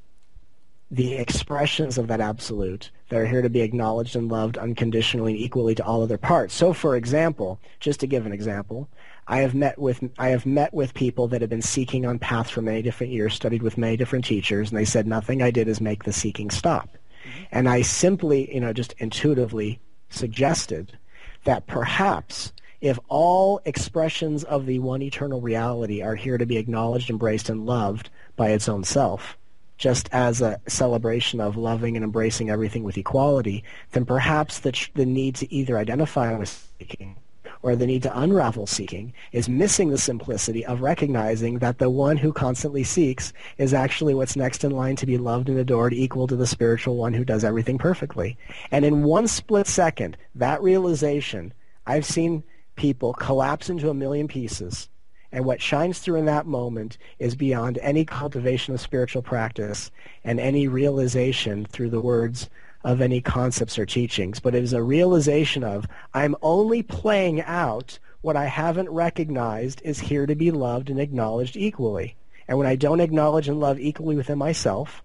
the expressions of that absolute that are here to be acknowledged and loved unconditionally and equally to all other parts. So for example, just to give an example, I have met with I have met with people that have been seeking on paths for many different years, studied with many different teachers, and they said nothing I did is make the seeking stop. Mm-hmm. And I simply, you know, just intuitively suggested that perhaps if all expressions of the one eternal reality are here to be acknowledged, embraced, and loved by its own self, just as a celebration of loving and embracing everything with equality, then perhaps the, the need to either identify with seeking or the need to unravel seeking is missing the simplicity of recognizing that the one who constantly seeks is actually what's next in line to be loved and adored equal to the spiritual one who does everything perfectly. And in one split second, that realization, I've seen people collapse into a million pieces. And what shines through in that moment is beyond any cultivation of spiritual practice and any realization through the words of any concepts or teachings. But it is a realization of, I'm only playing out what I haven't recognized is here to be loved and acknowledged equally. And when I don't acknowledge and love equally within myself,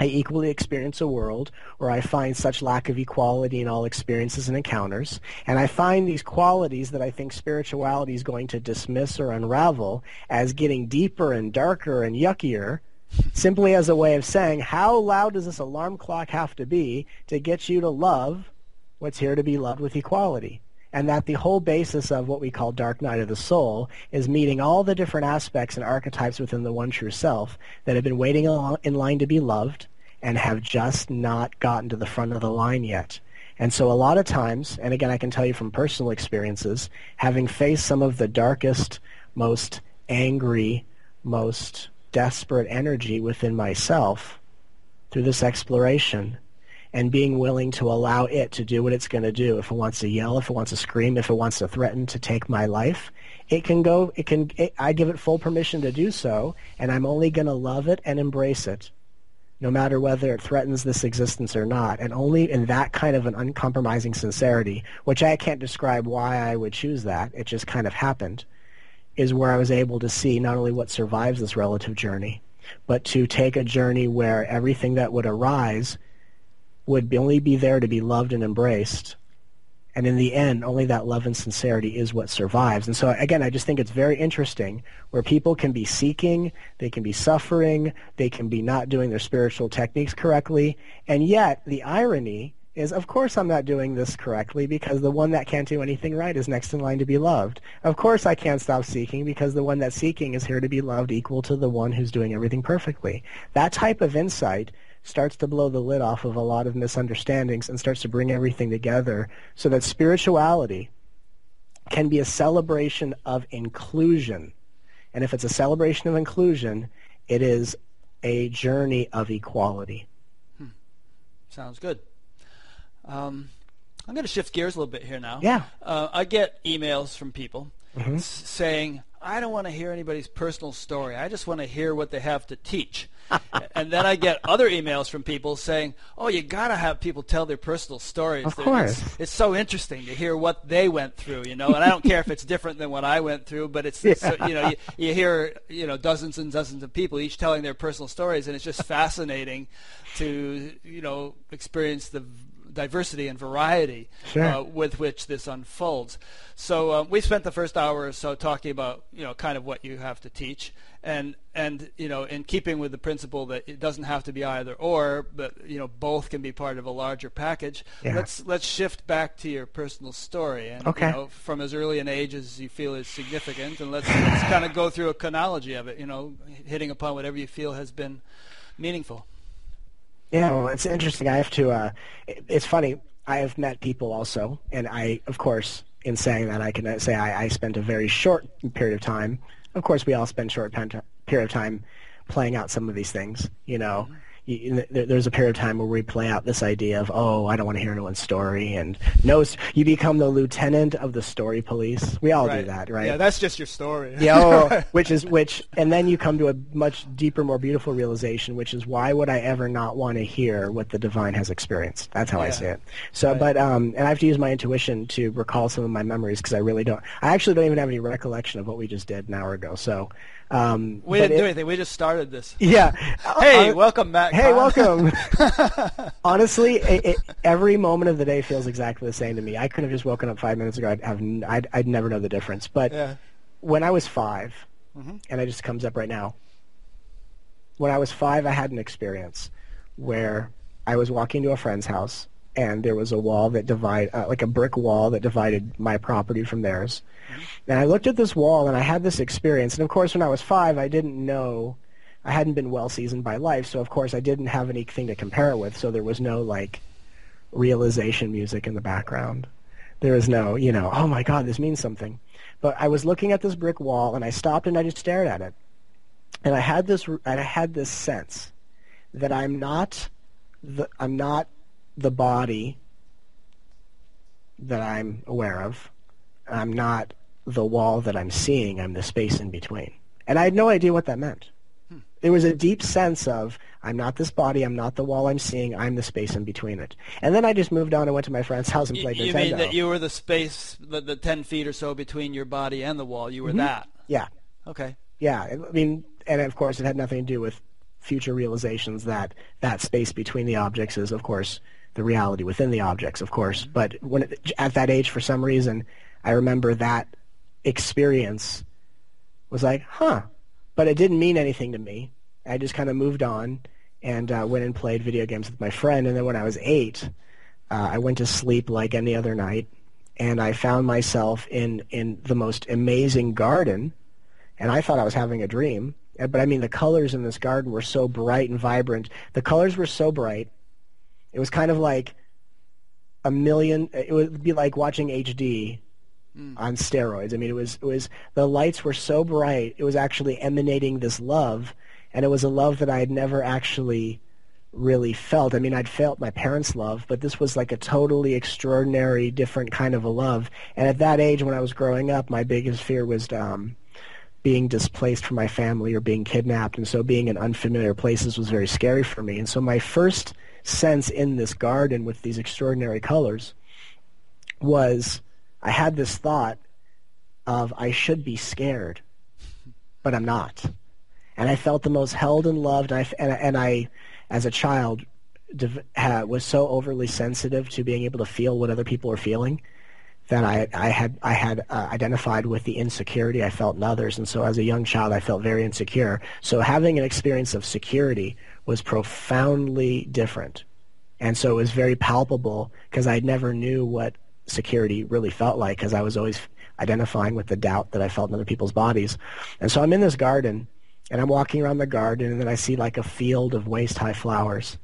I equally experience a world where I find such lack of equality in all experiences and encounters, and I find these qualities that I think spirituality is going to dismiss or unravel as getting deeper and darker and yuckier, simply as a way of saying, how loud does this alarm clock have to be to get you to love what's here to be loved with equality? And that the whole basis of what we call dark night of the soul is meeting all the different aspects and archetypes within the one true self that have been waiting in line to be loved and have just not gotten to the front of the line yet. And so a lot of times, and again I can tell you from personal experiences, having faced some of the darkest, most angry, most desperate energy within myself through this exploration, and being willing to allow it to do what it's going to do. If it wants to yell, if it wants to scream, if it wants to threaten to take my life, it can go. It can. It, I give it full permission to do so, and I'm only going to love it and embrace it, no matter whether it threatens this existence or not. And only in that kind of an uncompromising sincerity, which I can't describe why I would choose that. It just kind of happened, is where I was able to see not only what survives this relative journey, but to take a journey where everything that would arise would only be there to be loved and embraced. And in the end, only that love and sincerity is what survives. And so, again, I just think it's very interesting where people can be seeking, they can be suffering, they can be not doing their spiritual techniques correctly. And yet, the irony is, of course, I'm not doing this correctly because the one that can't do anything right is next in line to be loved. Of course, I can't stop seeking because the one that's seeking is here to be loved equal to the one who's doing everything perfectly. That type of insight starts to blow the lid off of a lot of misunderstandings and starts to bring everything together so that spirituality can be a celebration of inclusion. And if it's a celebration of inclusion, it is a journey of equality. Hmm. Sounds good. Um, I'm going to shift gears a little bit here now. Yeah. Uh, I get emails from people mm-hmm. s- saying, I don't want to hear anybody's personal story. I just want to hear what they have to teach. And then I get other emails from people saying, "Oh, you got to have people tell their personal stories. Of course, it's, it's, so interesting to hear what they went through, you know. And I don't care if it's different than what I went through, but it's, yeah. so, you know, you, you hear you know dozens and dozens of people each telling their personal stories, and it's just fascinating to you know experience the diversity and variety sure. uh, with which this unfolds. So uh, we spent the first hour or so talking about you know kind of what you have to teach, and and you know in keeping with the principle that it doesn't have to be either or, but you know both can be part of a larger package. Yeah. Let's let's shift back to your personal story and okay. you know, from as early an age as you feel is significant, and let's let's kind of go through a chronology of it. You know, hitting upon whatever you feel has been meaningful. Yeah, well, it's interesting. I have to. Uh, it's funny. I have met people also, and I, of course, in saying that, I can say I, I spent a very short period of time. Of course, we all spend short period of time playing out some of these things. You know, mm-hmm there's a period of time where we play out this idea of, oh, I don't want to hear anyone's story, and no, you become the lieutenant of the story police. We all right. do that, right? Yeah, that's just your story. yeah, oh, which is which, and then you come to a much deeper, more beautiful realization, which is why would I ever not want to hear what the divine has experienced? That's how yeah. I see it. So, right. but um, and I have to use my intuition to recall some of my memories because I really don't. I actually don't even have any recollection of what we just did an hour ago. So. Um, we didn't it, do anything. We just started this. Yeah. hey, uh, welcome back. Hey, welcome. Honestly, it, it, every moment of the day feels exactly the same to me. I could have just woken up five minutes ago. I'd have, I'd, I'd never know the difference. But yeah. when I was 5 mm-hmm. and it just comes up right now. When I was five, I had an experience where I was walking to a friend's house, and there was a wall that divide, uh, like a brick wall that divided my property from theirs and I looked at this wall and I had this experience. And of course, when I was five, I didn't know, I hadn't been well seasoned by life. So of course, I didn't have anything to compare it with. So there was no like realization music in the background. There was no, you know, oh my God, this means something. But I was looking at this brick wall and I stopped and I just stared at it. And I had this, I had this sense that I'm not the, I'm not the body that I'm aware of. I'm not the wall that I'm seeing, I'm the space in between. And I had no idea what that meant. Hmm. There was a deep sense of, I'm not this body, I'm not the wall I'm seeing, I'm the space in between it. And then I just moved on and went to my friend's house and played you, you Nintendo. You mean that you were the space, the, the 10 feet or so between your body and the wall, you were mm-hmm. that? Yeah. Okay. Yeah, I mean, and of course it had nothing to do with future realizations that that space between the objects is, of course, the reality within the objects, of course. Mm-hmm. But when it, at that age, for some reason, I remember that experience was like, huh. But it didn't mean anything to me. I just kind of moved on and uh, went and played video games with my friend. And then when I was eight, uh, I went to sleep like any other night. and I found myself in in the most amazing garden, and I thought I was having a dream. But I mean, the colors in this garden were so bright and vibrant. The colors were so bright. It was kind of like a million. It would be like watching HD on steroids. I mean, it was it was the lights were so bright. It was actually emanating this love, and it was a love that I had never actually really felt. I mean, I'd felt my parents' love, but this was like a totally extraordinary, different kind of a love. And at that age, when I was growing up, my biggest fear was um, being displaced from my family or being kidnapped, and so being in unfamiliar places was very scary for me. And so my first sense in this garden with these extraordinary colors was I had this thought of I should be scared, but I'm not. And I felt the most held and loved. And I, and, and I as a child, was so overly sensitive to being able to feel what other people are feeling that I, I had I had uh, identified with the insecurity I felt in others, and so as a young child, I felt very insecure. So having an experience of security was profoundly different, and so it was very palpable because I never knew what security really felt like because I was always identifying with the doubt that I felt in other people's bodies, and so I'm in this garden, and I'm walking around the garden, and then I see like a field of waist-high flowers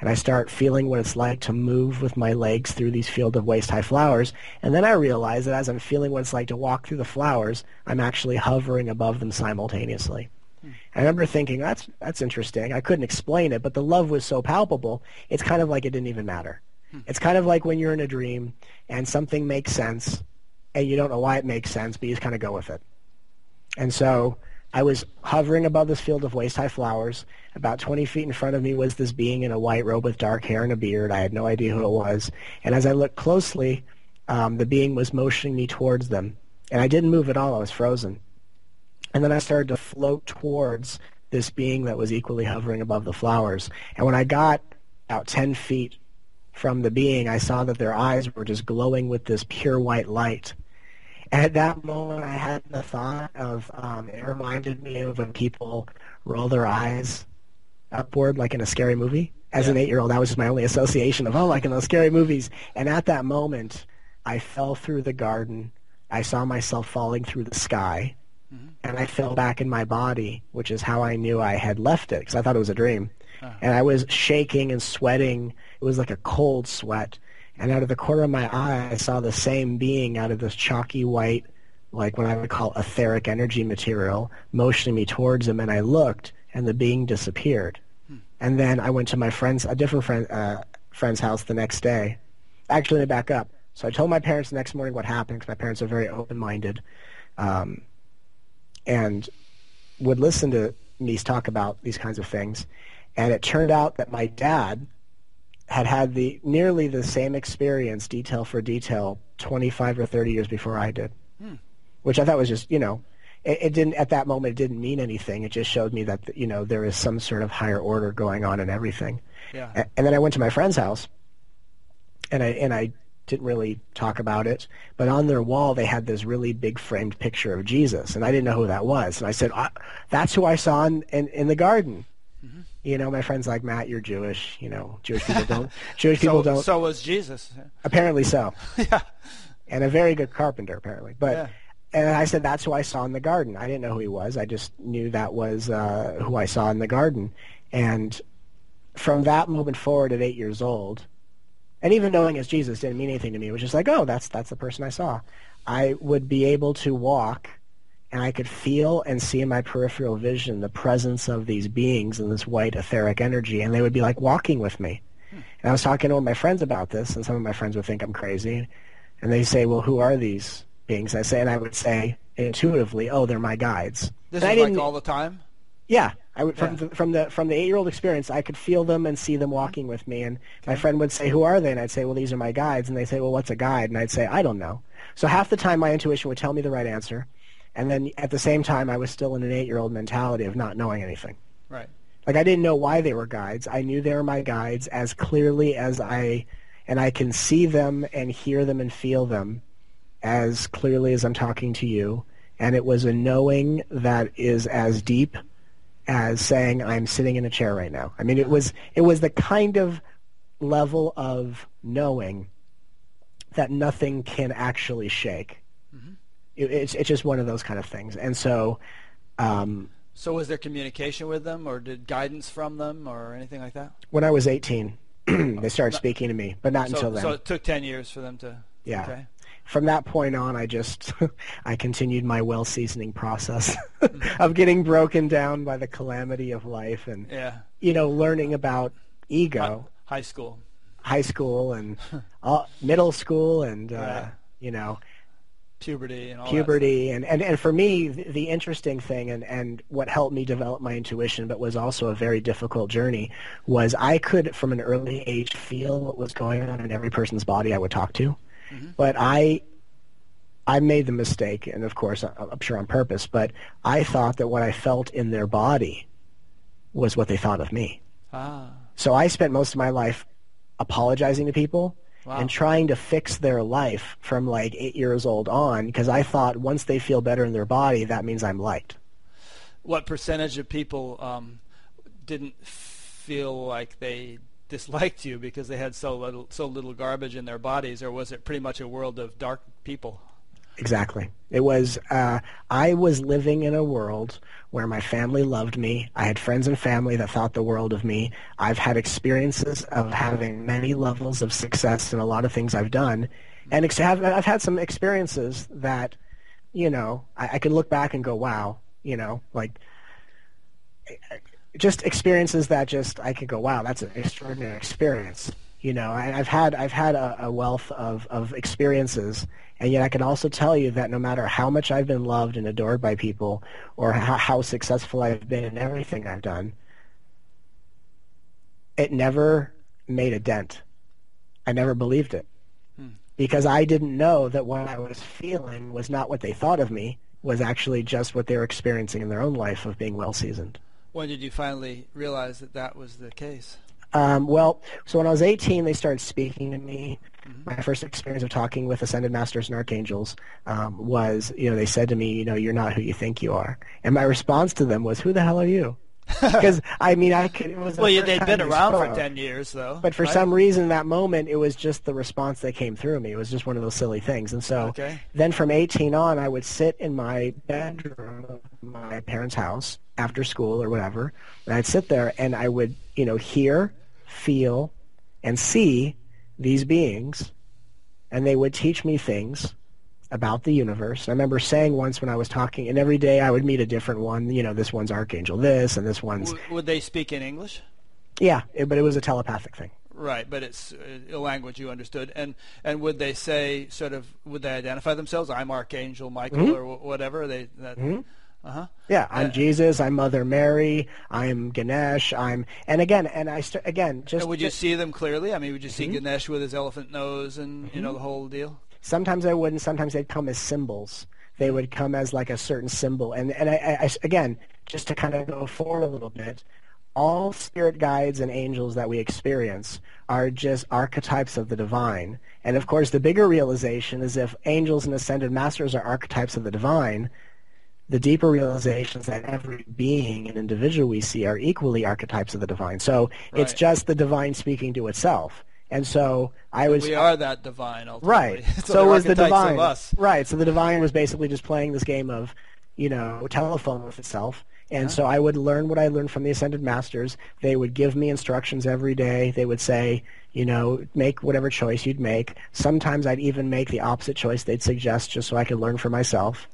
and I start feeling what it's like to move with my legs through these field of waist-high flowers. And then I realize that as I'm feeling what it's like to walk through the flowers, I'm actually hovering above them simultaneously. And I remember thinking, that's, that's interesting. I couldn't explain it, but the love was so palpable, it's kind of like it didn't even matter. Hmm. It's kind of like when you're in a dream and something makes sense and you don't know why it makes sense, but you just kind of go with it. And so I was hovering above this field of waist-high flowers. About 20 feet in front of me was this being in a white robe with dark hair and a beard. I had no idea who it was. And as I looked closely, um, the being was motioning me towards them. And I didn't move at all. I was frozen. And then I started to float towards this being that was equally hovering above the flowers. And when I got about 10 feet from the being, I saw that their eyes were just glowing with this pure white light. And at that moment, I had the thought of, um, it reminded me of when people roll their eyes upward like in a scary movie. As an eight-year-old, that was just my only association of, oh, like in those scary movies. And at that moment, I fell through the garden. I saw myself falling through the sky. Mm-hmm. And I fell back in my body, which is how I knew I had left it, because I thought it was a dream. Uh-huh. And I was shaking and sweating. It was like a cold sweat. And out of the corner of my eye, I saw the same being out of this chalky white, like what I would call etheric energy material, motioning me towards him. And I looked, and the being disappeared. And then I went to my friend's, a different friend, uh, friend's house the next day. Actually, let me back up. So I told my parents the next morning what happened, because my parents are very open-minded, um, and would listen to me talk about these kinds of things. And it turned out that my dad had had the nearly the same experience, detail for detail, 25 or 30 years before I did, which I thought was just, you know, it, it didn't at that moment. It didn't mean anything. It just showed me that you know there is some sort of higher order going on in everything. Yeah. And then I went to my friend's house, and I and I didn't really talk about it. But on their wall, they had this really big framed picture of Jesus, and I didn't know who that was. And I said, "I- "That's who I saw in in, in the garden." Mm-hmm. You know, my friend's like, Matt, you're Jewish. You know, Jewish people don't. Jewish people don't. so was Jesus. Apparently so, yeah. and a very good carpenter apparently. But Yeah. And I said that's who I saw in the garden. I didn't know who he was. I just knew that was uh, who I saw in the garden. And from that moment forward, at eight years old, and even knowing it's Jesus didn't mean anything to me. It was just like, oh, that's that's the person I saw. I would be able to walk, and I could feel and see in my peripheral vision the presence of these beings and this white etheric energy, and they would be like walking with me. And I was talking to one of my friends about this, and some of my friends would think I'm crazy, and they say, well, who are these beings? I say, and I would say intuitively, oh, they're my guides. This And I is like didn't- all the time. yeah, I would from Yeah. the, from the from the eight year old experience, I could feel them and see them walking with me. And my friend would say, "Who are they?" And I'd say, "Well, these are my guides." And they'd say, "Well, what's a guide?" And I'd say, "I don't know." So half the time, my intuition would tell me the right answer, and then at the same time, I was still in an eight year old mentality of not knowing anything. Right. Like I didn't know why they were guides. I knew they were my guides as clearly as I, and I can see them and hear them and feel them as clearly as I'm talking to you. And it was a knowing that is as deep as saying I'm sitting in a chair right now. I mean, it was it was the kind of level of knowing that nothing can actually shake. It, it's it's just one of those kind of things, and so. Um, So was there communication with them, or did guidance from them, or anything like that? when I was 18, they started speaking to me, but not So, until then. so it took ten years for them to. Yeah. Okay. From that point on, I just I continued my well seasoning process of getting broken down by the calamity of life, and Yeah. you know, learning about ego, High school. high school and uh, middle school, and uh, you know, Puberty and all puberty and, and, and for me the, the interesting thing and, and what helped me develop my intuition but was also a very difficult journey was I could from an early age feel what was going on in every person's body I would talk to but I I made the mistake and of course I'm sure on purpose but I thought that what I felt in their body was what they thought of me Ah. so I spent most of my life apologizing to people Wow. and trying to fix their life from like eight years old on because I thought once they feel better in their body, that means I'm liked. What percentage of people um, didn't feel like they disliked you because they had so little so little garbage in their bodies, or was it pretty much a world of dark people? Exactly. It was, uh, I was living in a world where my family loved me. I had friends and family that thought the world of me. I've had experiences of having many levels of success in a lot of things I've done. And ex- I've had some experiences that, you know, I, I could look back and go, wow, you know, like just experiences that just I could go, wow, that's an extraordinary experience. You know, I, I've had I've had a, a wealth of, of experiences, and yet I can also tell you that no matter how much I've been loved and adored by people, or how, how successful I've been in everything I've done, it never made a dent. I never believed it hmm. because I didn't know that what I was feeling was not what they thought of me, was actually just what they were experiencing in their own life of being well seasoned. When did you finally realize that that was the case? Um, well, so when I was 18, they started speaking to me. My first experience of talking with ascended masters and archangels um, was, you know, they said to me, you know, you're not who you think you are. And my response to them was, who the hell are you? Because, I mean, I could, it was Well, they'd been around for ten years, though. But for right? some reason, that moment, it was just the response that came through me. It was just one of those silly things. And so Okay. then from 18 on, I would sit in my bedroom of my parents' house after school or whatever, and I'd sit there and I would, you know, hear, feel, and see these beings, and they would teach me things about the universe. I remember saying once when I was talking, and every day I would meet a different one. You know, this one's Archangel this, and this one's W- would they speak in English? yeah, it, but it was a telepathic thing. Right, but it's uh, a language you understood. And and would they say sort of would they identify themselves? I'm Archangel Michael Mm-hmm. or wh- whatever. They that. Uh huh. Yeah, I'm Uh, Jesus. I'm Mother Mary. I'm Ganesh. I'm and again and I st- again just And would you just- see them clearly? I mean, would you Mm-hmm. see Ganesh with his elephant nose and you know the whole deal? Sometimes I wouldn't. Sometimes they'd come as symbols. They hmm. would come as like a certain symbol. And and I, I again just to kind of go forward a little bit, all spirit guides and angels that we experience are just archetypes of the divine. And of course, the bigger realization is if angels and ascended masters are archetypes of the divine, the deeper realizations that every being and individual we see are equally archetypes of the divine. So it's just the divine speaking to itself. And so I was we are that divine ultimately. right. so, they're was the divine. Right. So the divine was basically just playing this game of, you know, telephone with itself. And so I would learn what I learned from the ascended masters. They would give me instructions every day. They would say, you know, make whatever choice you'd make. Sometimes I'd even make the opposite choice they'd suggest just so I could learn for myself.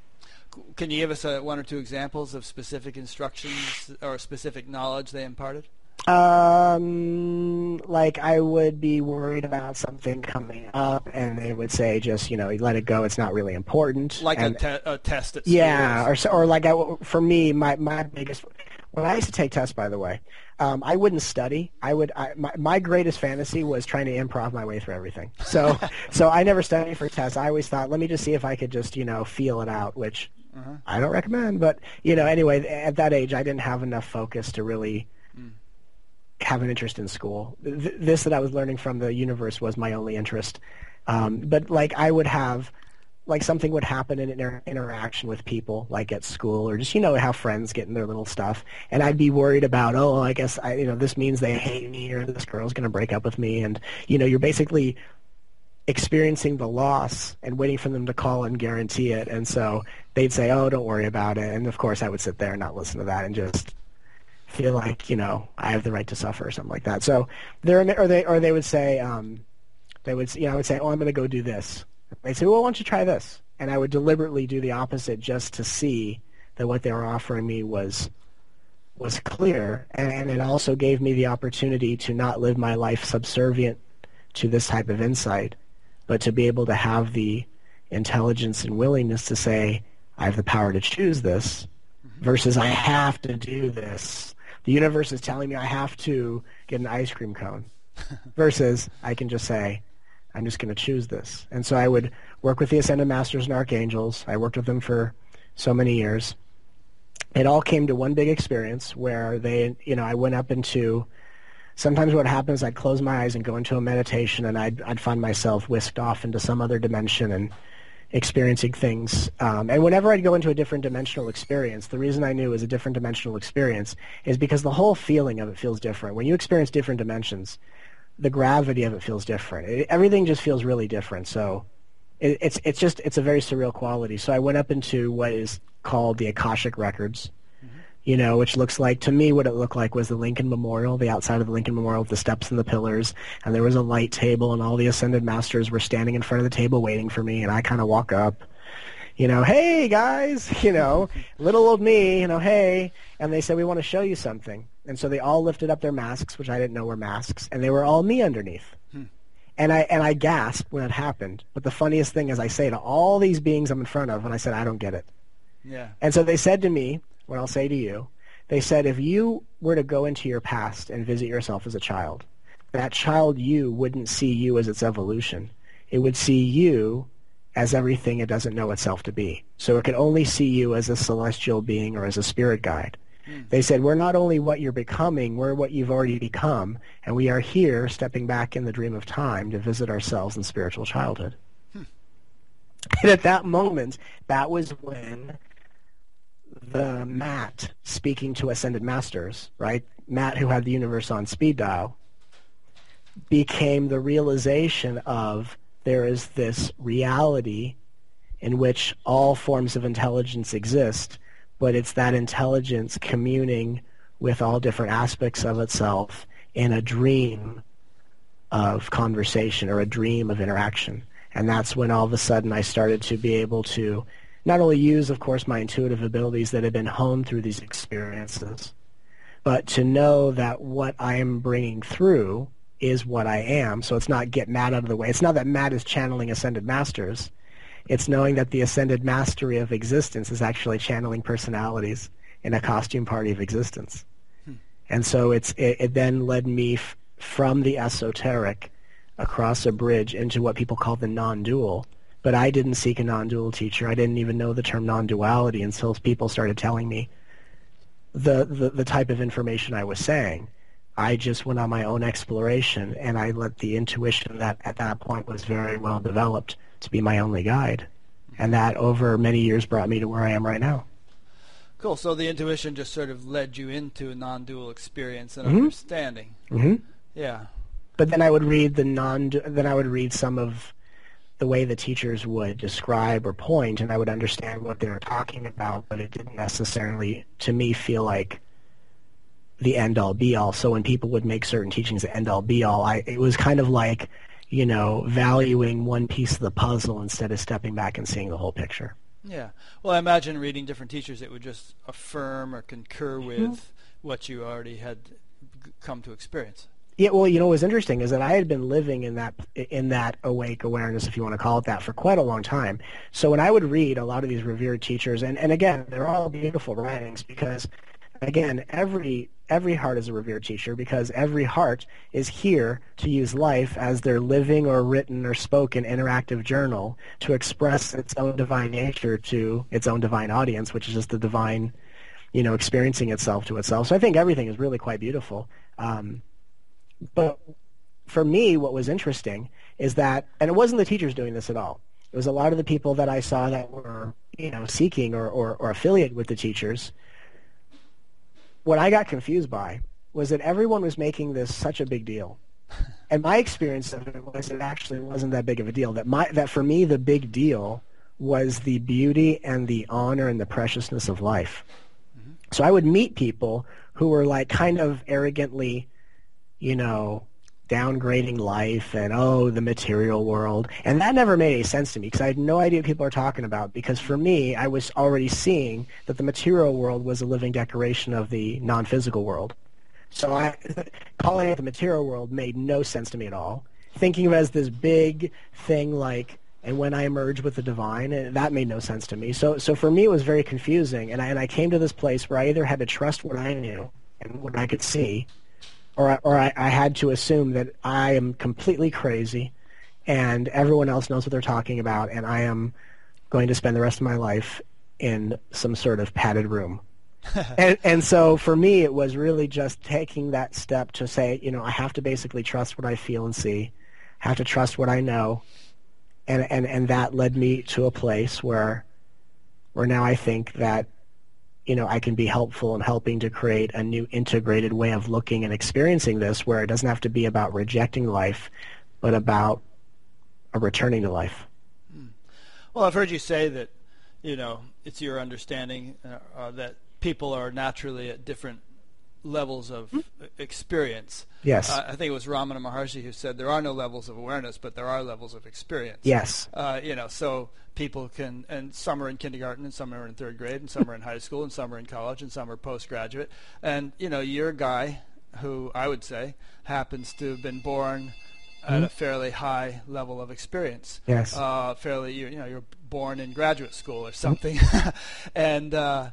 Can you give us uh, one or two examples of specific instructions or specific knowledge they imparted? Um, like I would be worried about something coming up, and they would say, just you know, let it go. It's not really important. Like and, a, te- a test at yeah, or so- or like I, for me, my my biggest when I used to take tests, by the way, um, I wouldn't study. I would I, my my greatest fantasy was trying to improv my way through everything. So so I never studied for tests. I always thought, let me just see if I could just you know feel it out, which Uh-huh. I don't recommend. But you know, anyway, at that age, I didn't have enough focus to really have an interest in school. Th- this that I was learning from the universe was my only interest. Um, but like I would have, like something would happen in an inter- interaction with people, like at school, or just you know how friends get in their little stuff, and I'd be worried about, oh, I guess I, you know, this means they hate me, or this girl's to break up with me, and you know, you're basically experiencing the loss and waiting for them to call and guarantee it. And so they'd say, "Oh, don't worry about it." And of course, I would sit there and not listen to that and just feel like you know I have the right to suffer or something like that. So there, or they, or they would say, um, they would, you know, I would say, "Oh, I'm going to go do this." They'd say, "Well, why don't you try this?" And I would deliberately do the opposite just to see that what they were offering me was was clear, and it also gave me the opportunity to not live my life subservient to this type of insight, but to be able to have the intelligence and willingness to say, I have the power to choose this, versus I have to do this. The universe is telling me I have to get an ice cream cone, versus I can just say, I'm just going to choose this. And so I would work with the Ascended Masters and Archangels. I worked with them for so many years. It all came to one big experience where they, you know, I went up into sometimes what happens, I'd close my eyes and go into a meditation, and I'd, I'd find myself whisked off into some other dimension and experiencing things. Um, and whenever I'd go into a different dimensional experience, the reason I knew it was a different dimensional experience is because the whole feeling of it feels different. When you experience different dimensions, the gravity of it feels different. It, everything just feels really different. So it, it's it's just it's a very surreal quality. So I went up into what is called the Akashic Records you know, which looks like to me what it looked like was the Lincoln Memorial, the outside of the Lincoln Memorial with the steps and the pillars, and there was a light table, and all the ascended masters were standing in front of the table waiting for me, and I kind of walk up, you know, hey guys, you know, little old me, you know, hey, and they said we want to show you something, and so they all lifted up their masks, which I didn't know were masks, and they were all me underneath. Hmm. And I and I gasped when it happened. But the funniest thing is I say to all these beings I'm in front of, and I said, I don't get it. Yeah. And so they said to me, what I'll say to you. They said if you were to go into your past and visit yourself as a child, that child you wouldn't see you as its evolution. It would see you as everything it doesn't know itself to be. So it could only see you as a celestial being or as a spirit guide. Mm. They said, we're not only what you're becoming, we're what you've already become, and we are here stepping back in the dream of time to visit ourselves in spiritual childhood. Hmm. And at that moment, that was when the Matt speaking to Ascended Masters, right? Matt, who had the universe on speed dial, became the realization of there is this reality in which all forms of intelligence exist, but it's that intelligence communing with all different aspects of itself in a dream of conversation or a dream of interaction. And that's when all of a sudden I started to be able to not only use, of course, my intuitive abilities that have been honed through these experiences, but to know that what I am bringing through is what I am. So it's not get Matt out of the way. It's not that Matt is channeling ascended masters. It's knowing that the ascended mastery of existence is actually channeling personalities in a costume party of existence. Hmm. And so it's it, it then led me f- from the esoteric across a bridge into what people call the non-dual, but I didn't seek a non-dual teacher. I didn't even know the term non-duality until people started telling me the, the, the type of information I was saying. I just went on my own exploration, and I let the intuition that at that point was very well developed to be my only guide. And that over many years brought me to where I am right now. Cool. So the intuition just sort of led you into a non-dual experience and mm-hmm. understanding. Mm-hmm. Yeah. But then I would read the non. Then I would read some of the way the teachers would describe or point, and I would understand what they were talking about, but it didn't necessarily, to me, feel like the end all be all. So when people would make certain teachings the end all be all, I it was kind of like, you know, valuing one piece of the puzzle instead of stepping back and seeing the whole picture. Yeah. Well, I imagine reading different teachers, it would just affirm or concur with mm-hmm. what you already had come to experience. Yeah, well, you know what's interesting is that I had been living in that in that awake awareness, if you want to call it that, for quite a long time. So when I would read a lot of these revered teachers, and, and again, they're all beautiful writings because, again, every every heart is a revered teacher because every heart is here to use life as their living or written or spoken interactive journal to express its own divine nature to its own divine audience, which is just the divine, you know, experiencing itself to itself. So I think everything is really quite beautiful. Um, but for me, what was interesting is that, and it wasn't the teachers doing this at all. It was a lot of the people that I saw that were, you know, seeking or, or, or affiliated with the teachers. What I got confused by was that everyone was making this such a big deal. and my experience of it was it actually wasn't that big of a deal. That my that for me the big deal was the beauty and the honor and the preciousness of life. Mm-hmm. So I would meet people who were like kind of arrogantly, you know, downgrading life and oh the material world and that never made any sense to me because i had no idea what people are talking about because for me i was already seeing that the material world was a living decoration of the non-physical world so I, calling it the material world made no sense to me at all. Thinking of it as this big thing like, and when I emerge with the divine, eh, that made no sense to me. So, so for me, it was very confusing. And I, and I came to this place where I either had to trust what I knew and what I could see, or, I, or I, I had to assume that I am completely crazy and everyone else knows what they're talking about, and I am going to spend the rest of my life in some sort of padded room. And, and so for me, it was really just taking that step to say, you know, I have to basically trust what I feel and see, have to trust what I know, and and and that led me to a place where, where now I think that, you know, I can be helpful in helping to create a new integrated way of looking and experiencing this, where it doesn't have to be about rejecting life, but about a returning to life. Hmm. Well, I've heard you say that, you know, it's your understanding uh, that people are naturally at different levels of mm-hmm. experience. Yes. Uh, I think it was Ramana Maharshi who said there are no levels of awareness, but there are levels of experience. Yes. Uh, you know, so people can, and some are in kindergarten, and some are in third grade, and some are in high school, and some are in college, and some are postgraduate. And, you know, you're a guy who I would say happens to have been born at mm-hmm. a fairly high level of experience. Yes. Uh, fairly, you, you, know, you're born in graduate school or something. and, uh,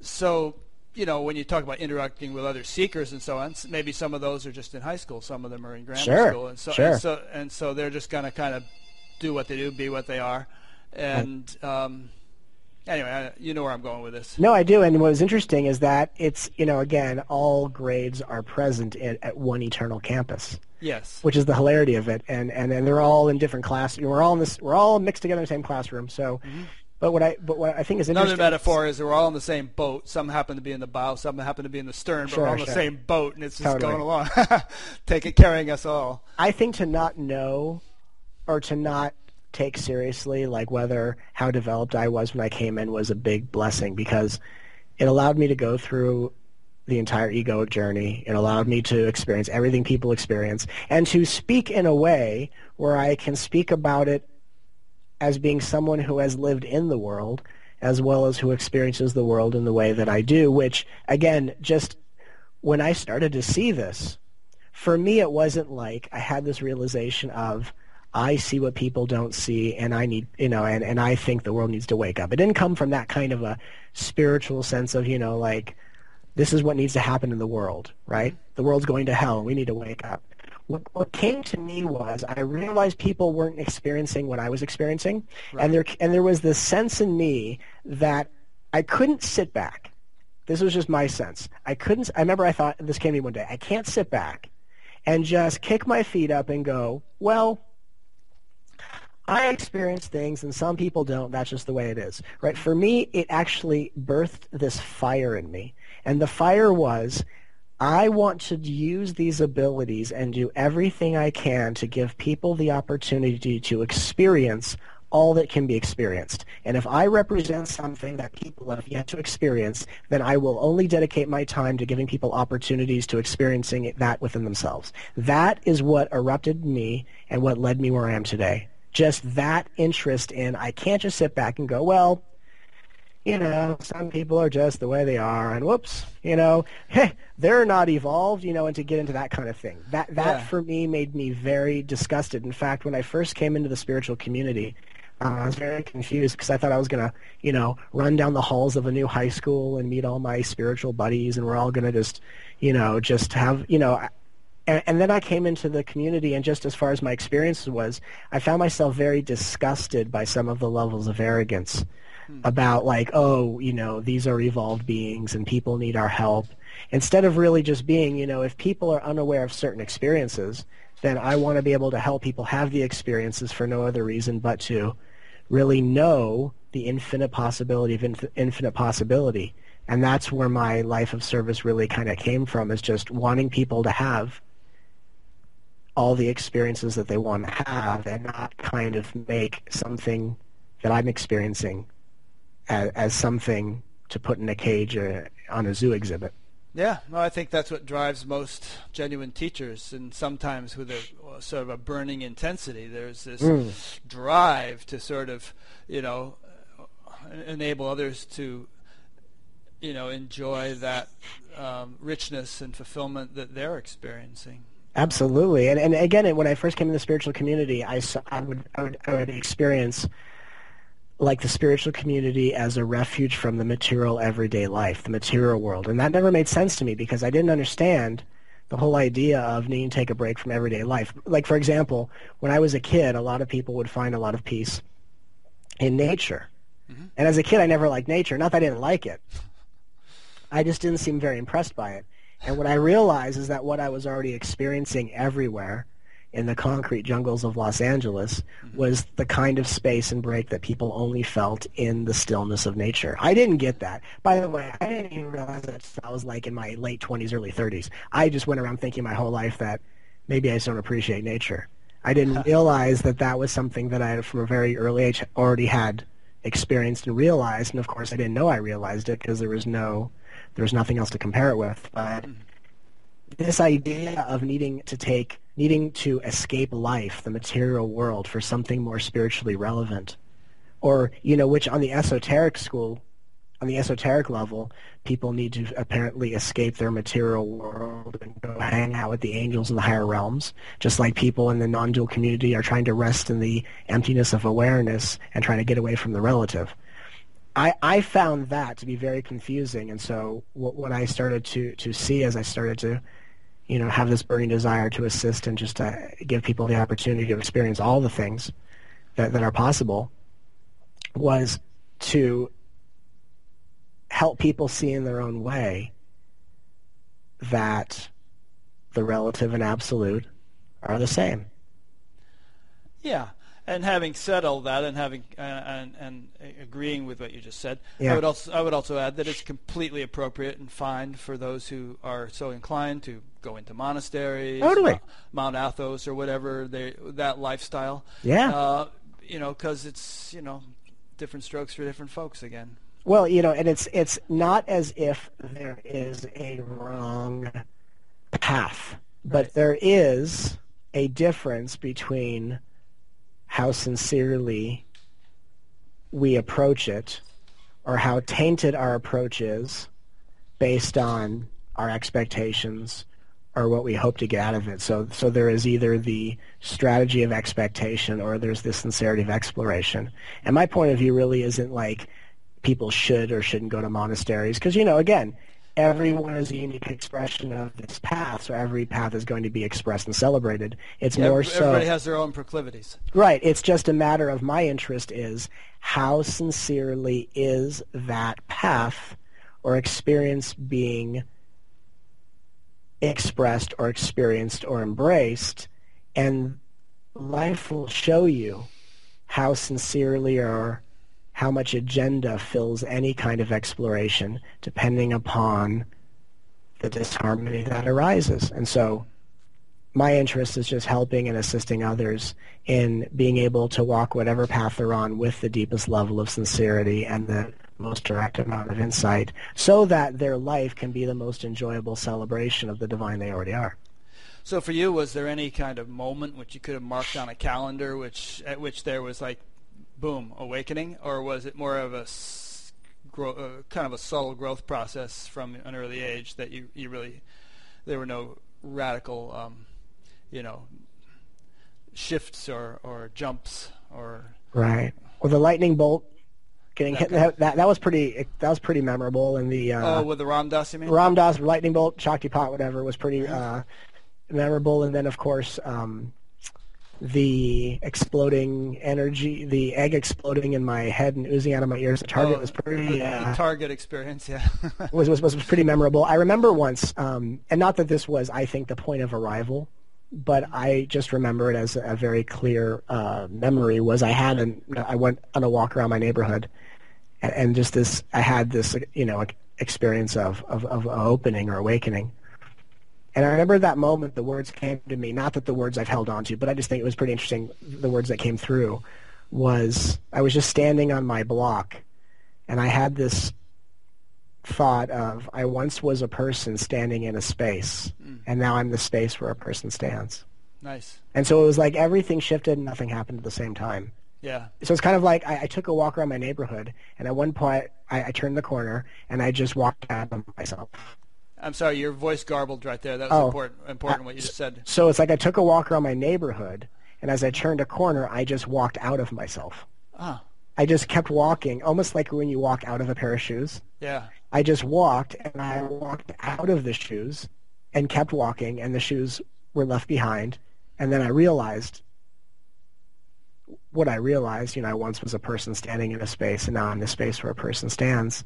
so you know, when you talk about interacting with other seekers and so on, maybe some of those are just in high school, some of them are in grammar sure. school, and so sure. and so and so they're just going to kind of do what they do, be what they are, and um, anyway, I, you know where I'm going with this. No, I do. And what was interesting is that it's you know again all grades are present in, at one eternal campus. Yes. Which is the hilarity of it, and and, and they're all in different classes. We're all in this. We're all mixed together in the same classroom. So. Mm-hmm but what I but what I think is interesting. Another metaphor is we're all in the same boat. Some happen to be in the bow, some happen to be in the stern, but sure, we're all in sure. the same boat, and it's just totally. going along, take it carrying us all. I think to not know, or to not take seriously, like whether how developed I was when I came in was a big blessing because it allowed me to go through the entire egoic journey. It allowed me to experience everything people experience and to speak in a way where I can speak about it as being someone who has lived in the world as well as who experiences the world in the way that I do, which, again, just when I started to see this, for me it wasn't like I had this realization of I see what people don't see and I need, you know, and, and I think the world needs to wake up. It didn't come from that kind of a spiritual sense of, you know, like this is what needs to happen in the world, right? The world's going to hell and we need to wake up what, what came to me was I realized people weren't experiencing what I was experiencing, right. and there and there was this sense in me that I couldn't sit back. This was just my sense. I couldn't. I remember I thought this came to me one day. I can't sit back and just kick my feet up and go, well, I experience things and some people don't. That's just the way it is. Right? For me, it actually birthed this fire in me. And the fire was I want to use these abilities and do everything I can to give people the opportunity to experience all that can be experienced. And if I represent something that people have yet to experience, then I will only dedicate my time to giving people opportunities to experiencing that within themselves. That is what erupted me and what led me where I am today. Just that interest in, I can't just sit back and go, well, you know, some people are just the way they are, and whoops, you know, hey, they're not evolved, you know, and to get into that kind of thing. That that yeah. for me made me very disgusted. In fact, when I first came into the spiritual community, uh, I was very confused because I thought I was gonna, you know, run down the halls of a new high school and meet all my spiritual buddies, and we're all gonna just, you know, just have, you know. And, and then I came into the community, and just as far as my experience was, I found myself very disgusted by some of the levels of arrogance. About like, oh, you know, these are evolved beings and people need our help. Instead of really just being, you know, if people are unaware of certain experiences, then I want to be able to help people have the experiences for no other reason but to really know the infinite possibility of inf- infinite possibility. And that's where my life of service really kind of came from is just wanting people to have all the experiences that they want to have and not kind of make something that I'm experiencing as, as something to put in a cage or on a zoo exhibit. Yeah, no, I think that's what drives most genuine teachers, and sometimes with a sort of a burning intensity, there's this mm. drive to sort of, you know, enable others to, you know, enjoy that um, richness and fulfillment that they're experiencing. Absolutely, and and again, when I first came in the spiritual community, I saw, I would I would, I would experience like the spiritual community as a refuge from the material everyday life, the material world. And that never made sense to me because I didn't understand the whole idea of needing to take a break from everyday life. Like, for example, when I was a kid, a lot of people would find a lot of peace in nature. Mm-hmm. And as a kid, I never liked nature. Not that I didn't like it. I just didn't seem very impressed by it. And what I realized is that what I was already experiencing everywhere in the concrete jungles of Los Angeles mm-hmm. was the kind of space and break that people only felt in the stillness of nature. I didn't get that. By the way, I didn't even realize that I was like in my late 20s, early 30s. I just went around thinking my whole life that maybe I just don't appreciate nature. I didn't realize that that was something that I, from a very early age, already had experienced and realized. And of course, I didn't know I realized it because there was no, there was nothing else to compare it with. But mm-hmm. This idea of needing to take needing to escape life, the material world, for something more spiritually relevant. Or, you know, which on the esoteric school, on the esoteric level, people need to apparently escape their material world and go hang out with the angels in the higher realms, just like people in the non-dual community are trying to rest in the emptiness of awareness and trying to get away from the relative. I, I found that to be very confusing, and so what, what I started to, to see as I started to you know, have this burning desire to assist and just to give people the opportunity to experience all the things that, that are possible was to help people see in their own way that the relative and absolute are the same. Yeah, and having said all that, and having uh, and, and agreeing with what you just said, yeah. I would also I would also add that it's completely appropriate and fine for those who are so inclined to go into monasteries, totally. Mount Athos or whatever they that lifestyle. Yeah, uh, you know, because it's you know different strokes for different folks again. Well, you know, and it's it's not as if there is a wrong path, but right. there is a difference between how sincerely we approach it or how tainted our approach is based on our expectations or what we hope to get out of it. So, so there is either the strategy of expectation or there's the sincerity of exploration. And my point of view really isn't like people should or shouldn't go to monasteries because, you know, again, everyone is a unique expression of this path, so every path is going to be expressed and celebrated. It's yeah, more everybody so everybody has their own proclivities. Right. It's just a matter of my interest is how sincerely is that path or experience being expressed or experienced or embraced, and life will show you how sincerely or how much agenda fills any kind of exploration depending upon the disharmony that arises. And so my interest is just helping and assisting others in being able to walk whatever path they're on with the deepest level of sincerity and the most direct amount of insight so that their life can be the most enjoyable celebration of the divine they already are. So for you, was there any kind of moment which you could have marked on a calendar which at which there was like boom, awakening, or was it more of a grow, uh, kind of a subtle growth process from an early age that you, you really there were no radical, um, you know, shifts or, or jumps or? Right. Well, the lightning bolt getting that hit that, that, that was pretty that was pretty memorable in the uh, oh with the Ram Dass you mean? Ram Dass lightning bolt Shaktipat whatever was pretty uh, memorable and then of course um, the exploding energy, the egg exploding in my head and oozing out of my ears. The target oh, was pretty. Uh, target experience, yeah. was, was was pretty memorable. I remember once, um, and not that this was, I think, the point of arrival, but I just remember it as a very clear uh, memory. Was I had an I went on a walk around my neighborhood, and, and just this, I had this, you know, experience of of, of opening or awakening And I remember that moment the words came to me, not that the words I've held on to, but I just think it was pretty interesting, the words that came through was I was just standing on my block and I had this thought of I once was a person standing in a space mm. and now I'm the space where a person stands. Nice. And so it was like everything shifted and nothing happened at the same time. Yeah. So it's kind of like I, I took a walk around my neighborhood and at one point I, I turned the corner and I just walked out of myself. I'm sorry, your voice garbled right there. That was oh, important, important what you just said. So it's like I took a walk around my neighborhood, and as I turned a corner, I just walked out of myself. Ah. I just kept walking, almost like when you walk out of a pair of shoes. Yeah. I just walked, and I walked out of the shoes and kept walking, and the shoes were left behind. And then I realized what I realized, you know, I once was a person standing in a space, and now I'm the space where a person stands.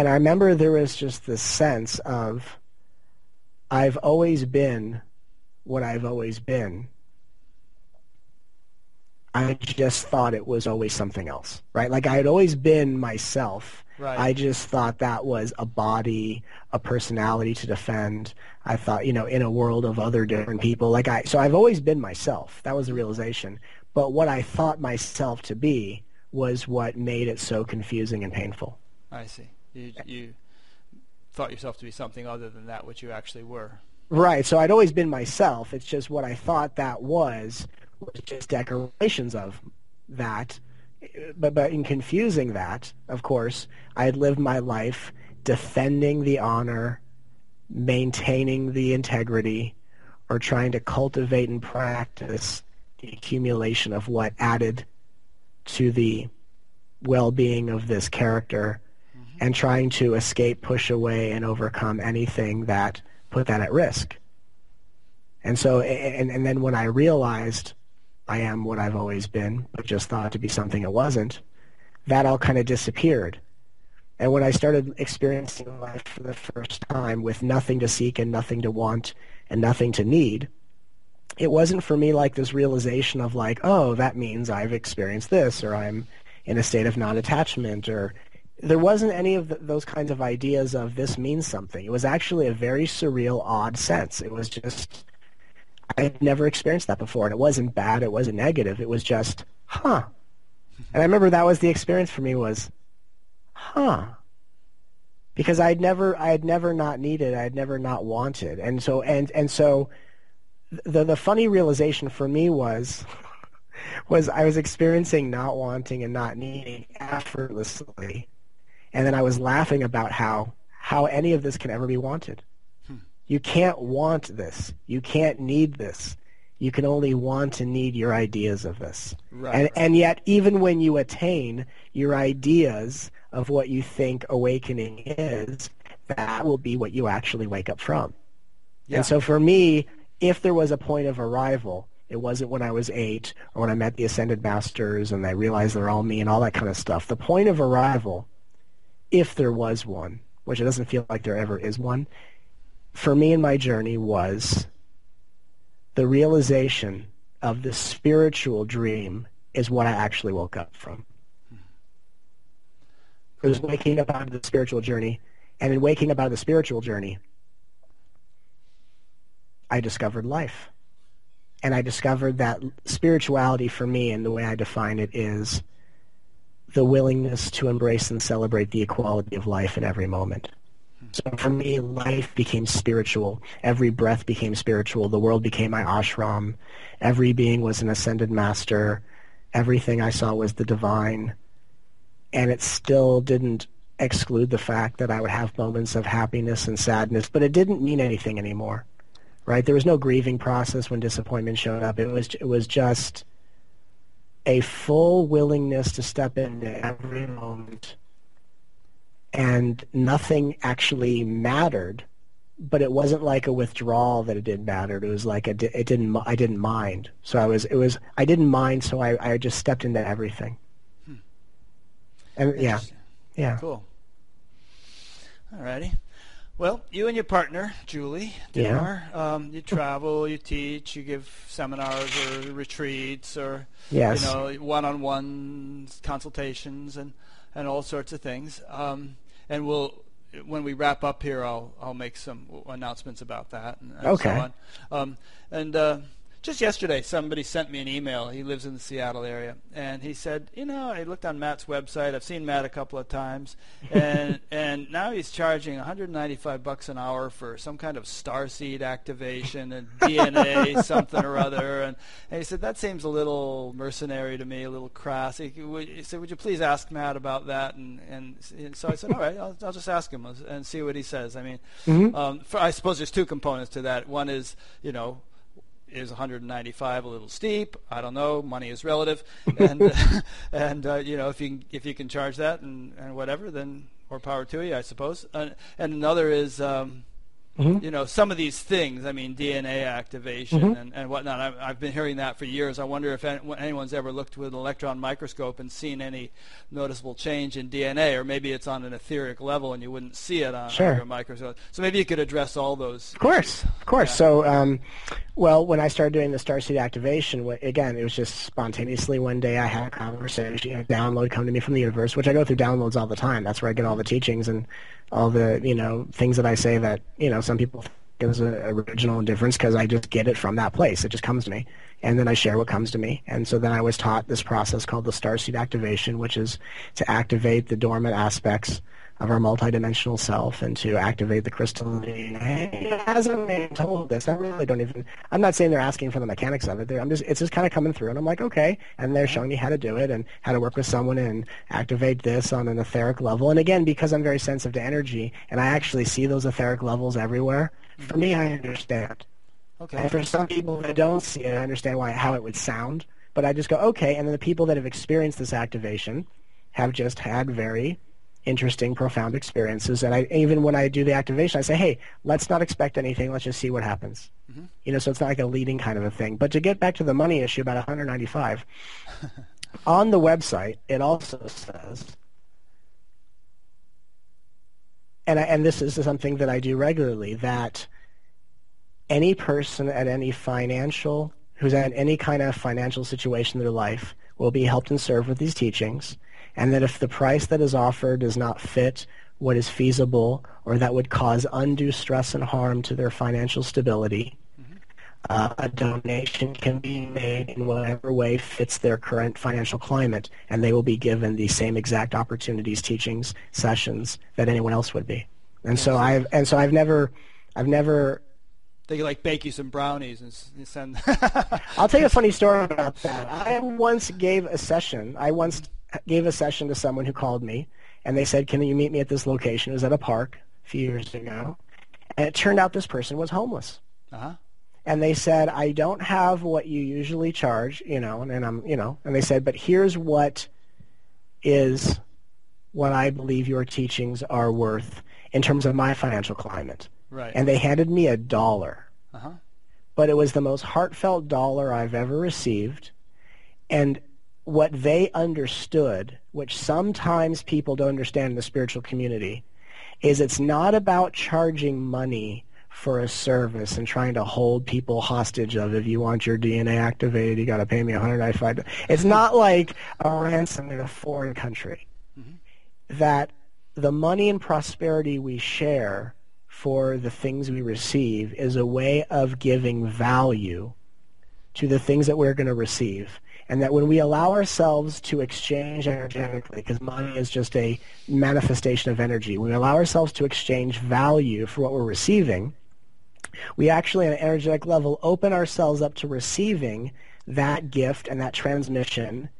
And I remember there was just this sense of I've always been what I've always been. I just thought it was always something else, right? Like I had always been myself. Right. I just thought that was a body, a personality to defend. I thought, you know, in a world of other different people, like I, so I've always been myself. That was the realization. But what I thought myself to be was what made it so confusing and painful. I see. You you thought yourself to be something other than that which you actually were. Right. So I'd always been myself. It's just what I thought that was was just decorations of that. But but in confusing that, of course, I had lived my life defending the honor, maintaining the integrity, or trying to cultivate and practice the accumulation of what added to the well-being of this character and trying to escape, push away, and overcome anything that put that at risk. And so, and, and then when I realized I am what I've always been, but just thought to be something it wasn't, that all kind of disappeared. And when I started experiencing life for the first time with nothing to seek and nothing to want and nothing to need, it wasn't for me like this realization of like, oh, that means I've experienced this or I'm in a state of non-attachment or there wasn't any of the, those kinds of ideas of this means something. It was actually a very surreal, odd sense. It was just, I had never experienced that before, and it wasn't bad. It wasn't negative. It was just, huh. And I remember that was the experience for me was, huh. Because I had never, I had never not needed, I had never not wanted, and so, and and so, the the funny realization for me was. was I was experiencing not wanting and not needing effortlessly and then I was laughing about how how any of this can ever be wanted. Hmm. You can't want this. You can't need this. You can only want and need your ideas of this. Right, and right. and yet even when you attain your ideas of what you think awakening is, that will be what you actually wake up from. Yeah. And so for me, if there was a point of arrival, it wasn't when I was eight or when I met the Ascended Masters and I realized they're all me and all that kind of stuff. The point of arrival if there was one, which it doesn't feel like there ever is one, for me in my journey was the realization of the spiritual dream is what I actually woke up from. It was waking up out of the spiritual journey, and in waking up out of the spiritual journey, I discovered life. And I discovered that spirituality for me, and the way I define it, is the willingness to embrace and celebrate the equality of life in every moment. So for me, life became spiritual. Every breath became spiritual. The world became my ashram. Every being was an ascended master. Everything I saw was the divine. And it still didn't exclude the fact that I would have moments of happiness and sadness, but it didn't mean anything anymore. Right? There was no grieving process when disappointment showed up. It was it was just a full willingness to step into every moment and nothing actually mattered but it wasn't like a withdrawal that it didn't matter. It was like a, it didn't i didn't mind. So i was it was i didn't mind so i, I just stepped into everything. Hmm. and yeah. Yeah. Cool. Alrighty well, you and your partner, Julie Dittmar, yeah. um, you travel, you teach, you give seminars or retreats or yes. you know one-on-one consultations and, and all sorts of things. Um, and we'll when we wrap up here, I'll I'll make some announcements about that and, and Okay. so on. Um, and uh, just yesterday, somebody sent me an email. He lives in the Seattle area, and he said, you know, I looked on Matt's website. I've seen Matt a couple of times, and and now he's charging 195 bucks an hour for some kind of starseed activation and DNA something or other. And, and he said that seems a little mercenary to me, a little crass. He, he said, would you please ask Matt about that? And and, and so I said, all right, I'll, I'll just ask him and see what he says. I mean, um, for, I suppose there's two components to that. One is, you know, is 195 a little steep? I don't know. Money is relative, and and uh, you know if you can, if you can charge that and, and whatever, then more power to you, I suppose. Uh, and another is. Um, Mm-hmm. You know some of these things. I mean, DNA mm-hmm. activation mm-hmm. and, and whatnot. I've, I've been hearing that for years. I wonder if anyone's ever looked with an electron microscope and seen any noticeable change in DNA, or maybe it's on an etheric level and you wouldn't see it on, Sure. a microscope. So maybe you could address all those. Of course, of course. So, um, well, when I started doing the Starseed activation, again, it was just spontaneously one day I had a conversation, a download come to me from the universe, which I go through downloads all the time. That's where I get all the teachings and all the, you know, things that I say that, you know, some people think is original difference because I just get it from that place. It just comes to me. And then I share what comes to me. And so then I was taught this process called the Starseed activation, which is to activate the dormant aspects of our multidimensional self and to activate the crystalline. Hasn't been told this. I really don't even. I'm not saying they're asking for the mechanics of it. They're, I'm just. It's just kind of coming through, and I'm like, okay. And they're showing me how to do it and how to work with someone and activate this on an etheric level. And again, because I'm very sensitive to energy and I actually see those etheric levels everywhere. For me, I understand. Okay. And for some people that don't see it, I understand why how it would sound. But I just go, okay. And then the people that have experienced this activation have just had very interesting, profound experiences. And I even when I do the activation, I say, hey, let's not expect anything. Let's just see what happens. Mm-hmm. You know, so it's not like a leading kind of a thing. But to get back to the money issue about 195, on the website, it also says and I, and this is something that I do regularly that any person at any financial who's at any kind of financial situation in their life will be helped and served with these teachings and that if the price that is offered does not fit what is feasible or that would cause undue stress and harm to their financial stability uh, a donation can be made in whatever way fits their current financial climate, and they will be given the same exact opportunities, teachings, sessions that anyone else would be. And so I've and so I've never, I've never. They could like bake you some brownies and and send. I'll tell you a funny story about that. I once gave a session. I once gave a session to someone who called me, and they said, "Can you meet me at this location?" It was at a park a few years ago, and it turned out this person was homeless. uh-huh. and they said, I don't have what you usually charge, you know, and, and I'm, you know, and they said, but here's what is what I believe your teachings are worth in terms of my financial climate. Right. And they handed me a dollar, uh-huh. but it was the most heartfelt dollar I've ever received. And what they understood, which sometimes people don't understand in the spiritual community, is it's not about charging money for a service and trying to hold people hostage of if you want your DNA activated, you got to pay me 195. It's not like a ransom in a foreign country. That the money and prosperity we share for the things we receive is a way of giving value to the things that we're going to receive. And that when we allow ourselves to exchange energetically, because money is just a manifestation of energy, when we allow ourselves to exchange value for what we're receiving, we actually, on an energetic level, open ourselves up to receiving that gift and that transmission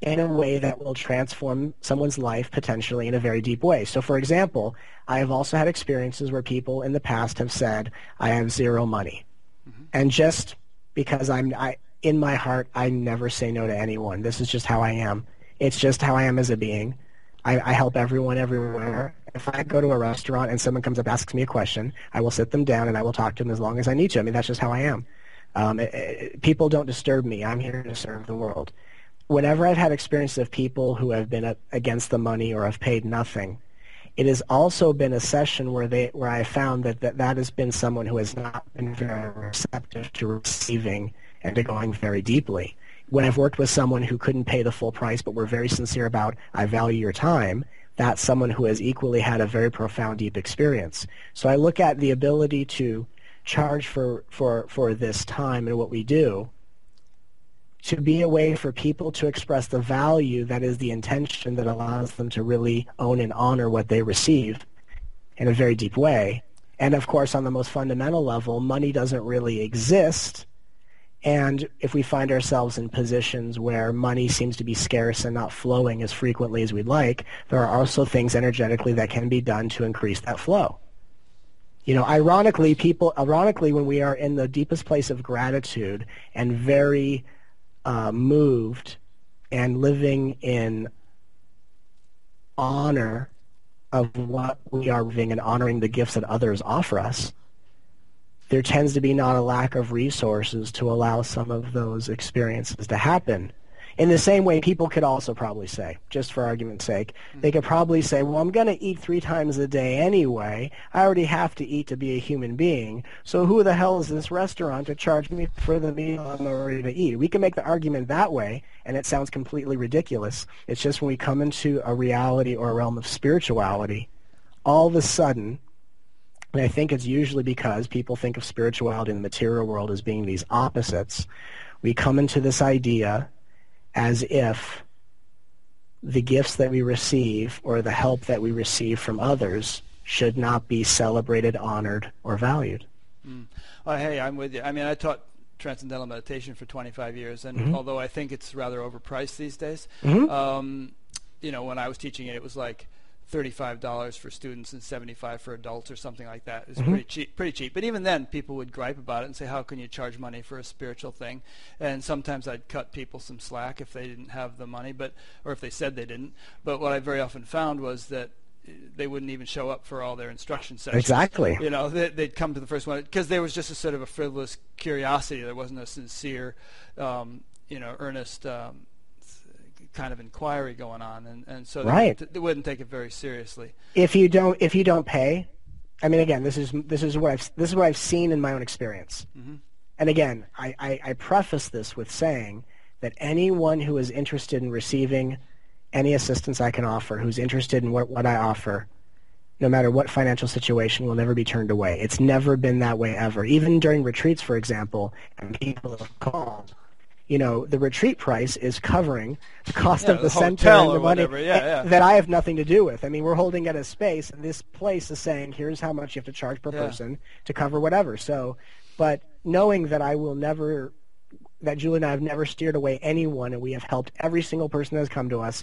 in a way that will transform someone's life potentially in a very deep way. So, for example, I have also had experiences where people in the past have said, I have zero money. Mm-hmm. And just because I'm, I, in my heart, I never say no to anyone. This is just how I am. It's just how I am as a being. I, I help everyone everywhere. If I go to a restaurant and someone comes up asks me a question, I will sit them down and I will talk to them as long as I need to. I mean, that's just how I am. Um, it- it- people don't disturb me. I'm here to serve the world. Whenever I've had experiences of people who have been against the money or have paid nothing, it has also been a session where they where I found that, that that has been someone who has not been very receptive to receiving and to going very deeply. When I've worked with someone who couldn't pay the full price but were very sincere about I value your time, that's someone who has equally had a very profound, deep experience. So I look at the ability to charge for, for, for this time and what we do to be a way for people to express the value that is the intention that allows them to really own and honor what they receive in a very deep way. And of course, on the most fundamental level, money doesn't really exist. And if we find ourselves in positions where money seems to be scarce and not flowing as frequently as we'd like, there are also things energetically that can be done to increase that flow. You know, ironically, people, ironically, when we are in the deepest place of gratitude and very uh, moved and living in honor of what we are living and honoring the gifts that others offer us, there tends to be not a lack of resources to allow some of those experiences to happen. In the same way, people could also probably say, just for argument's sake, hmm. they could probably say, well, I'm going to eat three times a day anyway. I already have to eat to be a human being. So who the hell is this restaurant to charge me for the meal I'm already to eat? We can make the argument that way, and it sounds completely ridiculous. It's just when we come into a reality or a realm of spirituality, all of a sudden, and I think it's usually because people think of spirituality in the material world as being these opposites. We come into this idea as if the gifts that we receive or the help that we receive from others should not be celebrated, honored, or valued. Mm. Oh, hey, I'm with you. I mean, I taught transcendental meditation for 25 years, and mm-hmm. although I think it's rather overpriced these days, mm-hmm. um, you know, when I was teaching it, it was like $35 for students and 75 for adults or something like that is mm-hmm. pretty cheap, pretty cheap. But even then, people would gripe about it and say, "How can you charge money for a spiritual thing?" And sometimes I'd cut people some slack if they didn't have the money, but or if they said they didn't. But what I very often found was that they wouldn't even show up for all their instruction sessions. Exactly. You know, they, would come to the first one because there was just a sort of a frivolous curiosity. There wasn't a sincere, um, you know, earnest um, kind of inquiry going on, and, and so they, right. wouldn't, they wouldn't take it very seriously. If you don't, if you don't pay, I mean, again, this is this is what I've this is what I've seen in my own experience. Mm-hmm. And again, I, I, I preface this with saying that anyone who is interested in receiving any assistance I can offer, who's interested in what, what I offer, no matter what financial situation, will never be turned away. It's never been that way ever. Even during retreats, for example, and people have called you know, the retreat price is covering the cost yeah, of the, the center and the money yeah, yeah. that I have nothing to do with. I mean, we're holding at a space, and this place is saying, here's how much you have to charge per person to cover whatever. So, but knowing that I will never, that Julie and I have never steered away anyone, and we have helped every single person that has come to us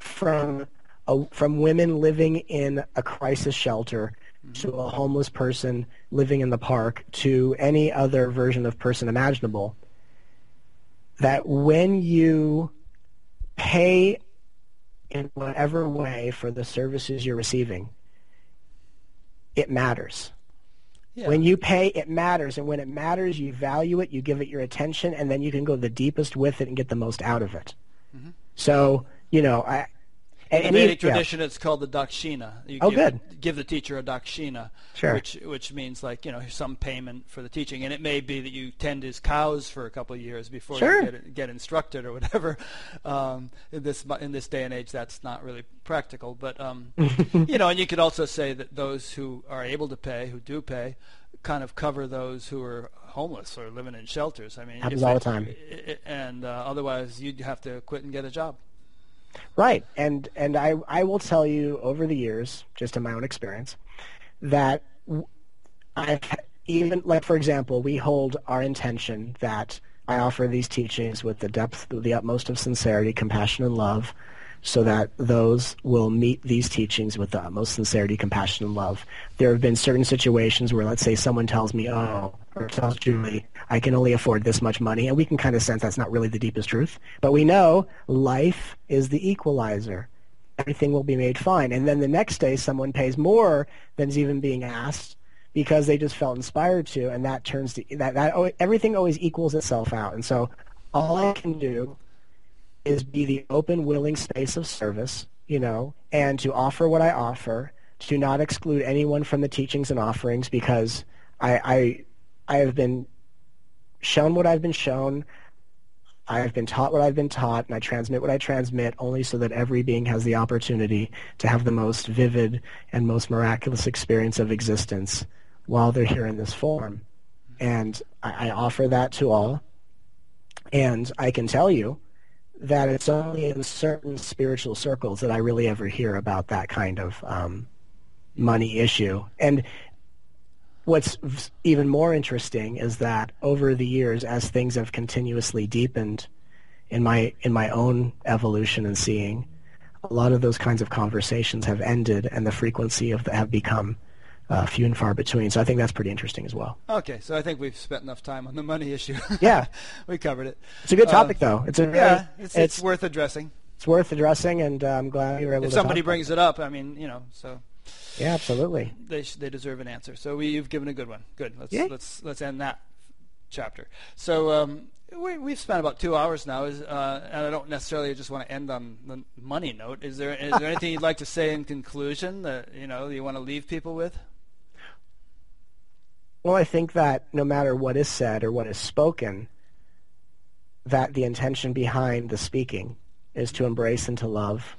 from a, from women living in a crisis shelter mm-hmm. to a homeless person living in the park to any other version of person imaginable that when you pay in whatever way for the services you're receiving, it matters. Yeah. When you pay, it matters. And when it matters, you value it, you give it your attention, and then you can go the deepest with it and get the most out of it. Mm-hmm. So, you know, I, in the Vedic tradition, yeah. it's called the dakshina. You oh, give, good. Give the teacher a dakshina, sure. which which means like you know some payment for the teaching, and it may be that you tend his cows for a couple of years before sure. you get get instructed or whatever. Um, in this in this day and age, that's not really practical, but um, you know, and you could also say that those who are able to pay, who do pay, kind of cover those who are homeless or living in shelters. I mean, happens all the time. And uh, otherwise, you'd have to quit and get a job. Right, and and I I will tell you over the years, just in my own experience, that I've even like for example, we hold our intention that I offer these teachings with the depth, the utmost of sincerity, compassion, and love, so that those will meet these teachings with the utmost sincerity, compassion, and love. There have been certain situations where, let's say, someone tells me, "Oh," or tells Julie, "I can only afford this much money," and we can kind of sense that's not really the deepest truth, but we know life is the equalizer. Everything will be made fine, and then the next day, someone pays more than's even being asked because they just felt inspired to, and that turns to that that everything always equals itself out, and so all I can do is be the open, willing space of service, you know, and to offer what I offer, to not exclude anyone from the teachings and offerings because I, I, I have been shown what I've been shown. I've been taught what I've been taught, and I transmit what I transmit only so that every being has the opportunity to have the most vivid and most miraculous experience of existence while they're here in this form. And I, I offer that to all. And I can tell you that it's only in certain spiritual circles that I really ever hear about that kind of um, money issue. And what's even more interesting is that over the years, as things have continuously deepened in my in my own evolution and seeing, a lot of those kinds of conversations have ended, and the frequency of the, have become uh, few and far between. So I think that's pretty interesting as well. Okay, so I think we've spent enough time on the money issue. Yeah, we covered it. It's a good topic, uh, though. It's a yeah, it's, it's, it's, worth addressing. It's worth addressing, and uh, I'm glad you were able. If to somebody brings it up, I mean, you know, so. Yeah, absolutely. They sh- they deserve an answer. So we, you've given a good one. Good. Let's yeah. let's let's end that chapter. So um, we we've spent about two hours now. Is uh, and I don't necessarily just want to end on the money note. Is there is there anything you'd like to say in conclusion that you know you want to leave people with? Well, I think that no matter what is said or what is spoken, that the intention behind the speaking is to embrace and to love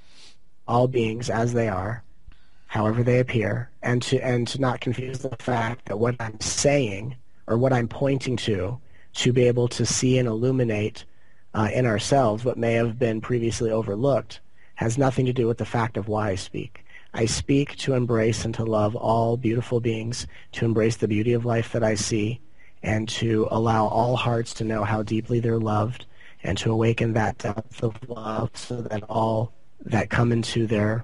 all beings as they are however they appear, and to and to not confuse the fact that what I'm saying or what I'm pointing to to be able to see and illuminate uh, in ourselves what may have been previously overlooked has nothing to do with the fact of why I speak. I speak to embrace and to love all beautiful beings, to embrace the beauty of life that I see, and to allow all hearts to know how deeply they're loved, and to awaken that depth of love so that all that come into their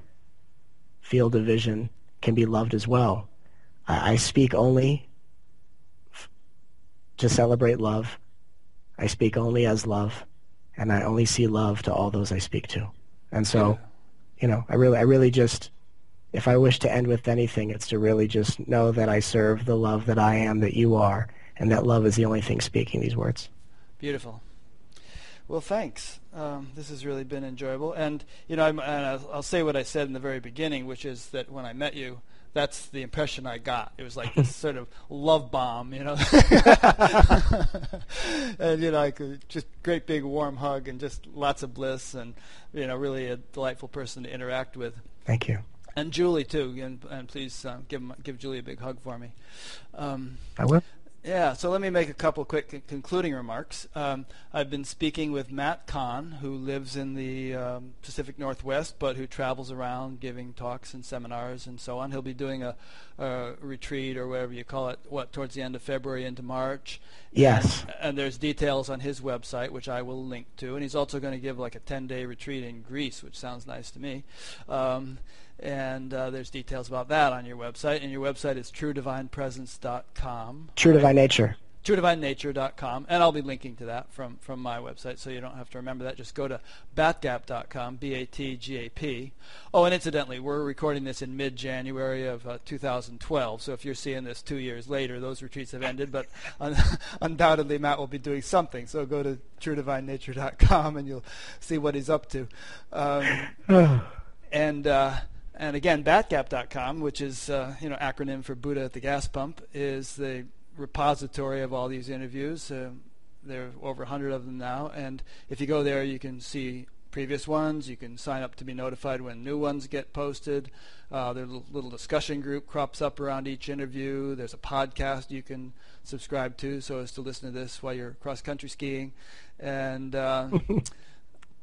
field of vision can be loved as well. I, I speak only f- to celebrate love. I speak only as love, and I only see love to all those I speak to. And so, you know, I really, I really just, if I wish to end with anything, it's to really just know that I serve the love that I am, that you are, and that love is the only thing speaking these words. Beautiful. Well, thanks. Um, this has really been enjoyable, and you know, I'm, and I'll, I'll, say what I said in the very beginning, which is that when I met you, that's the impression I got. It was like this sort of love bomb, you know, and you know, like just great big warm hug and just lots of bliss, and you know, really a delightful person to interact with. Thank you. And Julie too, and, and please uh, give give Julie a big hug for me. Um, I will. Yeah, so let me make a couple quick concluding remarks. Um, I've been speaking with Matt Kahn, who lives in the um, Pacific Northwest, but who travels around giving talks and seminars and so on. He'll be doing a, a retreat or whatever you call it, what towards the end of February into March. Yes. And, and there's details on his website, which I will link to. And he's also going to give like a 10-day retreat in Greece, which sounds nice to me. Um, and uh, there's details about that on your website. And your website is truedivinepresence.com. True Divine Nature. TrueDivineNature.com, and I'll be linking to that from, from my website, so you don't have to remember that. Just go to batgap.com, B-A-T-G-A-P. Oh, and incidentally, we're recording this in mid-January of uh, 2012, so if you're seeing this two years later, those retreats have ended, but un- undoubtedly Matt will be doing something. So go to TrueDivineNature.com, and you'll see what he's up to. Um, and uh, and again, batgap.com, which is uh, you know acronym for Buddha at the gas pump, is the repository of all these interviews. Uh, there are over 100 of them now, and if you go there, you can see previous ones. You can sign up to be notified when new ones get posted. Uh, there's a little discussion group crops up around each interview. There's a podcast you can subscribe to so as to listen to this while you're cross country skiing, and. Uh,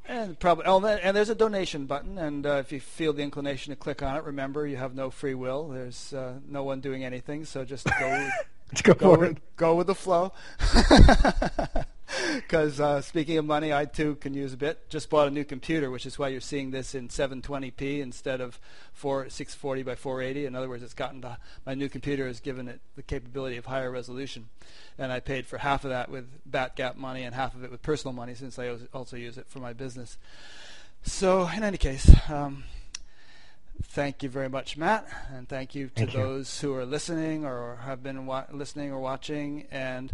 And probably, oh, and there's a donation button, and uh, if you feel the inclination to click on it, remember you have no free will. There's uh, no one doing anything, so just go. go, go, with, go with the flow. Because uh, speaking of money, I too can use a bit. Just bought a new computer, which is why you're seeing this in 720p instead of 4 640 by 480. In other words, it's gotten to, my new computer has given it the capability of higher resolution, and I paid for half of that with BatGap money and half of it with personal money, since I also use it for my business. So, in any case. Um, thank you very much, Matt, and thank you to thank those you. who are listening or have been wa- listening or watching. And